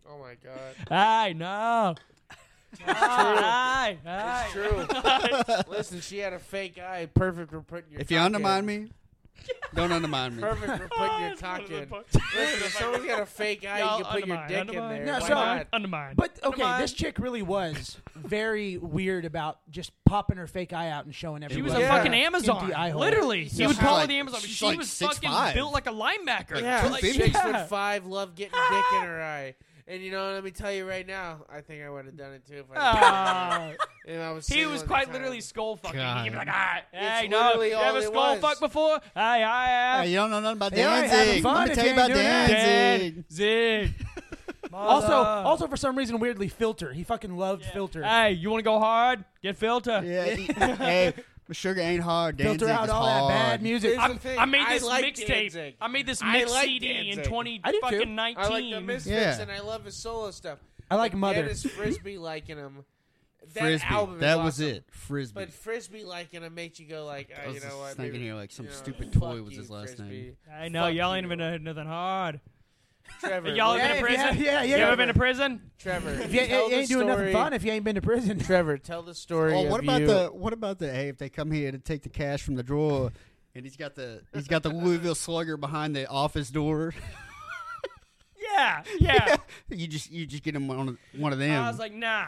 Speaker 4: Oh my god.
Speaker 5: I know. Aye,
Speaker 4: It's true. Listen, she had a fake eye, perfect for putting your.
Speaker 3: if you
Speaker 4: cock
Speaker 3: undermine
Speaker 4: in.
Speaker 3: me, don't undermine me.
Speaker 4: perfect for putting your cock in. Listen, if someone's got a fake eye,
Speaker 5: Y'all
Speaker 4: you can put your
Speaker 5: undermine,
Speaker 4: dick
Speaker 5: undermine,
Speaker 4: in
Speaker 2: No,
Speaker 4: there.
Speaker 2: so-
Speaker 4: Why not?
Speaker 5: undermine.
Speaker 2: But okay,
Speaker 5: Undermine.
Speaker 2: this chick really was very weird about just popping her fake eye out and showing everything.
Speaker 5: She
Speaker 2: everyone.
Speaker 5: was
Speaker 4: Yeah.
Speaker 5: a fucking
Speaker 2: Empty
Speaker 5: Amazon.
Speaker 2: eye hole.
Speaker 5: Literally, he
Speaker 3: Yeah,
Speaker 5: would
Speaker 3: she's
Speaker 5: call her
Speaker 3: like-
Speaker 5: the Amazon.
Speaker 3: she's
Speaker 5: She
Speaker 3: like
Speaker 5: was
Speaker 3: 6'5".
Speaker 5: fucking built like a linebacker.
Speaker 4: Yeah,
Speaker 5: Like,
Speaker 4: six
Speaker 5: yeah.
Speaker 4: foot five, love getting dick in her eye. And you know, let me tell you right now, I think I would have done it too if I.
Speaker 5: Ah.
Speaker 4: I was
Speaker 5: He was quite literally skull fucking. He'd be like, ah, hey,
Speaker 4: It's
Speaker 5: no, you ever skull
Speaker 4: was.
Speaker 5: fuck before? Hey, I have.
Speaker 3: Hey, you don't know nothing about
Speaker 2: They ain't having
Speaker 3: Danzig.
Speaker 2: fun
Speaker 3: Let me tell
Speaker 2: you
Speaker 3: you about
Speaker 2: ain't doing.
Speaker 3: Danzig.
Speaker 5: Zig.
Speaker 2: Also, also for some reason, weirdly, filter. He fucking loved filter.
Speaker 5: Hey, you want to go hard? Get filter.
Speaker 3: Yeah. hey, but sugar ain't hard. Danzig
Speaker 2: filter out
Speaker 3: is
Speaker 2: all
Speaker 3: hard.
Speaker 2: that bad music.
Speaker 4: Here's
Speaker 5: I'm-
Speaker 4: the thing,
Speaker 5: I made
Speaker 4: I
Speaker 5: this
Speaker 4: like
Speaker 5: mixtape.
Speaker 4: Danzig.
Speaker 5: I made this
Speaker 4: I
Speaker 5: mix
Speaker 4: like
Speaker 5: CD in 20
Speaker 2: I do too.
Speaker 5: fucking
Speaker 4: I like the
Speaker 5: 19.
Speaker 4: Misfits,
Speaker 3: Yeah.
Speaker 4: and I love his solo stuff.
Speaker 2: I like
Speaker 4: But
Speaker 2: Mother.
Speaker 4: Dennis Frisbee liking him. That
Speaker 3: Frisbee.
Speaker 4: album is
Speaker 3: that was
Speaker 4: awesome.
Speaker 3: it. Frisbee.
Speaker 4: But Frisbee liking him makes you go like,
Speaker 3: I
Speaker 4: uh,
Speaker 3: was
Speaker 4: you know
Speaker 3: just
Speaker 4: what?
Speaker 3: thinking
Speaker 4: maybe-
Speaker 3: here like some
Speaker 4: you know,
Speaker 3: stupid
Speaker 4: fuck
Speaker 3: toy was
Speaker 4: you,
Speaker 3: his last
Speaker 4: Frisbee.
Speaker 3: name.
Speaker 5: I know
Speaker 4: Fuck
Speaker 5: y'all
Speaker 4: you.
Speaker 5: ain't even done nothing hard.
Speaker 4: Trevor,
Speaker 5: Y'all
Speaker 4: look-
Speaker 5: been in
Speaker 2: Yeah,
Speaker 5: prison?
Speaker 2: yeah, yeah,
Speaker 5: You ever been to prison?
Speaker 4: Trevor,
Speaker 2: If you,
Speaker 4: tell
Speaker 2: you
Speaker 4: the
Speaker 2: ain't doing nothing
Speaker 4: story-
Speaker 2: fun if you ain't been to prison.
Speaker 4: Trevor, tell the story.
Speaker 3: Oh, what
Speaker 4: of
Speaker 3: about
Speaker 4: you.
Speaker 3: the what about the hey if they come here to take the cash from the drawer and he's got the he's got the Louisville Slugger behind the office door.
Speaker 5: Yeah, yeah.
Speaker 3: you just you just get him one of, one of them.
Speaker 5: I was like, nah.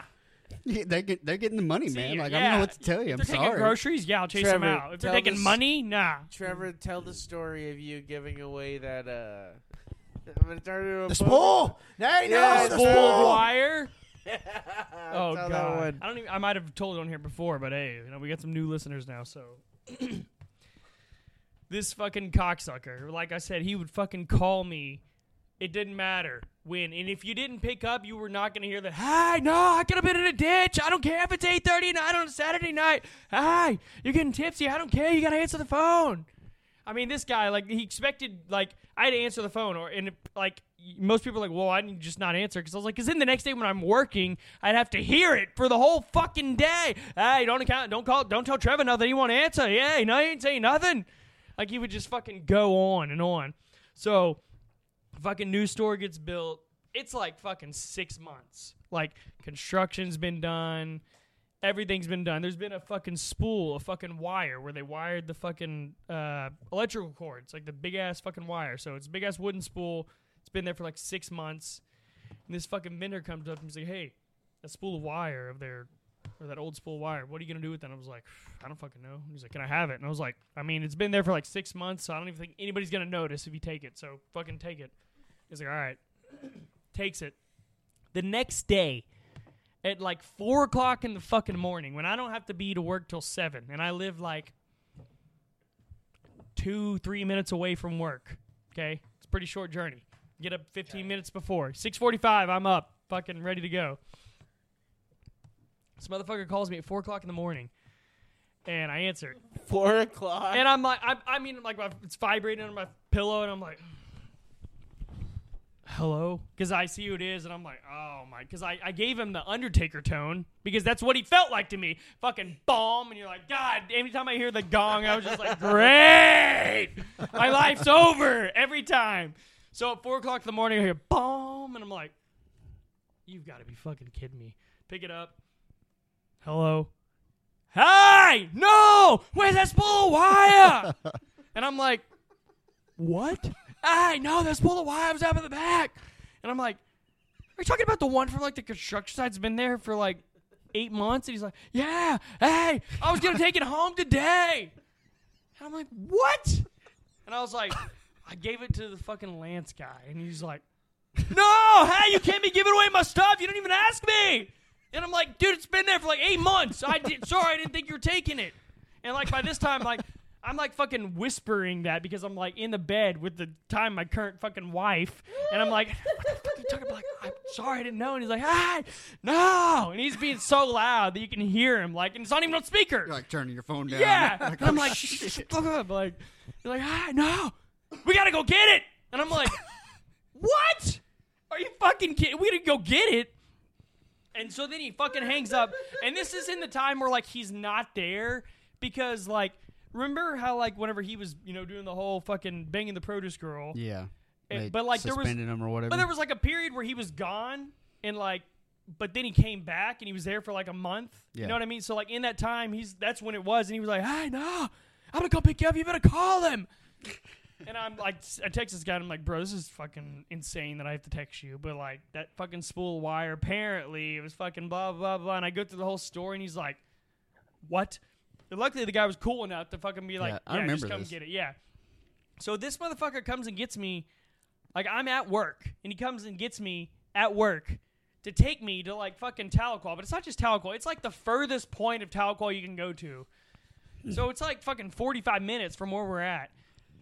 Speaker 3: Yeah, they get they're getting the money,
Speaker 5: See
Speaker 3: man.
Speaker 5: ya.
Speaker 3: Like I don't know what to tell you.
Speaker 5: If
Speaker 3: I'm
Speaker 5: they're taking
Speaker 3: sorry.
Speaker 5: groceries, yeah, I'll chase
Speaker 4: Trevor,
Speaker 5: them out. If they're
Speaker 4: tell
Speaker 5: taking
Speaker 4: this-
Speaker 5: money, nah.
Speaker 4: Trevor, tell the story of you giving away that. uh
Speaker 2: The
Speaker 4: book.
Speaker 2: spool. Hey, no,
Speaker 4: Yeah,
Speaker 2: the
Speaker 4: it's
Speaker 5: Full
Speaker 2: spool.
Speaker 5: wire. Oh
Speaker 4: Tell that
Speaker 5: god.
Speaker 4: one.
Speaker 5: I don't even. I might have told it on here before, but hey, you know, we got some new listeners now, so. this fucking cocksucker, like I said, he would fucking call me. It didn't matter when, and if you didn't pick up, you were not going to hear the "Hi, no, I could have been in a ditch. I don't care if it's eight thirty night on a Saturday night. Hi, you're getting tipsy. I don't care. You got to answer the phone." I mean, this guy, like, he expected, like, I had to answer the phone, or, and, like, most people are like, well, I to just not answer, because I was like, because then the next day when I'm working, I'd have to hear it for the whole fucking day. Hey, don't account, don't call, don't tell Trevor nothing, he won't answer. Yeah, no, he ain't saying nothing. Like, he would just fucking go on and on. So, fucking new store gets built. It's like fucking six months. Like, construction's been done everything's been done. There's been a fucking spool, a fucking wire where they wired the fucking uh, electrical cords, like the big ass fucking wire. So it's big ass wooden spool. It's been there for like six months. And this fucking vendor comes up and he's like, "Hey, that spool of wire of their or that old spool wire. What are you gonna do with that?" And I was like, "I don't fucking know." He's like, "Can I have it?" And I was like, "I mean, it's been there for like six months, so I don't even think anybody's gonna notice if you take it. So fucking take it." He's like, "All right." Takes it. The next day, at like four o'clock in the fucking morning when I don't have to be to work till seven, and I live like two, three minutes away from work. Okay, it's a pretty short journey. Get up fifteen minutes before six forty-five. I'm up, fucking ready to go. This motherfucker calls me at four o'clock in the morning, and I answer.
Speaker 4: Four o'clock.
Speaker 5: And I'm like, I, I mean, like, my, it's vibrating on my pillow, and I'm like, hello? Because I see who it is, and I'm like, oh my. Because I, I gave him the Undertaker tone, because that's what he felt like to me. Fucking bomb, and you're like, God, anytime I hear the gong, I was just like, great! My life's over every time. So at 4 o'clock in the morning, I hear bomb, and I'm like, you've got to be fucking kidding me. Pick it up. Hello? Hey! No! Where's that spool of wire? and I'm like, what? Hey, no, that spool of wives up in the back. And I'm like, are you talking about the one from like the construction site that's been there for like eight months? And he's like, yeah, hey, I was gonna take it home today. And I'm like, what? And I was like, I gave it to the fucking Lance guy, and he's like, no, hey, you can't be giving away my stuff. You didn't even ask me. And I'm like, dude, it's been there for like eight months. I did, sorry, I didn't think you were taking it. And like by this time, like I'm like fucking whispering that because I'm like in the bed with the time my current fucking wife, and I'm like, what the fuck are you talking about? Like, I'm sorry, I didn't know. And he's like, ah, no, and he's being so loud that you can hear him. Like, and it's not even on speaker.
Speaker 3: You're like turning your phone down.
Speaker 5: Yeah.
Speaker 3: Like,
Speaker 5: and I'm
Speaker 3: oh,
Speaker 5: like,
Speaker 3: shit.
Speaker 5: shut fuck up. Like, you're like, ah, no, we gotta go get it. And I'm like, what? Are you fucking kidding? We gotta go get it. And so then he fucking hangs up. And this is in the time where like he's not there because like remember how like whenever he was you know doing the whole fucking banging the produce girl.
Speaker 3: Yeah.
Speaker 5: Eh,
Speaker 3: They
Speaker 5: but, like, there was-
Speaker 3: suspended him or whatever.
Speaker 5: But there was like a period where he was gone and like but then he came back and he was there for like a month. You
Speaker 3: Yeah.
Speaker 5: know what I mean? So like in that time he's that's when it was and he was like, Hey no, I'm gonna come pick you up, you better call him. and I'm like I text this guy and I'm like, bro, this is fucking insane that I have to text you. But like that fucking spool of wire, apparently it was fucking blah blah blah and I go through the whole story and he's like, What? Luckily the guy was cool enough to fucking be like,
Speaker 3: Yeah,
Speaker 5: Yeah,
Speaker 3: I
Speaker 5: just
Speaker 3: remember
Speaker 5: come
Speaker 3: this.
Speaker 5: get it. Yeah. So this motherfucker comes and gets me like I'm at work, and he comes and gets me at work to take me to like fucking Tahlequah. But it's not just Tahlequah; it's like the furthest point of Tahlequah you can go to. So it's like fucking 45 minutes from where we're at.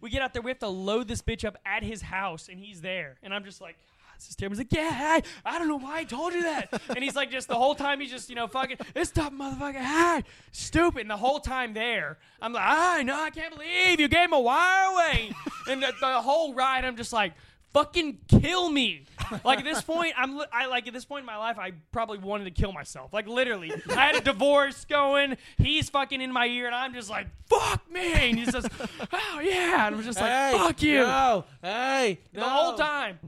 Speaker 5: We get out there, we have to load this bitch up at his house, and he's there, and I'm just like. "Ah, This is. He's like, yeah, I, I don't know why I told you that. and he's like, just the whole time, he's just, you know, fucking, this tough motherfucker, hi, stupid. And the whole time there, I'm like, I know, I can't believe you gave him a wire away. and the, the whole ride, I'm just like, fucking kill me. Like at this point, I'm li- I like at this point in my life, I probably wanted to kill myself. Like literally, I had a divorce going. He's fucking in my ear, and I'm just like, fuck me. And he says, oh yeah, and I'm just like,
Speaker 4: hey,
Speaker 5: fuck you
Speaker 4: No, hey,
Speaker 5: the
Speaker 4: no.
Speaker 5: whole time.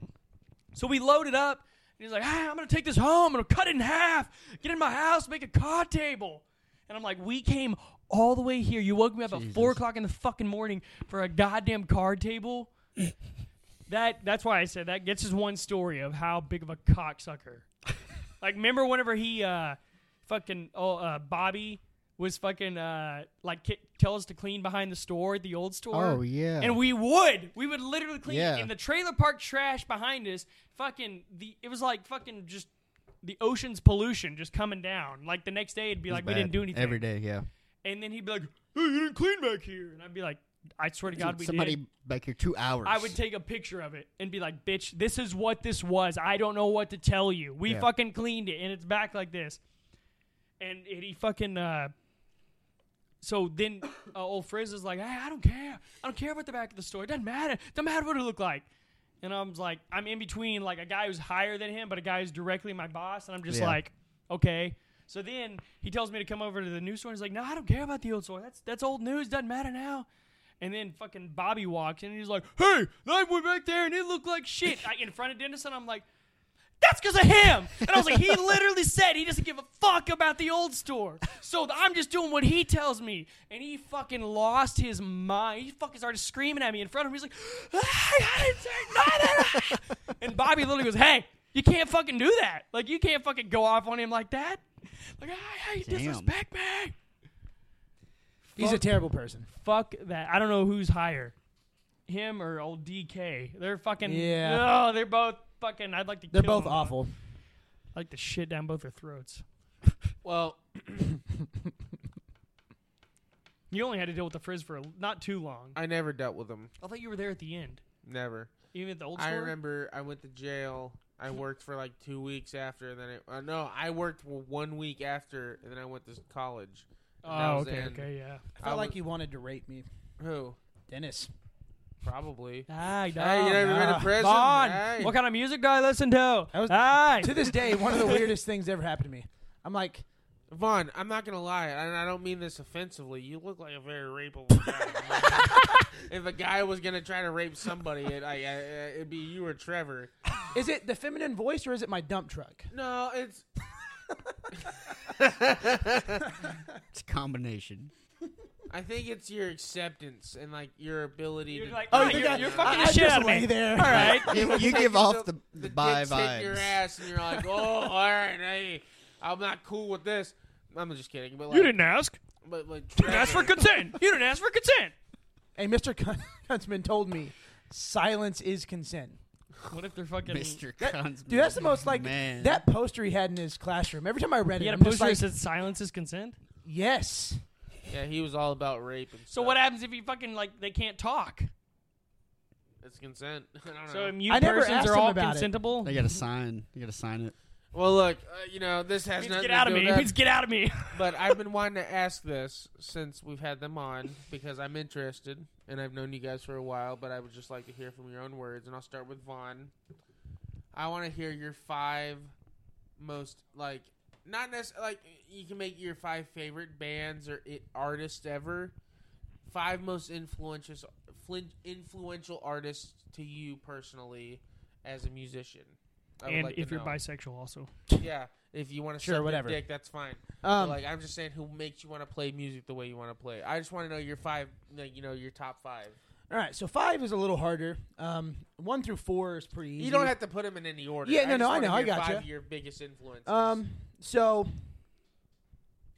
Speaker 5: So we loaded up, and he's like, hey, I'm gonna take this home. I'm gonna cut it in half, get in my house, make a card table. And I'm like, we came all the way here. You woke me up at four o'clock in the fucking morning for a goddamn card table. that that's why I said that gets us one story of how big of a cocksucker. like, remember whenever he uh fucking oh uh Bobby was fucking uh like ki- tell us to clean behind the store the old store.
Speaker 3: Oh yeah.
Speaker 5: And we would. We would literally clean
Speaker 3: Yeah.
Speaker 5: in the trailer park trash behind us. Fucking the it was like fucking just the ocean's pollution just coming down. Like the next day it'd be
Speaker 3: It
Speaker 5: like we didn't do anything.
Speaker 3: every day. Yeah.
Speaker 5: And then he'd be like, "Hey, you didn't clean back here." And I'd be like, "I swear to God, we
Speaker 3: Somebody
Speaker 5: did."
Speaker 3: back here two hours.
Speaker 5: I would take a picture of it and be like, "Bitch, this is what this was. I don't know what to tell you. We
Speaker 3: Yeah.
Speaker 5: fucking cleaned it, and it's back like this." And, and he fucking. uh So then, uh, old Frizz is like, "Hey, I don't care. I don't care about the back of the store. It doesn't matter. Doesn't matter what it looked like." And I'm like, I'm in between like a guy who's higher than him, but a guy who's directly my boss, and I'm just
Speaker 3: Yeah.
Speaker 5: like, okay. So then he tells me to come over to the new store. He's like, no, I don't care about the old store. That's that's old news. Doesn't matter now. And then fucking Bobby walks in and he's like, hey, I went back there and it looked like shit I, in front of Dennis. And I'm like, that's because of him. And I was like, he literally said he doesn't give a fuck about the old store. So I'm just doing what he tells me. And he fucking lost his mind. He fucking started screaming at me in front of me. He's like, hey, I didn't say nothing. and Bobby literally goes, hey, you can't fucking do that. Like, you can't fucking go off on him like that. Like, hey,
Speaker 3: Damn.
Speaker 5: disrespect me.
Speaker 2: He's a terrible person.
Speaker 5: Fuck that. I don't know who's higher, him or old DK. They're fucking.
Speaker 2: Yeah.
Speaker 5: Oh, they're both fucking. I'd like to.
Speaker 2: They're
Speaker 5: kill
Speaker 2: both
Speaker 5: them.
Speaker 2: awful.
Speaker 5: I'd like to shit down both their throats.
Speaker 4: Well,
Speaker 5: You only had to deal with the frizz for a, not too long.
Speaker 4: I never dealt with them.
Speaker 5: I thought you were there at the end,
Speaker 4: Never.
Speaker 5: even at the old
Speaker 4: I
Speaker 5: store.
Speaker 4: remember I went to jail. I worked for like two weeks after, and then it, uh, no, I worked for one week after, and then I went to college. And that
Speaker 5: Oh,
Speaker 4: was
Speaker 5: okay,
Speaker 4: in-
Speaker 5: okay, yeah.
Speaker 2: I felt
Speaker 4: I
Speaker 2: like
Speaker 4: was-
Speaker 2: you wanted to rape me,
Speaker 4: Who?
Speaker 2: Dennis.
Speaker 4: Probably.
Speaker 5: Hi,
Speaker 4: Hey, you never been to
Speaker 2: Ah,
Speaker 4: prison?
Speaker 5: Vaughn,
Speaker 4: Hey.
Speaker 5: what kind of music do I listen to?
Speaker 2: That was-
Speaker 5: Hi.
Speaker 2: To this day, one of the weirdest things ever happened to me. I'm like,
Speaker 4: Vaughn, I'm not gonna lie, and I don't mean this offensively. You look like a very rapeable guy. if a guy was gonna try to rape somebody, it, I, I, it'd be you or Trevor.
Speaker 2: is it the feminine voice or is it my dump truck?
Speaker 4: No, it's.
Speaker 3: It's a combination.
Speaker 4: I think it's your acceptance and like your ability
Speaker 5: You're
Speaker 4: to.
Speaker 5: like,
Speaker 2: Oh, you
Speaker 5: you're, you're fucking
Speaker 2: I-
Speaker 5: the
Speaker 2: I
Speaker 5: shit
Speaker 2: just
Speaker 5: out of me.
Speaker 2: there.
Speaker 5: All right.
Speaker 3: You, you give off the,
Speaker 4: the,
Speaker 3: the
Speaker 4: dicks
Speaker 3: bye
Speaker 4: hit your
Speaker 3: vibes.
Speaker 4: ass, and you're like, oh, all right, hey, I'm not cool with this. I'm just kidding, but like,
Speaker 5: You didn't ask.
Speaker 4: But like,
Speaker 5: You didn't ask for
Speaker 4: Trevor-
Speaker 5: consent. You didn't ask for consent.
Speaker 2: Hey, Mr. Kun- Kuntzman told me silence is consent.
Speaker 5: What if they're fucking?
Speaker 3: Mr.
Speaker 2: That-
Speaker 3: Guns.
Speaker 2: Dude, that's the most like
Speaker 3: man.
Speaker 2: that poster he had in his classroom. Every time I read
Speaker 5: He
Speaker 2: it,
Speaker 5: had a
Speaker 2: I'm just
Speaker 5: poster
Speaker 2: like,
Speaker 5: that said "Silence is consent."
Speaker 2: yes.
Speaker 4: Yeah, he was all about rape and
Speaker 5: So
Speaker 4: stuff.
Speaker 5: what happens if you fucking like they can't talk?
Speaker 4: It's consent. I don't
Speaker 5: So
Speaker 4: know.
Speaker 5: mute
Speaker 2: I never
Speaker 5: persons
Speaker 2: asked
Speaker 5: are
Speaker 2: him
Speaker 5: all
Speaker 2: about it.
Speaker 5: consentable.
Speaker 3: They got to sign. You got to sign it.
Speaker 4: well, look, uh, you know, this has
Speaker 5: Means
Speaker 4: nothing
Speaker 5: get
Speaker 4: to
Speaker 5: out of
Speaker 4: do
Speaker 5: me.
Speaker 4: with
Speaker 5: Means
Speaker 4: that,
Speaker 5: get out of me.
Speaker 4: but I've been wanting to ask this since we've had them on because I'm interested and I've known you guys for a while, but I would just like to hear from your own words. And I'll start with Vaughn. I want to hear your five most like not necessarily like you can make your five favorite bands or i artists ever. Five most influential influential artists to you personally as a musician. I
Speaker 5: and
Speaker 4: like
Speaker 5: if you're
Speaker 4: know.
Speaker 5: bisexual, also.
Speaker 4: yeah, if you want to
Speaker 2: Sure, whatever.
Speaker 4: dick, that's fine.
Speaker 2: Um,
Speaker 4: like I'm just saying, who makes you want to play music the way you want to play? I just want to know your five, like, you know, your top five.
Speaker 2: all right, so five is a little harder. Um, one through four is pretty easy.
Speaker 4: You don't have to put them in any order.
Speaker 2: Yeah, no,
Speaker 4: just
Speaker 2: no, I
Speaker 4: wanna
Speaker 2: know, I
Speaker 4: hear
Speaker 2: gotcha.
Speaker 4: Five of your biggest influences.
Speaker 2: Um, so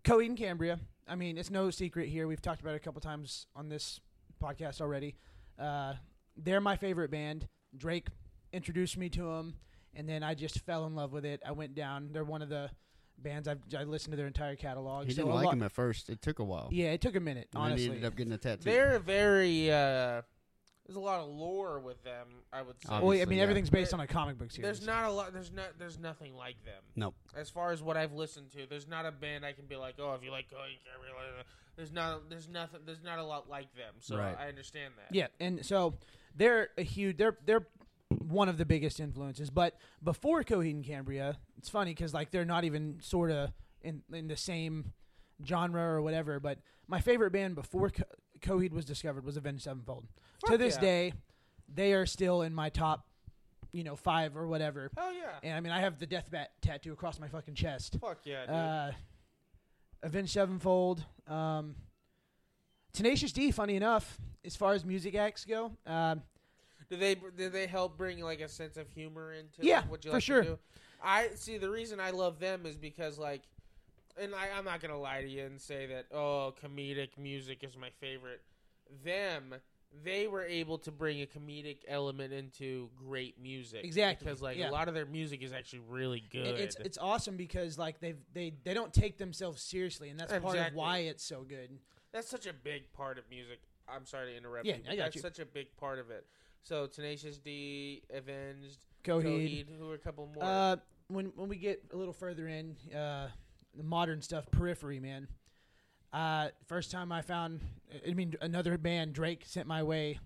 Speaker 2: Coheed and Cambria. I mean, it's no secret here. We've talked about it a couple times on this podcast already. Uh, they're my favorite band. Drake introduced me to them, and then I just fell in love with it. I went down. They're one of the bands I've I listened to their entire catalog.
Speaker 3: He
Speaker 2: so
Speaker 3: didn't like
Speaker 2: lot-
Speaker 3: him at first. It took a while.
Speaker 2: Yeah, it took a minute.
Speaker 3: And then he
Speaker 2: Honestly,
Speaker 3: ended up getting a tattoo.
Speaker 4: they're very. uh There's a lot of lore with them. I would say.
Speaker 2: well, I
Speaker 3: Obviously,
Speaker 2: mean,
Speaker 3: yeah.
Speaker 2: everything's based on a comic book series.
Speaker 4: There's not a lot. There's not. There's nothing like them.
Speaker 3: Nope.
Speaker 4: As far as what I've listened to, there's not a band I can be like, oh, if you like Cody Carey, there's not. There's nothing. There's not a lot like them. So
Speaker 3: Right.
Speaker 4: I understand that.
Speaker 2: Yeah, and so they're a huge. They're they're one of the biggest influences. But before Coheed and Cambria, it's funny because like they're not even sort of in in the same genre or whatever. But my favorite band before Co- Coheed was discovered was Avenged Sevenfold. to this
Speaker 4: yeah.
Speaker 2: day, they are still in my top, you know, five or whatever.
Speaker 4: Hell yeah.
Speaker 2: And I mean, I have the death bat tattoo across my fucking chest.
Speaker 4: Fuck yeah, dude.
Speaker 2: Uh, Avenged Sevenfold. Um, Tenacious D, funny enough, as far as music acts go, um,
Speaker 4: Do they do they help bring like a sense of humor into
Speaker 2: Yeah,
Speaker 4: what you
Speaker 2: for
Speaker 4: like
Speaker 2: sure.
Speaker 4: to do? I see the reason I love them is because like, and I, I'm not gonna lie to you and say that oh comedic music is my favorite. Them they were able to bring a comedic element into great music
Speaker 2: Exactly,
Speaker 4: because like
Speaker 2: yeah.
Speaker 4: a lot of their music is actually really good.
Speaker 2: it- it's it's awesome because like they they they don't take themselves seriously, and that's part of why it's so good.
Speaker 4: That's such a big part of music. I'm sorry to interrupt.
Speaker 2: Yeah,
Speaker 4: you,
Speaker 2: I got
Speaker 4: that's
Speaker 2: you.
Speaker 4: such a big part of it. So Tenacious D, Avenged,
Speaker 2: Coheed.
Speaker 4: Coheed, who are a couple more.
Speaker 2: Uh, when when we get a little further in uh, the modern stuff, Periphery, man. Uh, first time I found, I mean, another band Drake sent my way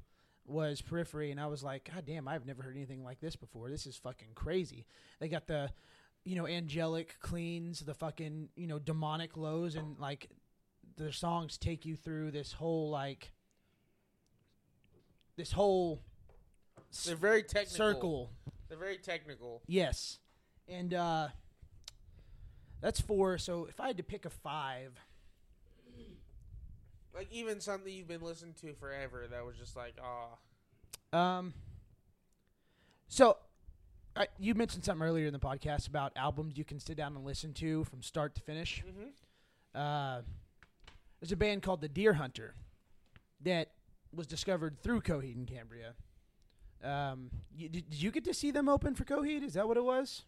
Speaker 2: was Periphery, and I was like, God damn, I've never heard anything like this before. This is fucking crazy. They got the, you know, angelic cleans, the fucking, you know, demonic lows, and like the songs take you through this whole like this whole
Speaker 4: They're very technical.
Speaker 2: circle
Speaker 4: They're very technical.
Speaker 2: Yes. And uh that's four. So if I had to pick a five,
Speaker 4: Like even something you've been listening to forever that was just like, oh,
Speaker 2: um so I, you mentioned something earlier in the podcast about albums you can sit down and listen to from start to finish.
Speaker 4: mm-hmm.
Speaker 2: Uh, there's a band called the Dear Hunter that was discovered through Coheed and Cambria. Um, you, did, did you get to see them open for Coheed? Is that what it was?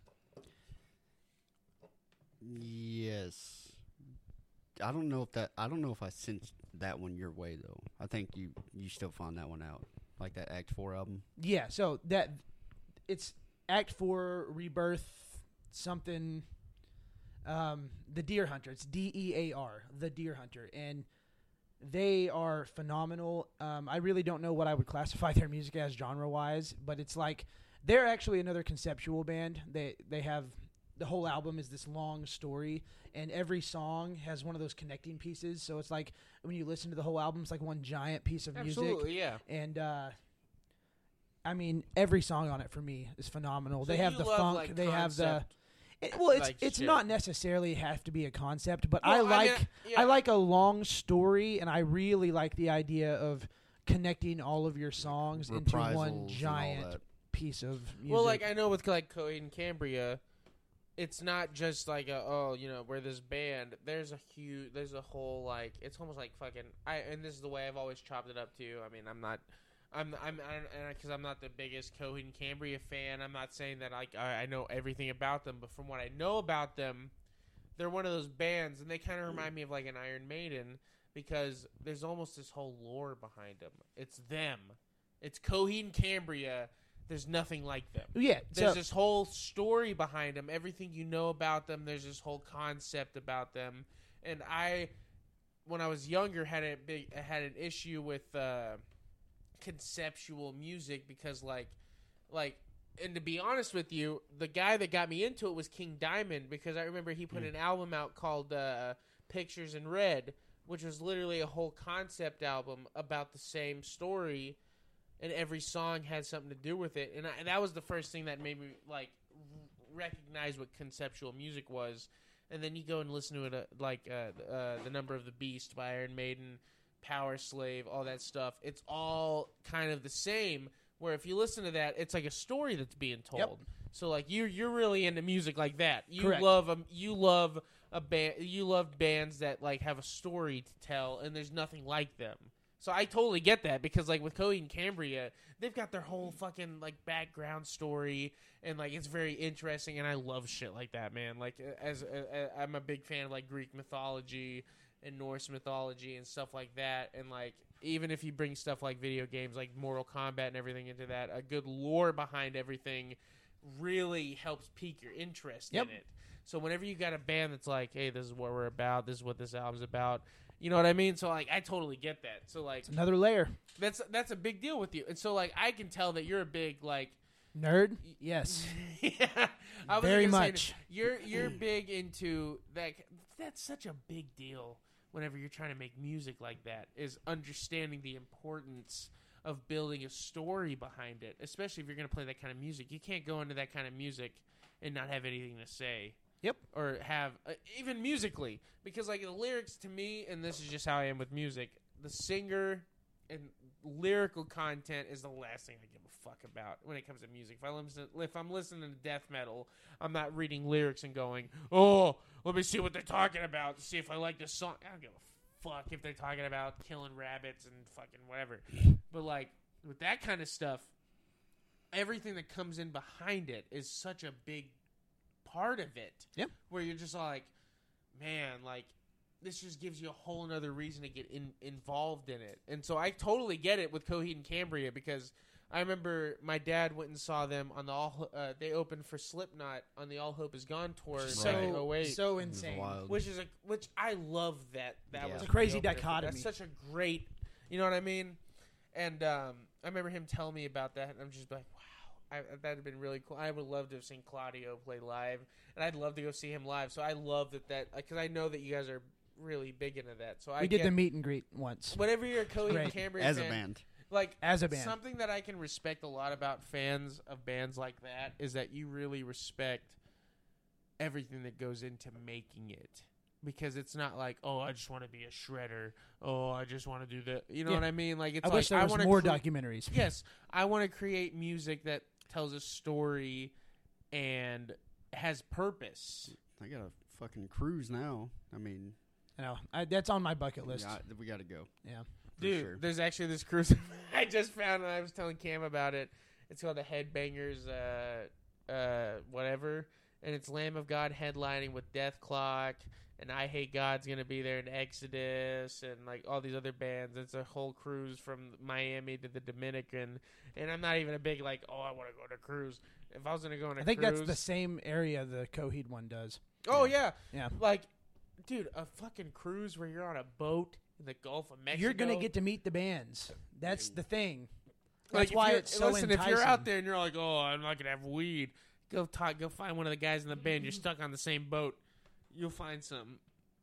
Speaker 3: Yes. I don't know if that. I don't know if I sent that one your way though. I think you you still found that one out, like that Act Four album.
Speaker 2: Yeah, so that it's Act Four Rebirth something. Um, the Dear Hunter. It's D E A R, the Dear Hunter, and they are phenomenal. Um, I really don't know what I would classify their music as genre wise, but it's like they're actually another conceptual band. They they have the whole album is this long story, and every song has one of those connecting pieces. So it's like when you listen to the whole album, it's like one giant piece of music
Speaker 4: absolutely, yeah.
Speaker 2: and uh I mean every song on it for me is phenomenal.
Speaker 4: So
Speaker 2: they have the
Speaker 4: love,
Speaker 2: funk,
Speaker 4: like,
Speaker 2: they have the it, well, it's
Speaker 4: like,
Speaker 2: it's
Speaker 4: shit.
Speaker 2: not necessarily have to be a concept, but I
Speaker 4: Well,
Speaker 2: like
Speaker 4: mean, yeah.
Speaker 2: I like a long story, and I really like the idea of connecting all of your songs into one giant piece of music.
Speaker 4: Well, like I know with like Coheed and Cambria, it's not just like a oh you know we're this band. There's a huge, there's a whole like it's almost like fucking. I and this is the way I've always chopped it up too. I mean I'm not, I'm I'm because I'm not the biggest Coheed and Cambria fan. I'm not saying that like I, I know everything about them, but from what I know about them, they're one of those bands, and they kind of remind me of like an Iron Maiden because there's almost this whole lore behind them. It's them. It's Coheed and Cambria. There's nothing like them.
Speaker 2: Yeah.
Speaker 4: There's
Speaker 2: So
Speaker 4: this whole story behind them. Everything you know about them. There's this whole concept about them. And I, when I was younger, had a big had an issue with uh, conceptual music because, like, like, and to be honest with you, the guy that got me into it was King Diamond because I remember he put an album out called uh, Pictures in Red, which was literally a whole concept album about the same story and every song had something to do with it. And, I, and that was the first thing that made me like r- recognize what conceptual music was. And then you go and listen to it uh, like uh, uh, the number of the beast by iron maiden Powerslave all that stuff. It's all kind of the same where if you listen to that it's like a story that's being told.
Speaker 2: Yep.
Speaker 4: so like you you're really into music like that. You
Speaker 2: Correct.
Speaker 4: love a, you love a band you love bands that like have a story to tell and there's nothing like them so I totally get that because like with Coheed and Cambria, they've got their whole fucking like background story and like it's very interesting and I love shit like that, man. Like as uh, I'm a big fan of like Greek mythology and Norse mythology and stuff like that and like even if you bring stuff like video games like Mortal Kombat and everything into that, a good lore behind everything really helps pique your interest
Speaker 2: Yep.
Speaker 4: in it. So whenever you got a band that's like, "Hey, this is what we're about. This is what this album's about," you know what I mean? So like, I totally get that. So like,
Speaker 2: it's another layer.
Speaker 4: that's that's a big deal with you. And so like, I can tell that you're a big like,
Speaker 2: Nerd. Yes.
Speaker 4: yeah, I
Speaker 2: Very much.
Speaker 4: you're you're big into that. That's such a big deal. Whenever you're trying to make music like that, is understanding the importance of building a story behind it, especially if you're going to play that kind of music. You can't go into that kind of music and not have anything to say.
Speaker 2: Yep.
Speaker 4: Or have uh, even musically, because like the lyrics to me, and this is just how I am with music. The singer and lyrical content is the last thing I give a fuck about when it comes to music. If I listen, if I'm listening to death metal, I'm not reading lyrics and going, "Oh, let me see what they're talking about to see if I like this song." I don't give a fuck if they're talking about killing rabbits and fucking whatever. But like with that kind of stuff, everything that comes in behind it is such a big part of it.
Speaker 2: Yep.
Speaker 4: Where you're just like, man, like this just gives you a whole another reason to get in, involved in it. And so I totally get it with Coheed and Cambria because I remember my dad went and saw them on the all. Uh, they opened for Slipknot on the All Hope Is Gone tour in
Speaker 2: So
Speaker 4: 08.
Speaker 2: so insane.
Speaker 4: which is a which I love that that
Speaker 3: Yeah.
Speaker 4: was
Speaker 3: It's
Speaker 2: a crazy
Speaker 4: the
Speaker 2: dichotomy.
Speaker 4: That's such a great, you know what I mean? And um, I remember him telling me about that, and I'm just like, wow, I, that'd have been really cool. I would love to have seen Claudio play live, and I'd love to go see him live. So I love that that uh, because I know that you guys are really big into that. So I
Speaker 2: we did
Speaker 4: get,
Speaker 2: the meet and greet once
Speaker 4: Whatever you're a Coheed and
Speaker 2: Great.
Speaker 4: Cambria
Speaker 3: as a band.
Speaker 4: like
Speaker 2: as a band.
Speaker 4: Something that I can respect a lot about fans of bands like that is that you really respect everything that goes into making it. Because it's not like, oh, I just want to be a shredder. Oh, I just want to do the, you know
Speaker 2: Yeah.
Speaker 4: what I mean? Like, it's
Speaker 2: I
Speaker 4: like
Speaker 2: wish there
Speaker 4: I
Speaker 2: was
Speaker 4: want
Speaker 2: more
Speaker 4: cre-
Speaker 2: documentaries.
Speaker 4: Yes, I want to create music that tells a story and has purpose.
Speaker 3: I got a fucking cruise now. I mean,
Speaker 2: I know. I, that's on my bucket list.
Speaker 3: yeah, we got to go.
Speaker 2: Yeah.
Speaker 4: Dude,
Speaker 3: sure.
Speaker 4: there's actually this cruise I just found, and I was telling Cam about it. It's called the Headbangers, uh, uh, whatever, and it's Lamb of God headlining with Dethklok, and I Hate God's gonna be there, and Exodus, and like all these other bands. It's a whole cruise from Miami to the Dominican, and I'm not even a big like, oh, I want to go on a cruise. If I was gonna go on a
Speaker 2: I think
Speaker 4: cruise,
Speaker 2: that's the same area the Coheed one does.
Speaker 4: oh yeah,
Speaker 2: Yeah.
Speaker 4: like, dude, a fucking cruise where you're on a boat in the Gulf of Mexico.
Speaker 2: You're gonna get to meet the bands. That's the thing. That's
Speaker 4: if
Speaker 2: why it's so
Speaker 4: listen.
Speaker 2: enticing.
Speaker 4: If you're out there and you're like, "Oh, I'm not gonna have weed," go talk. Go find one of the guys in the band. You're mm. stuck on the same boat. You'll find some.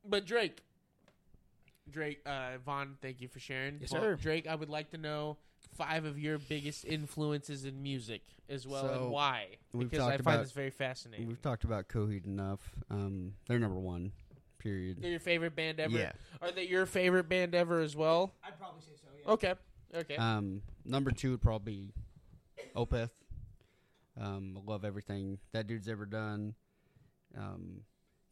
Speaker 4: But Drake, Drake, uh, Vaughn, thank you for sharing.
Speaker 2: Yes,
Speaker 4: Well,
Speaker 2: sir.
Speaker 4: Drake, I would like to know five of your biggest influences in music as well,
Speaker 3: So,
Speaker 4: and why. Because I find
Speaker 3: about-
Speaker 4: this very fascinating.
Speaker 3: We've talked about Coheed enough. Um, they're number one. Period.
Speaker 4: They're your favorite band ever.
Speaker 3: Yeah.
Speaker 4: Are they your favorite band ever as well?
Speaker 2: I'd probably say so. Yeah.
Speaker 4: Okay. Okay.
Speaker 3: Um, number two would probably be Opeth. Um, I love everything that dude's ever done. Um,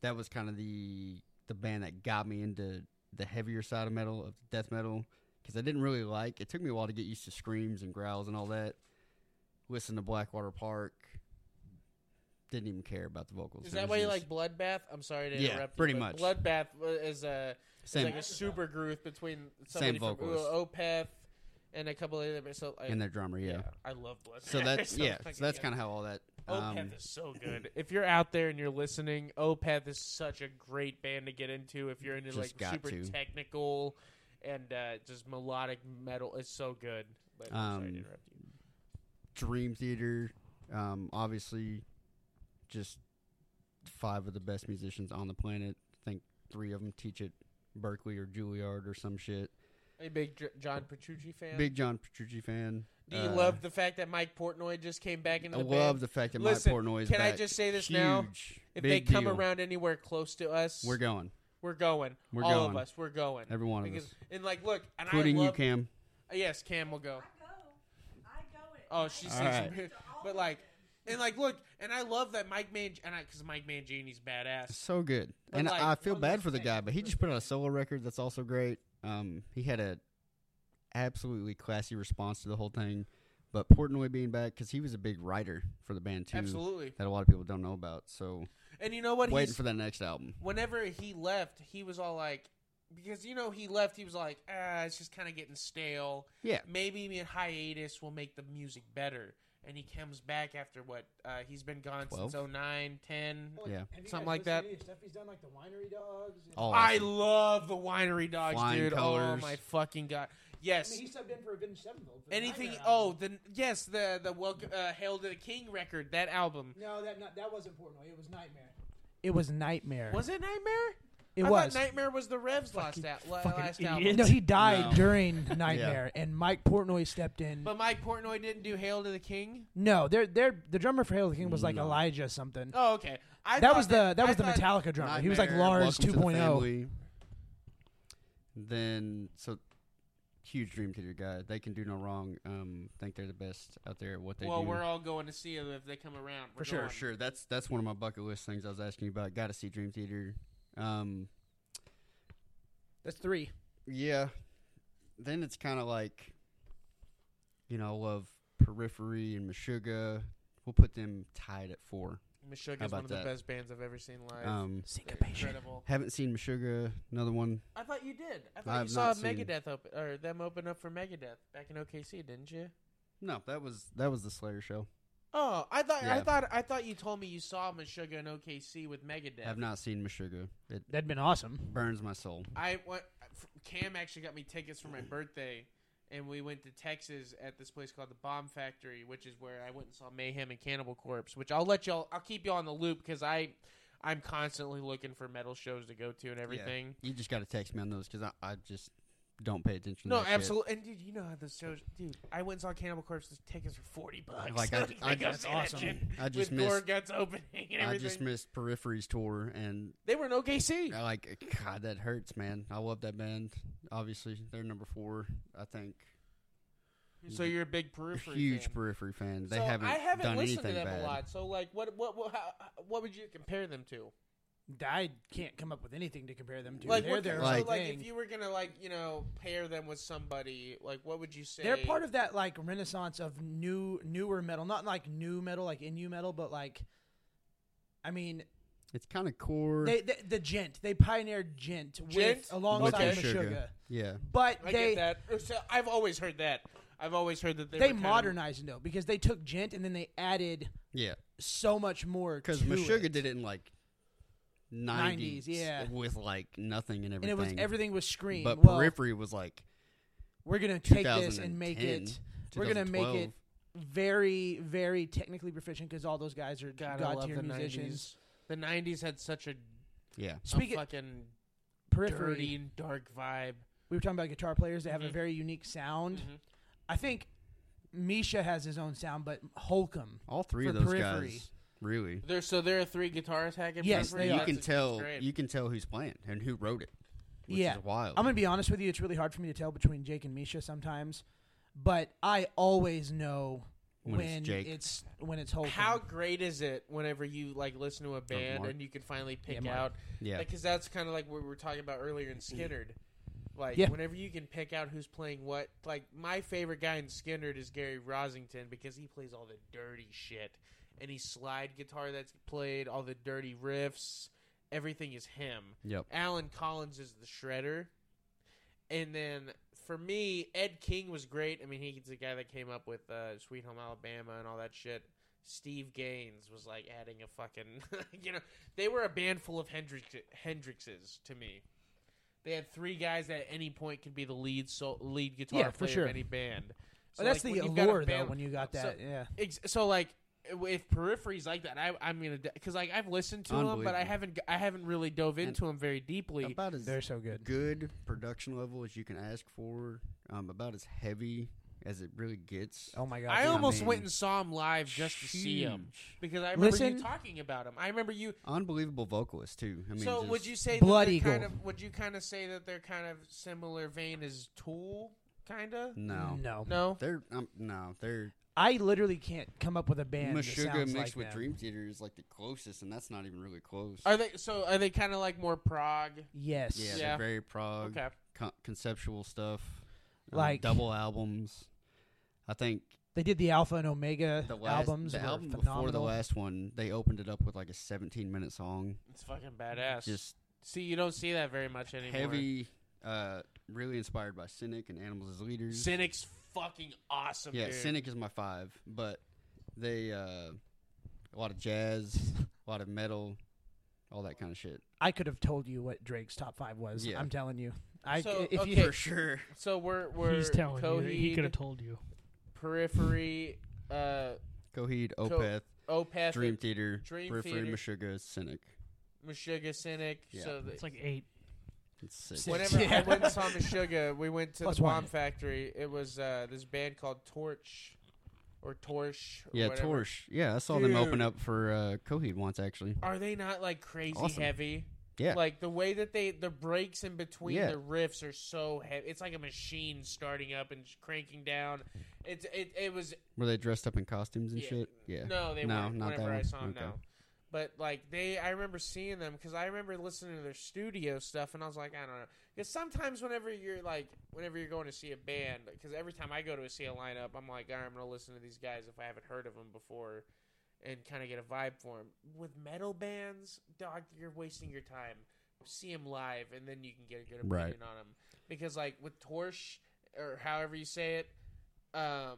Speaker 3: that was kind of the the band that got me into the heavier side of metal, of death metal. because I didn't really like. It took me a while to get used to screams and growls and all that. Listen to Blackwater Park. Didn't even care about the vocals.
Speaker 4: Is that why you
Speaker 3: just-
Speaker 4: like Bloodbath? I'm sorry to
Speaker 3: Yeah,
Speaker 4: interrupt. you,
Speaker 3: pretty
Speaker 4: but
Speaker 3: much.
Speaker 4: Bloodbath is a is like a super group between somebody from uh, Opeth and a couple of other. So I,
Speaker 3: in their drummer? Yeah.
Speaker 4: I love Bloodbath.
Speaker 3: So that's yeah. So that's kind of how all that.
Speaker 4: Opeth
Speaker 3: Um,
Speaker 4: is so good. If you're out there and you're listening, Opeth is such a great band to get into. If you're into like super
Speaker 3: to.
Speaker 4: technical and uh, just melodic metal, it's so good. But I'm sorry to
Speaker 3: Um,
Speaker 4: interrupt you.
Speaker 3: Dream Theater, um, obviously, just five of the best musicians on the planet. I think three of them teach at Berklee or Juilliard or some shit.
Speaker 4: A big John Petrucci fan?
Speaker 3: Big John Petrucci fan.
Speaker 4: Do you
Speaker 3: Uh,
Speaker 4: love the fact that Mike Portnoy just came back into the
Speaker 3: I
Speaker 4: the
Speaker 3: love the fact that
Speaker 4: Listen,
Speaker 3: Mike Portnoy is
Speaker 4: can I just say this
Speaker 3: Huge,
Speaker 4: now? If they come
Speaker 3: deal.
Speaker 4: around anywhere close to us,
Speaker 3: we're going.
Speaker 4: we're going.
Speaker 3: We're
Speaker 4: All
Speaker 3: going.
Speaker 4: of us, we're going.
Speaker 3: Every one of us,
Speaker 4: and like, look, and
Speaker 3: including
Speaker 4: I
Speaker 3: you,
Speaker 4: love,
Speaker 3: Cam.
Speaker 4: Yes, Cam will go. I go. I go. Oh, she
Speaker 3: All
Speaker 4: says,
Speaker 3: right.
Speaker 4: but like, and like, look, and I love that Mike Man, and because Mike Mangini's badass.
Speaker 3: So good,
Speaker 4: But
Speaker 3: and
Speaker 4: like,
Speaker 3: I feel bad for the guy, but he just put out a solo record that's also great. Um, he had a absolutely classy response to the whole thing. But Portnoy being back because he was a big writer for the band too,
Speaker 4: Absolutely.
Speaker 3: that a lot of people don't know about. So
Speaker 4: And you know what?
Speaker 3: waiting
Speaker 4: He's,
Speaker 3: for that next album.
Speaker 4: whenever he left, he was all like, because you know he left, he was like, ah, it's just kind of getting stale.
Speaker 3: Yeah,
Speaker 4: Maybe a hiatus will make the music better. And he comes back after what? Uh, he's been gone
Speaker 3: Twelve?
Speaker 4: since 09, 10.
Speaker 3: Yeah.
Speaker 4: Something like that.
Speaker 2: to stuff he's done, like the Winery Dogs. and-
Speaker 3: Oh,
Speaker 4: I love the winery dogs,
Speaker 3: Flying
Speaker 4: dude.
Speaker 3: Colours.
Speaker 4: Oh my fucking god!
Speaker 2: I
Speaker 4: Yes,
Speaker 2: mean, he subbed in for Avenged Sevenfold. for
Speaker 4: anything.
Speaker 2: Nightmare
Speaker 4: Oh,
Speaker 2: album.
Speaker 4: the yes, the the welcome, uh, Hail to the King record. That album
Speaker 2: no, that not, that wasn't Portnoy. It was Nightmare. It was Nightmare.
Speaker 4: was it Nightmare.
Speaker 2: It
Speaker 4: I
Speaker 2: was.
Speaker 4: thought Nightmare was the Revs last, al- la-
Speaker 5: fucking
Speaker 4: last album.
Speaker 2: no, he died
Speaker 3: No.
Speaker 2: during Nightmare, and Mike Portnoy stepped in.
Speaker 4: But Mike Portnoy didn't do Hail to the King.
Speaker 2: no, they're, they're, the drummer for Hail to the King was like
Speaker 3: No.
Speaker 2: Elijah something.
Speaker 4: Oh, okay. I
Speaker 2: that
Speaker 4: thought
Speaker 2: was the that
Speaker 4: I
Speaker 2: was the Metallica drummer. he was like Lars oh.
Speaker 3: Welcome to the
Speaker 2: 2.0.
Speaker 3: Then so huge Dream Theater guy. They can do no wrong. Um, think they're the best out there at what they
Speaker 4: Well,
Speaker 3: do.
Speaker 4: Well, we're all going to see them if they come around. We're
Speaker 3: For sure,
Speaker 4: going.
Speaker 3: sure. That's that's one of my bucket list things I was asking you about. Got to see Dream Theater. Um,
Speaker 2: That's three.
Speaker 3: yeah. Then it's kind of like, you know, I love Periphery and Meshuggah. We'll put them tied at four.
Speaker 4: Meshuggah is one
Speaker 3: about
Speaker 4: of the best bands I've ever seen live.
Speaker 3: Um,
Speaker 2: Syncopation.
Speaker 4: Incredible.
Speaker 3: haven't seen Meshuggah. Another one.
Speaker 4: I thought you did. I
Speaker 3: I
Speaker 4: thought you saw Megadeth open or them open up for Megadeth back in OKC, didn't you?
Speaker 3: No, that was that was the Slayer show.
Speaker 4: Oh, I thought I thought I thought you told me you saw Meshuggah in OKC with Megadeth.
Speaker 3: I've not seen Meshuggah. It
Speaker 2: That'd been awesome.
Speaker 3: burns my soul.
Speaker 4: I went. Cam actually got me tickets for my birthday, and we went to Texas at this place called the Bomb Factory, which is where I went and saw Mayhem and Cannibal Corpse. Which I'll let y'all. I'll keep y'all on the loop because I, I'm constantly looking for metal shows to go to and everything.
Speaker 3: You just got to text me on those because I, I just don't pay attention.
Speaker 4: No,
Speaker 3: to that
Speaker 4: absolutely. And dude, you know how the shows, dude. I went and saw Cannibal Corpse. The tickets for forty bucks.
Speaker 3: Like, I- I-
Speaker 4: Go
Speaker 3: that's
Speaker 2: awesome.
Speaker 3: I just
Speaker 4: with
Speaker 3: missed.
Speaker 4: guts opening and
Speaker 3: I just missed Periphery's tour, and
Speaker 4: they were in OKC.
Speaker 3: I like God, that hurts, man. I love that band. Obviously, they're number four. I think
Speaker 4: So you're a big periphery
Speaker 3: huge
Speaker 4: fan.
Speaker 3: Periphery fan. They
Speaker 4: so
Speaker 3: haven't,
Speaker 4: I haven't
Speaker 3: done
Speaker 4: listened to them
Speaker 3: bad.
Speaker 4: a lot. So like, what what what, how, what would you compare them to?
Speaker 2: I can't come up with anything to compare them to.
Speaker 4: Like,
Speaker 2: they're
Speaker 4: what,
Speaker 2: their
Speaker 4: so
Speaker 2: own
Speaker 3: Like-
Speaker 4: like if you were gonna like you know pair them with somebody, like what would you say?
Speaker 2: They're part of that like renaissance of new newer metal, not like new metal like in metal, but like I mean
Speaker 3: It's kind of core.
Speaker 2: they, they the djent they pioneered djent,
Speaker 4: Djent?
Speaker 2: with alongside
Speaker 4: Okay.
Speaker 2: Meshuggah.
Speaker 3: yeah,
Speaker 2: but
Speaker 4: I
Speaker 2: they
Speaker 4: get that. Oh, so I've always heard that. I've always heard that they
Speaker 2: they,
Speaker 4: were kind of-
Speaker 2: modernized though because they took djent and then they added
Speaker 3: yeah.
Speaker 2: so much more
Speaker 3: Because
Speaker 2: to
Speaker 3: Meshuggah
Speaker 2: it.
Speaker 3: did it in like
Speaker 2: 90s,
Speaker 3: nineties,
Speaker 2: yeah.
Speaker 3: with like nothing and everything.
Speaker 2: and
Speaker 3: everything.
Speaker 2: it was everything was scream.
Speaker 3: But
Speaker 2: well,
Speaker 3: Periphery was like
Speaker 2: we're gonna take this and make it. We're gonna make it very, very technically proficient because all those guys are
Speaker 4: God,
Speaker 2: god tier musicians.
Speaker 4: 90s. The '90s had such a,
Speaker 3: Yeah,
Speaker 4: a
Speaker 2: Speaking
Speaker 4: fucking
Speaker 2: periphery,
Speaker 4: dirty and dark vibe.
Speaker 2: we were talking about guitar players. They have a
Speaker 4: Mhm.
Speaker 2: very unique sound.
Speaker 4: Mhm.
Speaker 2: I think Misha has his own sound, but Holcomb.
Speaker 3: all three
Speaker 2: For
Speaker 3: of those
Speaker 2: Periphery.
Speaker 3: guys really.
Speaker 4: There, so there are three guitar hacking.
Speaker 2: Yes, they
Speaker 3: you
Speaker 2: are.
Speaker 3: can
Speaker 4: That's-
Speaker 3: tell.
Speaker 4: that's great.
Speaker 3: You can tell who's playing and who wrote it. Which
Speaker 2: Yeah.
Speaker 3: is wild.
Speaker 2: I'm gonna be honest with you; it's really hard for me to tell between Jake and Misha sometimes, but I always know
Speaker 3: When
Speaker 2: when,
Speaker 3: it's Jake.
Speaker 2: it's when it's Holcomb.
Speaker 4: How great is it whenever you like listen to a band
Speaker 3: Mark.
Speaker 4: and you can finally pick
Speaker 2: Mark.
Speaker 4: out
Speaker 3: yeah,
Speaker 4: because that's kind of like what we were talking about earlier in Skynyrd. Like
Speaker 2: Yeah.
Speaker 4: whenever you can pick out who's playing what. Like my favorite guy in Skynyrd is Gary Rossington because he plays all the dirty shit. Any slide guitar that's played, all the dirty riffs, everything is him.
Speaker 3: Yep.
Speaker 4: Allen Collins is the shredder. And then for me, Ed King was great. I mean, he's the guy that came up with uh, Sweet Home Alabama and all that shit. Steve Gaines was like adding a fucking, you know, they were a band full of Hendrix Hendrixes to me. They had three guys that at any point could be the lead so lead guitar
Speaker 2: Yeah, for
Speaker 4: player
Speaker 2: sure.
Speaker 4: of any band.
Speaker 2: But that's
Speaker 4: like,
Speaker 2: the
Speaker 4: when you've got a
Speaker 2: allure, though, when you got
Speaker 4: so-
Speaker 2: that. yeah.
Speaker 4: Ex- so like if peripheries like that I, i'm gonna because like i've listened to them but i haven't i haven't really dove into them very deeply
Speaker 3: About as
Speaker 2: They're so good.
Speaker 3: good production level as you can ask for. Um, about as heavy as it really gets.
Speaker 2: Oh my god.
Speaker 4: i
Speaker 2: yeah.
Speaker 4: almost
Speaker 3: mean,
Speaker 4: went and saw him live just to see him because i remember
Speaker 2: Listen-
Speaker 4: you talking about him i remember you
Speaker 3: Unbelievable vocalist too. I mean,
Speaker 4: so would you say
Speaker 2: Blood
Speaker 4: that
Speaker 2: Eagle.
Speaker 4: kind of would you kind of say that they're kind of similar vein as tool kind of
Speaker 3: No,
Speaker 2: No.
Speaker 4: no
Speaker 3: they're um, no, they're
Speaker 2: I literally can't come up with a band that
Speaker 3: Meshuggah
Speaker 2: sounds
Speaker 3: mixed
Speaker 2: like
Speaker 3: with
Speaker 2: them.
Speaker 3: Dream Theater is like the closest, and that's not even really close.
Speaker 4: are they so are they kind of like more prog
Speaker 2: Yes.
Speaker 3: yeah,
Speaker 4: Yeah.
Speaker 3: they're very prog,
Speaker 4: okay
Speaker 3: con- conceptual stuff, um,
Speaker 2: Like-
Speaker 3: double albums. I think
Speaker 2: They did the Alpha and Omega
Speaker 3: the last
Speaker 2: albums.
Speaker 3: the
Speaker 2: were
Speaker 3: album before the last one, they opened it up with like a 17 minute song,
Speaker 4: it's fucking badass
Speaker 3: just
Speaker 4: see you don't see that very much anymore
Speaker 3: heavy, uh, really inspired by Cynic and Animals as Leaders.
Speaker 4: cynic's fucking awesome
Speaker 3: yeah,
Speaker 4: dude.
Speaker 3: Cynic is my five, but they uh, a lot of jazz, a lot of metal, all that kind of shit.
Speaker 2: I could have told you what Drake's top five was.
Speaker 3: Yeah.
Speaker 2: I'm telling you. I
Speaker 4: So,
Speaker 2: if
Speaker 4: okay.
Speaker 2: you
Speaker 3: For sure.
Speaker 4: So we're we're
Speaker 1: He's telling you. He could have told you.
Speaker 4: periphery, uh,
Speaker 3: Coheed,
Speaker 4: Co-
Speaker 3: Opeth,
Speaker 4: Opeth,
Speaker 3: Dream Theater,
Speaker 4: Dream
Speaker 3: Periphery,
Speaker 4: Theater.
Speaker 3: Meshuggah, Cynic.
Speaker 4: Meshuggah, Cynic.
Speaker 3: Yeah.
Speaker 4: So
Speaker 1: It's like eight.
Speaker 3: It's sick.
Speaker 2: Six.
Speaker 4: whenever I went and saw Meshuggah, we went to
Speaker 2: Plus
Speaker 4: the
Speaker 2: one.
Speaker 4: Bomb Factory. It was uh, this band called Torch, or Torch. Or
Speaker 3: Yeah,
Speaker 4: whatever.
Speaker 3: Torch. Yeah, I saw them open
Speaker 4: Dude.
Speaker 3: up for uh, Coheed once actually.
Speaker 4: Are they not like crazy
Speaker 3: Awesome.
Speaker 4: heavy?
Speaker 3: Yeah.
Speaker 4: Like the way that they the breaks in between
Speaker 3: Yeah.
Speaker 4: the riffs are so heavy. It's like a machine starting up and cranking down. It's it it was
Speaker 3: Were they dressed up in costumes and
Speaker 4: Yeah.
Speaker 3: shit? Yeah.
Speaker 4: No, they
Speaker 3: No,
Speaker 4: weren't.
Speaker 3: not
Speaker 4: whenever
Speaker 3: that
Speaker 4: I saw them,
Speaker 3: Okay.
Speaker 4: no. But like they, I remember seeing them because I remember listening to their studio stuff, and I was like, I don't know. Because sometimes whenever you're like, whenever you're going to see a band, because every time I go to see a lineup, I'm like, all right, I'm gonna listen to these guys if I haven't heard of them before, and kind of get a vibe for them. With metal bands, dog, you're wasting your time. See them live, and then you can get a good opinion
Speaker 3: Right.
Speaker 4: on them. Because like with Torch or however you say it, um,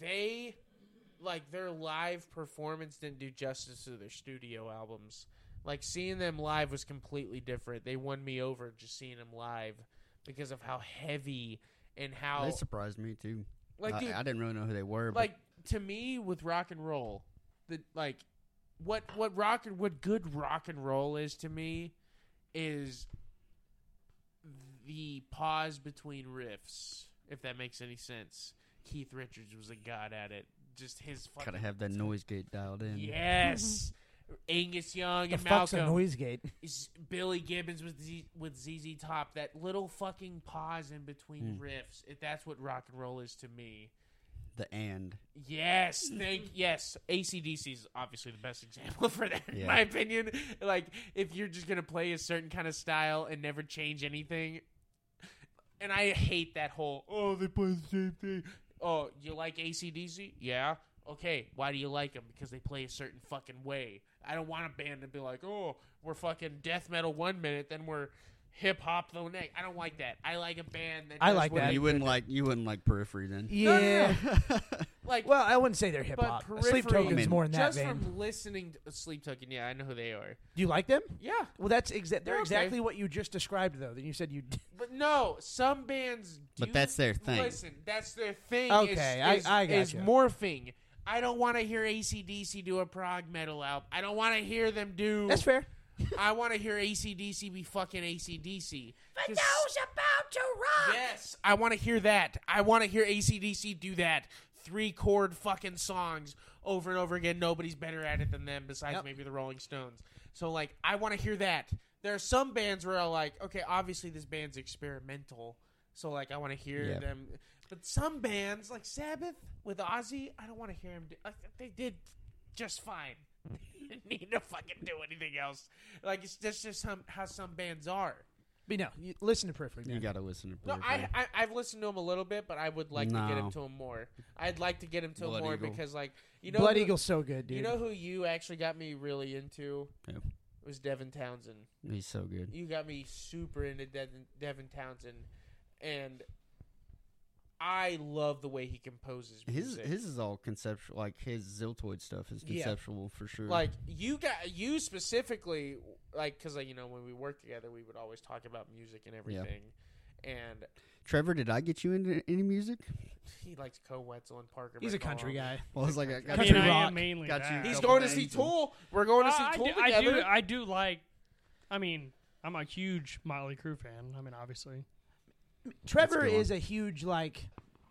Speaker 4: they like their live performance didn't do justice to their studio albums. Like seeing them live was completely different. They won me over just seeing them live because of how heavy and how
Speaker 3: They surprised me too.
Speaker 4: like
Speaker 3: I,
Speaker 4: dude,
Speaker 3: I didn't really know who they were.
Speaker 4: like to me with rock and roll, the like what what rock and what good rock and roll is to me is the pause between riffs. If that makes any sense, Keith Richards was a god at it. Just his
Speaker 3: but
Speaker 4: fucking
Speaker 3: gotta have that noise gate dialed in.
Speaker 4: Yes. Angus Young
Speaker 2: the
Speaker 4: and
Speaker 2: fuck's a
Speaker 4: Malcolm.
Speaker 2: noise gate?
Speaker 4: Is Billy Gibbons with Z, with ZZ Top. That little fucking pause in between
Speaker 3: Hmm.
Speaker 4: riffs. If that's what rock and roll is to me.
Speaker 3: The and.
Speaker 4: Yes, thank yes. ACDC is obviously the best example for that, in
Speaker 3: Yeah.
Speaker 4: my opinion. Like, if you're just gonna play a certain kind of style and never change anything, and I hate that whole oh they play the same thing. Oh, you like ACDC? Yeah. Okay, why do you like them? Because they play a certain fucking way. I don't want a band to be like, oh, we're fucking death metal one minute, then we're hip hop though next. I don't like that. I like a band that.
Speaker 2: I like
Speaker 4: what
Speaker 2: that.
Speaker 3: you wouldn't like you wouldn't like Periphery then.
Speaker 4: no, no.
Speaker 2: Yeah.
Speaker 4: like
Speaker 2: well, I wouldn't say they're hip hop.
Speaker 4: periphery,
Speaker 2: Sleep Token's
Speaker 3: I mean,
Speaker 2: more in that
Speaker 4: just
Speaker 2: vein.
Speaker 4: from listening to uh, Sleep Token, yeah, I know who they are.
Speaker 2: Do you like them?
Speaker 4: Yeah,
Speaker 2: Well, that's exa- they're
Speaker 4: They're okay.
Speaker 2: exactly what you just described, though. That you said you.
Speaker 4: but no, some bands.
Speaker 3: But that's their thing.
Speaker 4: Listen, that's their thing.
Speaker 2: Okay, I-
Speaker 4: is, is,
Speaker 2: I
Speaker 4: is
Speaker 2: gotcha.
Speaker 4: morphing. I don't want to hear ACDC do a prog metal album. I don't want to hear them do.
Speaker 2: That's fair.
Speaker 4: I want to hear ACDC be fucking ACDC.
Speaker 6: For
Speaker 4: 'Cause-
Speaker 6: those about to rock.
Speaker 4: Yes, I want to hear that. I want to hear ACDC do that. Three chord fucking songs over and over again. Nobody's better at it than them besides
Speaker 2: Yep.
Speaker 4: maybe the Rolling Stones. So, like, I want to hear that. There are some bands where I'm like, okay, obviously this band's experimental. So, like, I want to hear
Speaker 3: Yeah.
Speaker 4: them. But some bands, like Sabbath with Ozzy, I don't want to hear them. Do, like, they did just fine. They didn't need to fucking do anything else. Like, it's just, just some, how some bands are.
Speaker 2: But no, you listen to Periphery.
Speaker 3: You got to listen to
Speaker 4: No,
Speaker 3: Periphery.
Speaker 4: I, I I've listened to him a little bit, but I would like to get him
Speaker 3: No.
Speaker 4: to him more. I'd like to get him to him
Speaker 3: Blood
Speaker 4: more
Speaker 3: Eagle.
Speaker 4: because, like, you know,
Speaker 2: Blood
Speaker 4: who,
Speaker 2: Eagle's so good, dude.
Speaker 4: You know who you actually got me really into?
Speaker 3: Who?
Speaker 4: Was Devin Townsend.
Speaker 3: He's so good.
Speaker 4: You got me super into Devin, Devin Townsend, and I love the way he composes
Speaker 3: His
Speaker 4: music.
Speaker 3: his is all conceptual. Like his Ziltoid stuff is
Speaker 2: Yeah.
Speaker 3: conceptual for sure.
Speaker 4: like you got you specifically, like because like you know when we worked together, we would always talk about music and everything, and
Speaker 3: Trevor, did I get you into any music?
Speaker 4: he likes Koe Wetzel and Parker.
Speaker 2: He's a
Speaker 4: McCollum.
Speaker 2: country guy.
Speaker 3: Well, I was like, I
Speaker 5: I
Speaker 3: got
Speaker 5: mean,
Speaker 2: Country
Speaker 5: I
Speaker 2: rock.
Speaker 5: am mainly
Speaker 3: Got you.
Speaker 5: that.
Speaker 4: He's
Speaker 3: Couple
Speaker 4: going to see
Speaker 3: bands and-
Speaker 4: Tool. We're going to
Speaker 5: Well,
Speaker 4: see uh,
Speaker 5: I
Speaker 4: Tool
Speaker 5: do, I
Speaker 4: together.
Speaker 5: do. I do like. I mean, I'm a huge Motley Crue fan. I mean, obviously.
Speaker 2: Trevor
Speaker 3: Let's go on.
Speaker 2: is a huge like.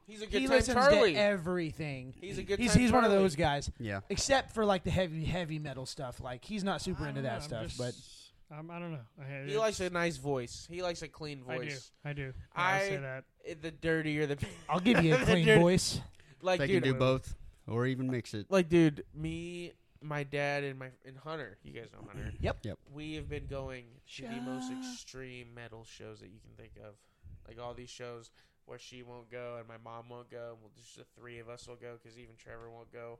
Speaker 4: He's a good
Speaker 2: he
Speaker 4: time
Speaker 2: listens
Speaker 4: Charlie.
Speaker 2: to everything.
Speaker 4: he's a good
Speaker 2: He's
Speaker 4: time
Speaker 2: he's one of
Speaker 4: Charlie.
Speaker 2: those guys,
Speaker 3: yeah.
Speaker 2: except for like the heavy heavy metal stuff. Like he's not super
Speaker 5: I
Speaker 2: into
Speaker 5: don't
Speaker 2: that
Speaker 5: know,
Speaker 2: stuff,
Speaker 5: I'm
Speaker 2: but
Speaker 5: just- I'm, I don't know. I,
Speaker 4: He likes a nice voice. He likes a clean
Speaker 5: I do.
Speaker 4: voice.
Speaker 5: I do. I,
Speaker 4: I-
Speaker 5: say that.
Speaker 4: I the dirtier the
Speaker 2: I'll give you a
Speaker 4: the
Speaker 2: clean
Speaker 4: dirty-
Speaker 2: voice.
Speaker 4: Like
Speaker 3: they
Speaker 4: dude,
Speaker 3: can do uh, both, or even mix it.
Speaker 4: like dude, me, my dad, and my and Hunter. You guys know Hunter.
Speaker 2: Yep.
Speaker 3: Yep.
Speaker 4: We have been going to the most extreme metal shows that you can think of, like all these shows where she won't go and my mom won't go. and Well, just the three of us will go because even Trevor won't go.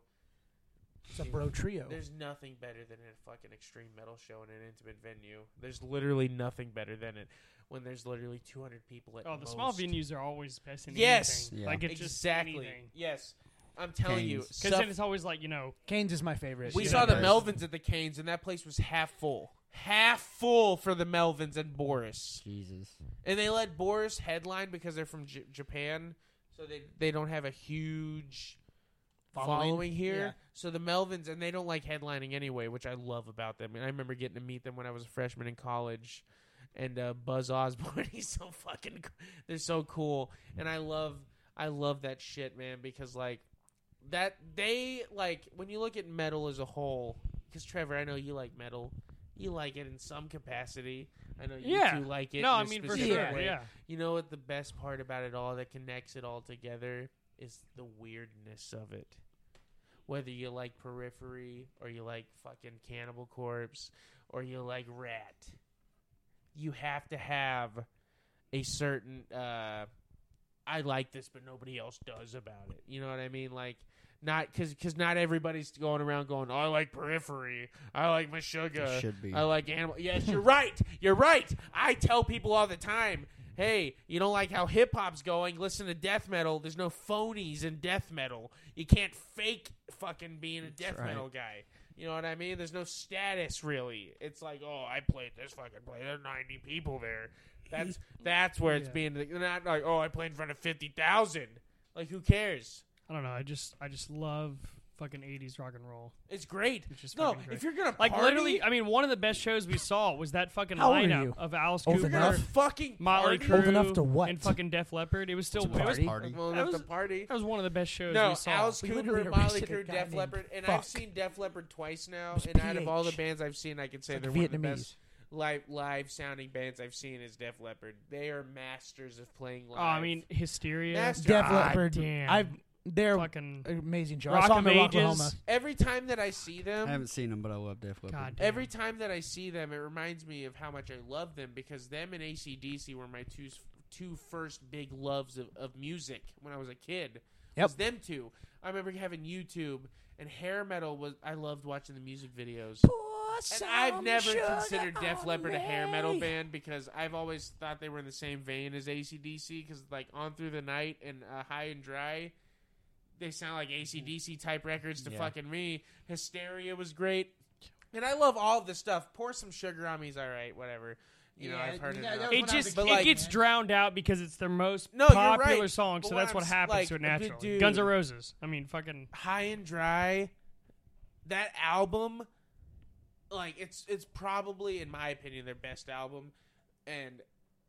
Speaker 2: It's a bro trio.
Speaker 4: There's nothing better than a fucking extreme metal show in an intimate venue. There's literally nothing better than it when there's literally 200 people at
Speaker 5: Oh, the
Speaker 4: most.
Speaker 5: small venues are always best in
Speaker 4: Yes.
Speaker 5: anything.
Speaker 3: Yeah.
Speaker 5: Like it's just
Speaker 4: exactly.
Speaker 5: anything.
Speaker 4: Yes, I'm telling you.
Speaker 5: Because
Speaker 4: Suff-
Speaker 5: then it's always like you know.
Speaker 2: Cain's is my favorite.
Speaker 4: we
Speaker 5: Yeah,
Speaker 4: saw the. Melvins at the Cain's, and that place was half full. Half full for the Melvins and Boris.
Speaker 3: Jesus.
Speaker 4: And they let Boris headline because they're from J- Japan, so they they don't have a huge following,
Speaker 2: Following?
Speaker 4: here.
Speaker 2: Yeah.
Speaker 4: So the Melvins and they don't like headlining anyway, which I love about them. And I remember getting to meet them when I was a freshman in college. And uh, Buzz Osborne, he's so fucking. co- They're so cool, and I love I love that shit, man. Because like that they like when you look at metal as a whole. Because Trevor, I know you like metal. You like it in some capacity. I know you
Speaker 5: Yeah.
Speaker 4: two like it.
Speaker 5: No,
Speaker 4: in
Speaker 5: I
Speaker 4: a
Speaker 5: mean for sure.
Speaker 4: way.
Speaker 5: Yeah.
Speaker 4: You know what the best part about it all that connects it all together is the weirdness of it. Whether you like Periphery or you like fucking Cannibal Corpse or you like Ratt, you have to have a certain uh I like this but nobody else does about it. You know what I mean? Like not cuz cuz not everybody's going around going, "Oh, I like Periphery. I like Meshuggah.
Speaker 3: should be.
Speaker 4: I like animal. Yes, you're right. You're right. I tell people all the time, hey, you don't like how hip hop's going? Listen to death metal. There's no phonies in death metal. You can't fake fucking being a death
Speaker 3: right.
Speaker 4: metal guy. You know what I mean? There's no status really. It's like, oh, I played this fucking play. There's 90 people there. That's that's where it's
Speaker 5: Yeah.
Speaker 4: being not like, oh, I played in front of 50,000. Like, who cares?
Speaker 5: I don't know. I just I just love fucking 80s rock and roll.
Speaker 4: It's great.
Speaker 5: It's just
Speaker 4: No,
Speaker 5: fucking great.
Speaker 4: if you're gonna
Speaker 5: like
Speaker 4: party,
Speaker 5: literally, I mean, one of the best shows we saw was that fucking
Speaker 2: How old are
Speaker 5: lineup
Speaker 2: you?
Speaker 5: of Alice
Speaker 2: Old
Speaker 5: Cooper,
Speaker 2: enough?
Speaker 4: fucking
Speaker 5: Motley
Speaker 4: party,
Speaker 5: Crue,
Speaker 2: Old enough to what?
Speaker 5: and fucking Def Leppard. It was still
Speaker 2: To
Speaker 5: it was,
Speaker 2: party?
Speaker 3: Party.
Speaker 4: well,
Speaker 5: That
Speaker 4: enough
Speaker 5: was-
Speaker 4: party.
Speaker 5: that was one of the best shows
Speaker 4: No,
Speaker 5: we saw.
Speaker 4: Alice
Speaker 2: We
Speaker 4: Cooper,
Speaker 2: literally
Speaker 4: Motley
Speaker 2: arrested a
Speaker 4: Crue,
Speaker 2: guy
Speaker 4: Def
Speaker 2: named
Speaker 4: Leppard, and
Speaker 2: Fuck.
Speaker 4: I've seen Def Leppard twice now.
Speaker 2: was
Speaker 4: And out of all the
Speaker 2: PH.
Speaker 4: bands I've seen, I can say
Speaker 2: It's
Speaker 4: they're
Speaker 2: like
Speaker 4: one of the
Speaker 2: Vietnamese.
Speaker 4: best live live sounding bands I've seen is Def Leppard. They are masters of playing live.
Speaker 5: Oh, I mean, Hysteria.
Speaker 4: Master-
Speaker 2: Def
Speaker 4: God
Speaker 2: Leppard.
Speaker 5: damn.
Speaker 2: I've they're
Speaker 5: fucking
Speaker 2: amazing show. I
Speaker 5: Rock of
Speaker 2: them in
Speaker 5: Ages.
Speaker 2: Oklahoma.
Speaker 4: every time that I see them, I
Speaker 3: haven't seen them, but I love Def Leppard.
Speaker 5: God damn.
Speaker 4: every time that I see them, it reminds me of how much I love them because them and ACDC were my two two first big loves of, of music when I was a kid.
Speaker 2: Yep.
Speaker 4: Was them two. I remember having YouTube and hair metal was. I loved watching the music videos. And I've never considered Def Leppard a hair metal band because I've always thought they were in the same vein as ACDC because, like, On Through the Night and uh, High and Dry, they sound like ACDC type records to
Speaker 3: Yeah.
Speaker 4: fucking me. Hysteria was great. And I love all of this stuff. Pour some sugar on me's all right, whatever. You know,
Speaker 2: Yeah,
Speaker 4: I've heard it.
Speaker 2: that-
Speaker 4: enough.
Speaker 2: that was
Speaker 5: it
Speaker 2: when I was
Speaker 5: just it
Speaker 4: like-
Speaker 5: gets
Speaker 2: man.
Speaker 5: drowned out because it's their most
Speaker 4: No,
Speaker 5: popular
Speaker 4: right.
Speaker 5: song,
Speaker 4: But
Speaker 5: so
Speaker 4: what
Speaker 5: that's
Speaker 4: I'm
Speaker 5: what happens
Speaker 4: like,
Speaker 5: to it
Speaker 4: but
Speaker 5: naturally.
Speaker 4: dude-
Speaker 5: Guns N' Roses. I mean, fucking.
Speaker 4: High and Dry, that album, like it's it's probably in my opinion their best album, and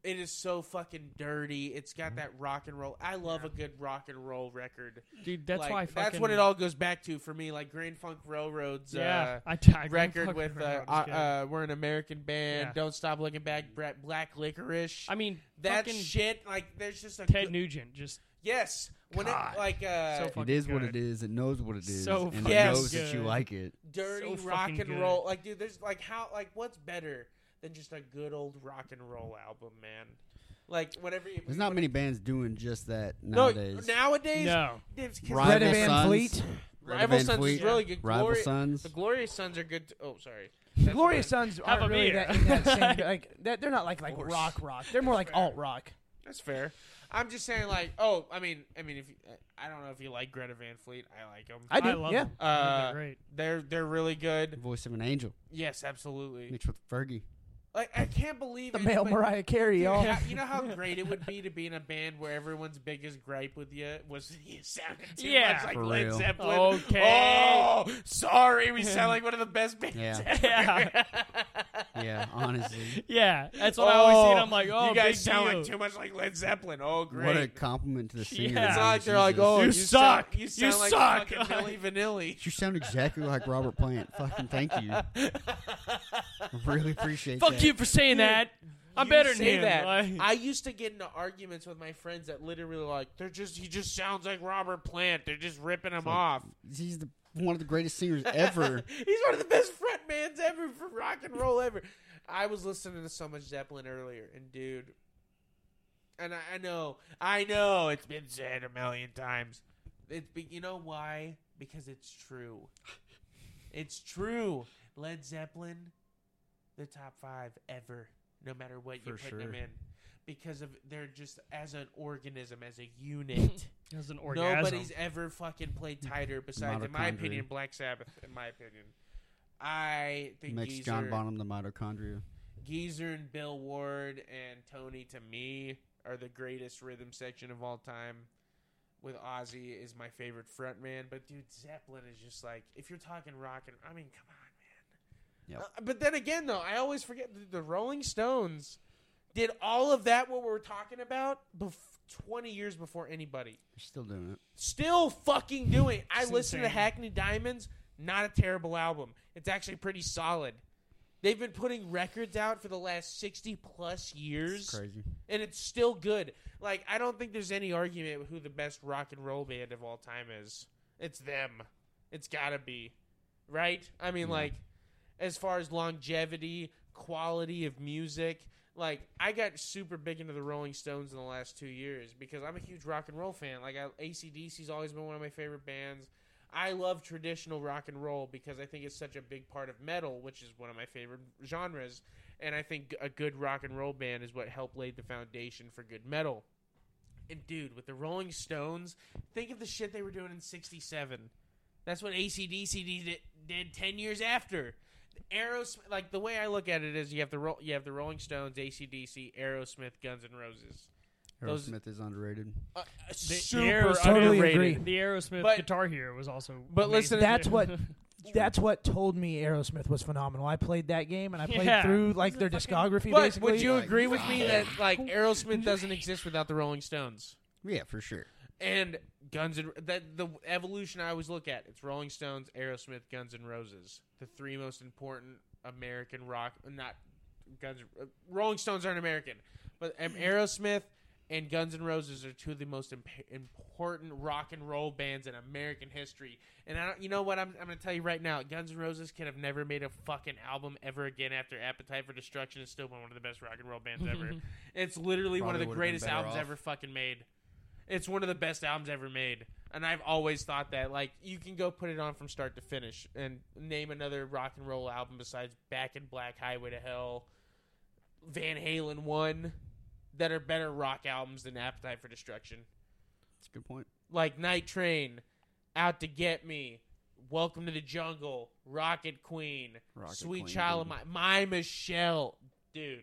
Speaker 4: it is so fucking dirty. It's got that rock and roll. I love a good rock and roll record.
Speaker 5: Dude, that's
Speaker 4: Like,
Speaker 5: why. Fucking,
Speaker 4: that's what it all goes back to for me. Like Grand Funk Railroad's
Speaker 5: Yeah,
Speaker 4: uh,
Speaker 5: I, t- I
Speaker 4: record with uh, uh, uh, we're an American band.
Speaker 5: Yeah.
Speaker 4: Don't stop looking back. Bra- Black Licorice.
Speaker 5: I mean,
Speaker 4: that
Speaker 5: fucking
Speaker 4: shit. Like there's just a
Speaker 5: Ted
Speaker 4: good-
Speaker 5: Nugent just
Speaker 4: yes. When it
Speaker 5: God.
Speaker 4: like uh,
Speaker 5: So
Speaker 3: It
Speaker 5: fucking
Speaker 3: is what
Speaker 5: good.
Speaker 3: it is. It knows what it is,
Speaker 5: So
Speaker 3: and
Speaker 4: fucking
Speaker 3: it knows that
Speaker 5: good.
Speaker 3: you like it.
Speaker 4: dirty
Speaker 5: So
Speaker 4: rock
Speaker 5: fucking
Speaker 4: and
Speaker 5: good.
Speaker 4: roll. Like, dude, there's like how like what's better than just a good old rock and roll album, man. Like whenever you
Speaker 3: There's not many bands doing just that
Speaker 4: no
Speaker 3: nowadays.
Speaker 4: nowadays.
Speaker 5: No.
Speaker 3: Rival
Speaker 2: Greta Van
Speaker 3: Sons.
Speaker 2: Fleet.
Speaker 4: Rival
Speaker 3: Van
Speaker 4: Sons
Speaker 3: Fleet,
Speaker 4: is really good.
Speaker 3: Rival
Speaker 4: Gloria-
Speaker 3: Sons.
Speaker 4: The Glorious Sons are good. t- oh, sorry.
Speaker 2: The
Speaker 4: That's
Speaker 2: Glorious
Speaker 4: what-
Speaker 2: Sons
Speaker 5: Have a
Speaker 2: aren't really
Speaker 5: beer.
Speaker 2: that, in that same like that. They're not like like
Speaker 4: course.
Speaker 2: rock rock. They're more like alt rock.
Speaker 4: That's fair. I'm just saying, like, oh, I mean, I mean, if you, I don't know if you like Greta Van Fleet, I like them.
Speaker 2: I do.
Speaker 5: I love
Speaker 2: yeah.
Speaker 5: them.
Speaker 4: Uh,
Speaker 5: they're great.
Speaker 4: They're they're really good.
Speaker 3: Voice of an angel
Speaker 4: Yes, absolutely.
Speaker 3: mixed with Fergie.
Speaker 4: Like, I can't believe
Speaker 2: The
Speaker 4: it,
Speaker 2: male Mariah Carey, y'all.
Speaker 4: how- you know how great it would be to be in a band where everyone's biggest gripe with you was you sounded too
Speaker 5: Yeah.
Speaker 4: much like
Speaker 3: For
Speaker 4: Led
Speaker 3: real.
Speaker 4: Zeppelin.
Speaker 5: Okay.
Speaker 4: Oh, sorry, we sound like one of the best bands
Speaker 3: Yeah.
Speaker 4: ever.
Speaker 5: Yeah.
Speaker 3: Yeah, honestly.
Speaker 5: Yeah, that's what I always oh, see. And
Speaker 4: Oh,
Speaker 5: I'm like, oh,
Speaker 4: you guys
Speaker 5: big
Speaker 4: sound
Speaker 5: deal.
Speaker 4: like too much like Led Zeppelin. Oh, great.
Speaker 3: What a compliment to the singer.
Speaker 5: Yeah.
Speaker 4: it's not like they're like, oh,
Speaker 5: You
Speaker 4: you,
Speaker 5: suck.
Speaker 4: Sound, you
Speaker 5: You
Speaker 4: sound like
Speaker 5: suck.
Speaker 4: fucking Milli Vanilli.
Speaker 3: You sound exactly like Robert Plant. Fucking thank you. really appreciate
Speaker 5: Fuck
Speaker 3: that.
Speaker 5: You for saying that. I'm
Speaker 4: You
Speaker 5: better than
Speaker 4: say
Speaker 5: him.
Speaker 4: that.
Speaker 5: Like-
Speaker 4: I used to get into arguments with my friends that literally like they're just he just sounds like Robert Plant. They're just ripping him
Speaker 3: like-
Speaker 4: off.
Speaker 3: He's the, one of the greatest singers ever.
Speaker 4: He's one of the best frontmans ever for rock and roll ever. I was listening to so much Zeppelin earlier, and dude, and I, I know, I know, it's been said a million times. It's be, you know why? Because it's true. It's true. Led Zeppelin, the top five ever, no matter what you
Speaker 3: For
Speaker 4: put them in, because of they're just as an organism, as a unit.
Speaker 5: As an orgasm.
Speaker 4: Nobody's ever fucking played mm-hmm. tighter besides, in my
Speaker 3: Mitochondria.
Speaker 4: opinion, Black Sabbath. In my opinion, I think
Speaker 3: Makes
Speaker 4: Geezer,
Speaker 3: John Bonham the mitochondria.
Speaker 4: Geezer and Bill Ward and Tony to me are the greatest rhythm section of all time. With Ozzy is my favorite frontman, but dude, Zeppelin is just like if you're talking rock and I mean, come on, man.
Speaker 3: Yep.
Speaker 4: Uh, but then again, though, I always forget the, the Rolling Stones did all of that. What we're talking about, bef- twenty years before anybody
Speaker 3: You're still doing it.
Speaker 4: still fucking doing. It. I
Speaker 5: It's
Speaker 4: listened to. Hackney Diamonds. Not a terrible album. It's actually pretty solid. They've been putting records out for the last sixty plus years,
Speaker 3: It's crazy.
Speaker 4: and it's still good. Like I don't think there's any argument who the best rock and roll band of all time is. It's them. It's gotta be, right? I mean,
Speaker 3: Yeah.
Speaker 4: like, as far as longevity, quality of music. Like I got super big into the Rolling Stones in the last two years because I'm a huge rock and roll fan. Like ACDC's always been one of my favorite bands. I love traditional rock and roll because I think it's such a big part of metal, which is one of my favorite genres. And I think a good rock and roll band is what helped lay the foundation for good metal. And dude, with the Rolling Stones, think of the shit they were doing in '67. That's what ACDC did, did ten years after. Aerosmith, like the way I look at it is, you have the Ro- you have the Rolling Stones, ACDC, Aerosmith, Guns N' Roses. Those-
Speaker 3: Aerosmith is underrated.
Speaker 4: Uh,
Speaker 5: The-
Speaker 4: super
Speaker 5: the Aerosmith-
Speaker 2: Totally
Speaker 4: underrated.
Speaker 2: agree.
Speaker 5: the Aerosmith
Speaker 4: But-
Speaker 5: Guitar Hero was also.
Speaker 4: But
Speaker 5: amazing.
Speaker 4: listen-
Speaker 2: That's what that's what told me Aerosmith was phenomenal. I played that game and I played
Speaker 5: Yeah.
Speaker 2: through like their
Speaker 5: fucking-
Speaker 2: discography
Speaker 4: But
Speaker 2: basically.
Speaker 4: would you
Speaker 3: Like,
Speaker 4: agree with me that like Aerosmith doesn't exist without the Rolling Stones?
Speaker 3: Yeah, for sure.
Speaker 4: And Guns and that the evolution I always look at it's Rolling Stones, Aerosmith, Guns and Roses, the three most important American rock. Not Guns. uh, Rolling Stones aren't American, but um, Aerosmith and Guns N' Roses are two of the most imp- important rock and roll bands in American history. And I don't, you know what? I'm, I'm going to tell you right now. Guns N' Roses could have never made a fucking album ever again after Appetite for Destruction is still one of the best rock and roll bands ever. it's literally one of the greatest albums
Speaker 3: off.
Speaker 4: ever fucking made. It's one of the best albums ever made. And I've always thought that. Like, you can go put it on from start to finish and name another rock and roll album besides Back in Black, Highway to Hell, Van Halen 1 that are better rock albums than Appetite for Destruction.
Speaker 3: That's a good point.
Speaker 4: Like Night Train, Out to Get Me, Welcome to the Jungle, Rocket Queen,
Speaker 3: Rocket
Speaker 4: Sweet
Speaker 3: Queen,
Speaker 4: Child
Speaker 3: dude.
Speaker 4: of My, My Michelle. Dude,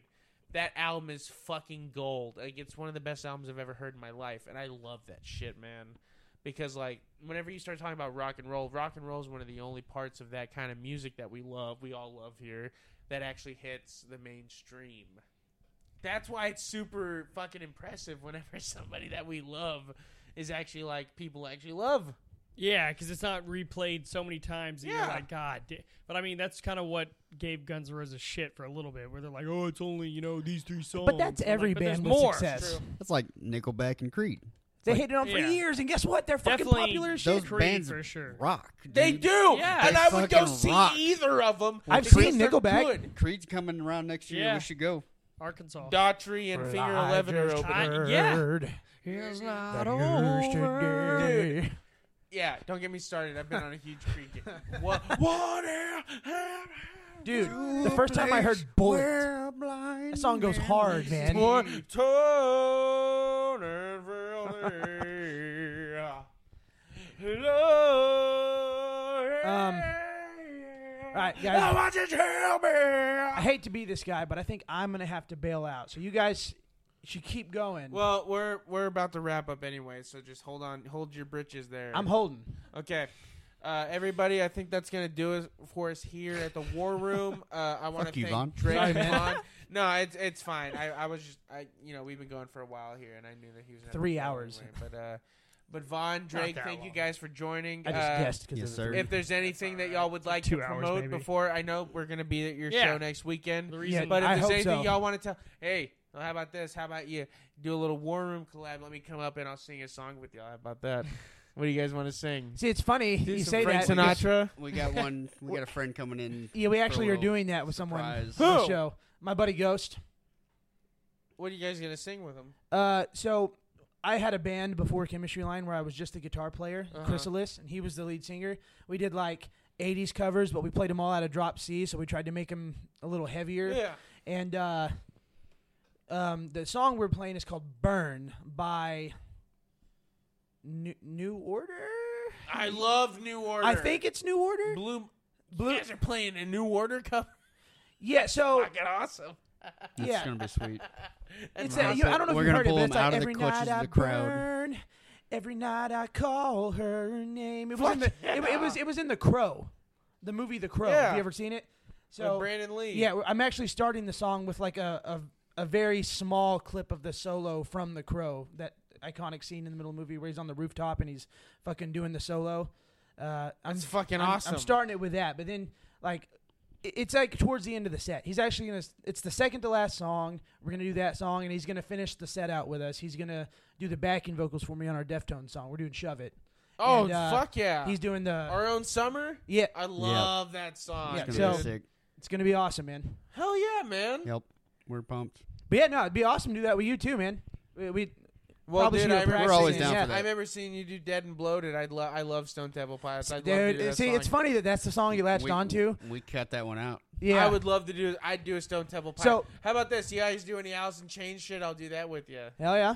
Speaker 4: that album is fucking gold. Like, it's one of the best albums I've ever heard in my life, and I love that shit, man. Because, like, whenever you start talking about rock and roll, rock and roll is one of the only parts of that kind of music that we love, we all love here, that actually hits the mainstream. That's why it's super fucking impressive whenever somebody that we love is actually like people actually love.
Speaker 5: Yeah, because it's not replayed so many times. That
Speaker 4: Yeah.
Speaker 5: You're like, God. But I mean, that's kind of what gave Guns N' Roses shit for a little bit, where they're like, oh, it's only you know these three songs.
Speaker 2: but that's
Speaker 5: I'm like,
Speaker 2: every
Speaker 5: "But
Speaker 2: band with
Speaker 5: more.
Speaker 2: success.
Speaker 3: That's like Nickelback and Creed.
Speaker 2: They
Speaker 3: like-
Speaker 2: it on for
Speaker 5: Yeah.
Speaker 2: years, and guess what? They're fucking
Speaker 5: Definitely
Speaker 2: popular as shit.
Speaker 3: Those
Speaker 5: Creed
Speaker 3: bands
Speaker 5: for sure.
Speaker 3: rock.
Speaker 4: They do,
Speaker 5: Yeah.
Speaker 4: and
Speaker 3: They
Speaker 4: I would go see
Speaker 3: rock.
Speaker 4: either of them.
Speaker 2: I've seen Nickelback.
Speaker 4: good.
Speaker 3: Creed's coming around next year.
Speaker 5: Yeah.
Speaker 3: We should go.
Speaker 5: Arkansas.
Speaker 4: Daughtry and Finger Eleven are opening.
Speaker 5: I- yeah.
Speaker 2: Heard
Speaker 5: Here's
Speaker 2: that
Speaker 5: not
Speaker 2: yesterday.
Speaker 4: Yeah, don't get me started. I've been on a huge Creed kick. What? Am-
Speaker 2: Dude, the first time I heard Bullet, that song goes hard, man.
Speaker 4: What? Tone and Valley. Hello.
Speaker 2: Um, all right, guys.
Speaker 4: I want you tell me.
Speaker 2: I hate to be this guy, but I think I'm gonna have to bail out. So you guys should keep going.
Speaker 4: Well, we're we're about to wrap up anyway, so just hold on, hold your britches there.
Speaker 2: I'm holding.
Speaker 4: Okay. Uh, everybody, I think that's gonna do it for us here at the War Room. Uh, I want
Speaker 3: Fuck
Speaker 4: to
Speaker 3: you,
Speaker 4: thank
Speaker 3: Vaughn.
Speaker 4: Drake
Speaker 2: Sorry,
Speaker 4: and. Vaughn. No, it's it's fine. I, I was just I you know we've been going for a while here, and I knew that he was gonna
Speaker 2: Three hours.
Speaker 4: anyway, but uh, but Vaughn, Drake,
Speaker 5: that
Speaker 4: thank you guys for joining.
Speaker 2: I just
Speaker 4: Uh,
Speaker 2: guessed because
Speaker 3: yes, sir.
Speaker 4: If there's anything that y'all would like
Speaker 5: Two
Speaker 4: to
Speaker 5: hours,
Speaker 4: promote
Speaker 5: maybe.
Speaker 4: before, I know we're gonna be at your
Speaker 5: Yeah.
Speaker 4: show next weekend.
Speaker 5: The
Speaker 2: Yeah,
Speaker 4: But if
Speaker 2: I
Speaker 4: there's anything
Speaker 2: so.
Speaker 4: y'all want to tell, hey, well, how about this? How about you do a little War Room collab? Let me come up and I'll sing a song with y'all. How about that? what do you guys want to sing?
Speaker 2: See, it's funny
Speaker 4: Do
Speaker 2: you
Speaker 4: some
Speaker 2: say
Speaker 4: Frank
Speaker 2: that. because-
Speaker 4: Sinatra.
Speaker 3: We got one. We got a friend coming in.
Speaker 2: Yeah, we actually are doing that with someone
Speaker 3: surprise.
Speaker 2: on the show. My buddy Ghost.
Speaker 4: What are you guys gonna sing with him?
Speaker 2: Uh, so I had a band before Chemistry Lion where I was just a guitar player,
Speaker 4: Uh-huh.
Speaker 2: Chrysalis, and he was the lead singer. We did like '80s covers, but we played them all out of drop C, so we tried to make them a little heavier.
Speaker 4: Yeah.
Speaker 2: And uh, um, the song we're playing is called "Burn" by New, New Order.
Speaker 4: I love New Order.
Speaker 2: I think it's New Order.
Speaker 4: Blue.
Speaker 2: Blue.
Speaker 4: You guys are playing a New Order cover.
Speaker 2: Yeah. So
Speaker 4: Fucking awesome.
Speaker 3: That's
Speaker 2: Yeah.
Speaker 3: gonna be sweet.
Speaker 2: It's
Speaker 4: That's
Speaker 2: a, you, I don't know if
Speaker 3: We're
Speaker 2: you
Speaker 3: gonna
Speaker 2: heard it,
Speaker 3: pull
Speaker 2: but it's
Speaker 3: them
Speaker 2: like
Speaker 3: out of the
Speaker 2: every night I
Speaker 3: the crowd."
Speaker 2: burn, every night I call her name. It was in the it, it was it was in the Crow, the movie The Crow. Have
Speaker 4: Yeah.
Speaker 2: you ever seen it?
Speaker 4: So
Speaker 2: So
Speaker 4: Brandon Lee.
Speaker 2: yeah, I'm actually starting the song with like a, a a very small clip of the solo from The Crow, that iconic scene in the middle of the movie where he's on the rooftop and he's fucking doing the solo. Uh, I'm
Speaker 4: That's fucking
Speaker 2: I'm,
Speaker 4: awesome.
Speaker 2: I'm starting it with that, but then like it's like towards the end of the set. He's actually gonna. It's the second to last song. We're gonna do that song, and he's gonna finish the set out with us. He's gonna do the backing vocals for me on our Deftones song. We're doing "Shove It."
Speaker 4: Oh
Speaker 2: And, uh,
Speaker 4: fuck yeah.
Speaker 2: He's doing the.
Speaker 4: Our own summer.
Speaker 2: yeah,
Speaker 4: I love that song.
Speaker 2: Yeah,
Speaker 3: It's gonna
Speaker 2: so-
Speaker 3: be sick.
Speaker 2: it's gonna be awesome, man.
Speaker 4: Hell yeah, man.
Speaker 3: Yep. We're pumped.
Speaker 2: But yeah, no, it'd be awesome to do that with you too, man. We, we
Speaker 4: Well,
Speaker 2: Probably
Speaker 4: dude,
Speaker 2: see you
Speaker 4: I
Speaker 2: at
Speaker 4: remember
Speaker 3: We're always down
Speaker 2: yeah.
Speaker 3: for
Speaker 4: I
Speaker 3: that.
Speaker 4: remember seeing you do Dead and Bloated. I love I love Stone Temple Pilots. I'd love
Speaker 2: Dude,
Speaker 4: to do that
Speaker 2: see,
Speaker 4: song.
Speaker 2: it's funny that that's the song you latched
Speaker 3: we,
Speaker 2: onto.
Speaker 3: We cut that one out.
Speaker 2: Yeah,
Speaker 4: I would love to do. I'd do a Stone Temple Pilots.
Speaker 2: So-
Speaker 4: how about this? You guys do any Alice in Chains shit? I'll do that with you.
Speaker 2: Hell yeah!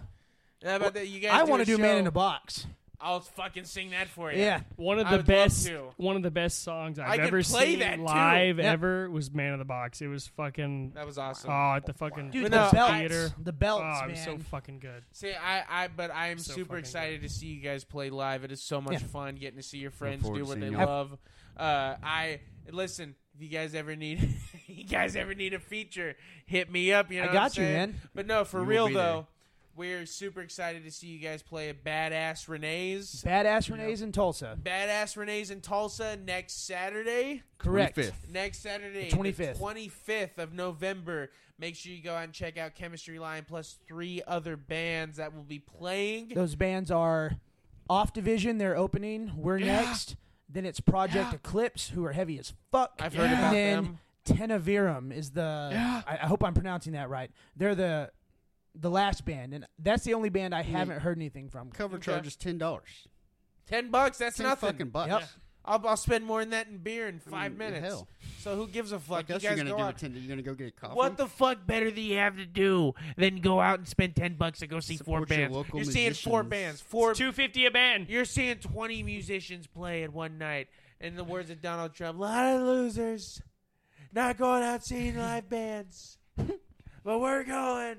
Speaker 4: How about that? You guys.
Speaker 2: I
Speaker 4: want to
Speaker 2: do Man
Speaker 4: show-
Speaker 2: in a Box.
Speaker 4: I'll fucking sing that for you.
Speaker 2: Yeah,
Speaker 5: one of
Speaker 4: I
Speaker 5: the
Speaker 4: would love
Speaker 5: best,
Speaker 4: to.
Speaker 5: one of the best songs
Speaker 4: I
Speaker 5: I've
Speaker 4: could
Speaker 5: ever
Speaker 4: play
Speaker 5: seen
Speaker 4: that, too.
Speaker 5: live
Speaker 2: Yeah.
Speaker 5: ever was "Man of the Box." It was fucking
Speaker 4: that was awesome.
Speaker 5: oh at the fucking
Speaker 2: dude, the
Speaker 4: no,
Speaker 2: belts,
Speaker 5: theater.
Speaker 2: the belts,
Speaker 5: oh, it
Speaker 2: man.
Speaker 5: was so fucking good.
Speaker 4: See, I, I, but I am
Speaker 5: So
Speaker 4: super
Speaker 5: fucking
Speaker 4: excited to see you guys play live. It is so much
Speaker 2: Yeah.
Speaker 4: fun getting to see your friends
Speaker 3: forward
Speaker 4: do
Speaker 3: to
Speaker 4: what they
Speaker 3: seeing y'all.
Speaker 4: love. Uh, I listen. If you guys ever need, you guys ever need a feature, hit me up. You know,
Speaker 2: I
Speaker 4: what
Speaker 2: got
Speaker 4: I'm
Speaker 2: you,
Speaker 4: saying?
Speaker 2: man.
Speaker 4: But no, for
Speaker 3: You will
Speaker 4: real
Speaker 3: be
Speaker 4: though, we're super excited to see you guys play at Badass Renee's.
Speaker 2: Badass Renee's in Tulsa.
Speaker 4: Badass Renee's in Tulsa next Saturday.
Speaker 2: Correct.
Speaker 3: 25th.
Speaker 4: Next Saturday,
Speaker 2: The 25th.
Speaker 4: twenty fifth of November. Make sure you go out and check out Chemistry Lion plus three other bands that will be playing.
Speaker 2: Those bands are Off Division. They're opening. We're
Speaker 4: Yeah.
Speaker 2: next. Then it's Project
Speaker 4: Yeah.
Speaker 2: Eclipse, who are heavy as fuck.
Speaker 4: I've heard
Speaker 2: and
Speaker 4: about
Speaker 2: then
Speaker 4: them.
Speaker 2: Tenavirum is the.
Speaker 3: Yeah.
Speaker 2: I, I hope I'm pronouncing that right. They're the the last band, and that's the only band I haven't heard anything from.
Speaker 3: Cover
Speaker 4: Okay.
Speaker 3: charge is ten dollars.
Speaker 4: Ten bucks. That's
Speaker 3: Ten
Speaker 4: nothing.
Speaker 3: fucking bucks.
Speaker 2: Yep.
Speaker 4: I'll, I'll spend more than that in beer in
Speaker 3: I
Speaker 4: five
Speaker 3: mean,
Speaker 4: minutes.
Speaker 3: Hell,
Speaker 4: So who gives a fuck?
Speaker 3: like
Speaker 4: you
Speaker 3: us,
Speaker 4: guys
Speaker 3: you're gonna
Speaker 4: go
Speaker 3: do
Speaker 4: out.
Speaker 3: a ten. You're gonna go get coffee.
Speaker 4: What the fuck better do you have to do than go out and spend ten bucks to go see four
Speaker 3: Support your
Speaker 4: bands?
Speaker 3: local
Speaker 4: You're seeing four
Speaker 3: musicians.
Speaker 4: bands, four.
Speaker 5: Two fifty a band.
Speaker 4: You're seeing twenty musicians play in one night. In the words of Donald Trump, a lot of losers not going out seeing live bands, but we're going.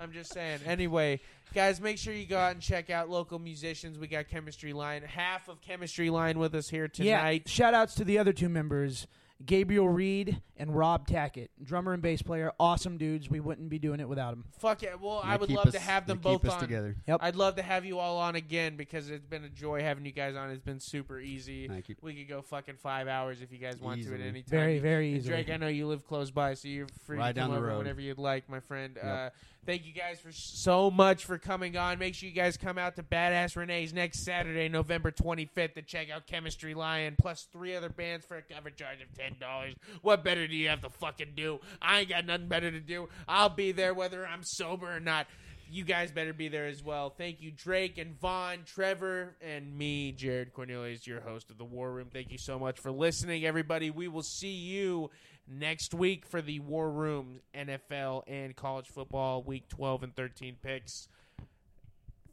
Speaker 4: I'm just saying. Anyway, guys, make sure you go out and check out local musicians. We got Chemistry Lion, half of Chemistry Lion with us here tonight.
Speaker 2: Yeah. Shout outs to the other two members, Gabriel Reed and Rob Tackett, drummer and bass player. Awesome dudes. We wouldn't be doing it without them.
Speaker 4: Fuck yeah! Well, I would love
Speaker 3: us-
Speaker 4: to have them
Speaker 3: they keep
Speaker 4: both
Speaker 3: us
Speaker 4: on.
Speaker 3: together.
Speaker 2: Yep.
Speaker 4: I'd love to have you all on again because it's been a joy having you guys on. It's been super easy.
Speaker 3: Thank you.
Speaker 4: We could go fucking five hours if you guys want to at any time.
Speaker 2: Very, very easy.
Speaker 4: Drake, I know you live close by, so you're free
Speaker 3: Right
Speaker 4: to come
Speaker 3: down the
Speaker 4: over
Speaker 3: road.
Speaker 4: whenever you'd like, my friend.
Speaker 3: Yep.
Speaker 4: Uh, Thank you guys for so much for coming on. Make sure you guys come out to Badass Renee's next Saturday, November 25th, to check out Chemistry Lion, plus three other bands for a cover charge of ten dollars. What better do you have to fucking do? I ain't got nothing better to do. I'll be there whether I'm sober or not. You guys better be there as well. Thank you, Drake and Vaughn, Trevor, and me, Jared Cornelius, your host of the War Room. Thank you so much for listening, everybody. We will see you next week for the War Room NFL and college football week 12 and 13 picks.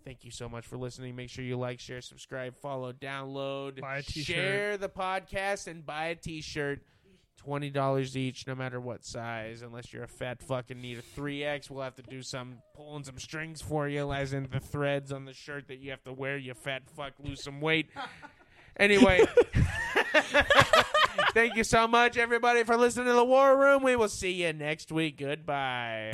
Speaker 4: Thank you so much for listening. Make sure you like, share, subscribe, follow, download,
Speaker 5: Buy a t-shirt.
Speaker 4: share the podcast, and buy a t shirt. Twenty dollars each, no matter what size. Unless you're a fat fucking need a three X, we'll have to do some pulling some strings for you, as in the threads on the shirt that you have to wear. You fat fuck, lose some weight. Anyway, thank you so much, everybody, for listening to the War Room. We will see you next week. Goodbye.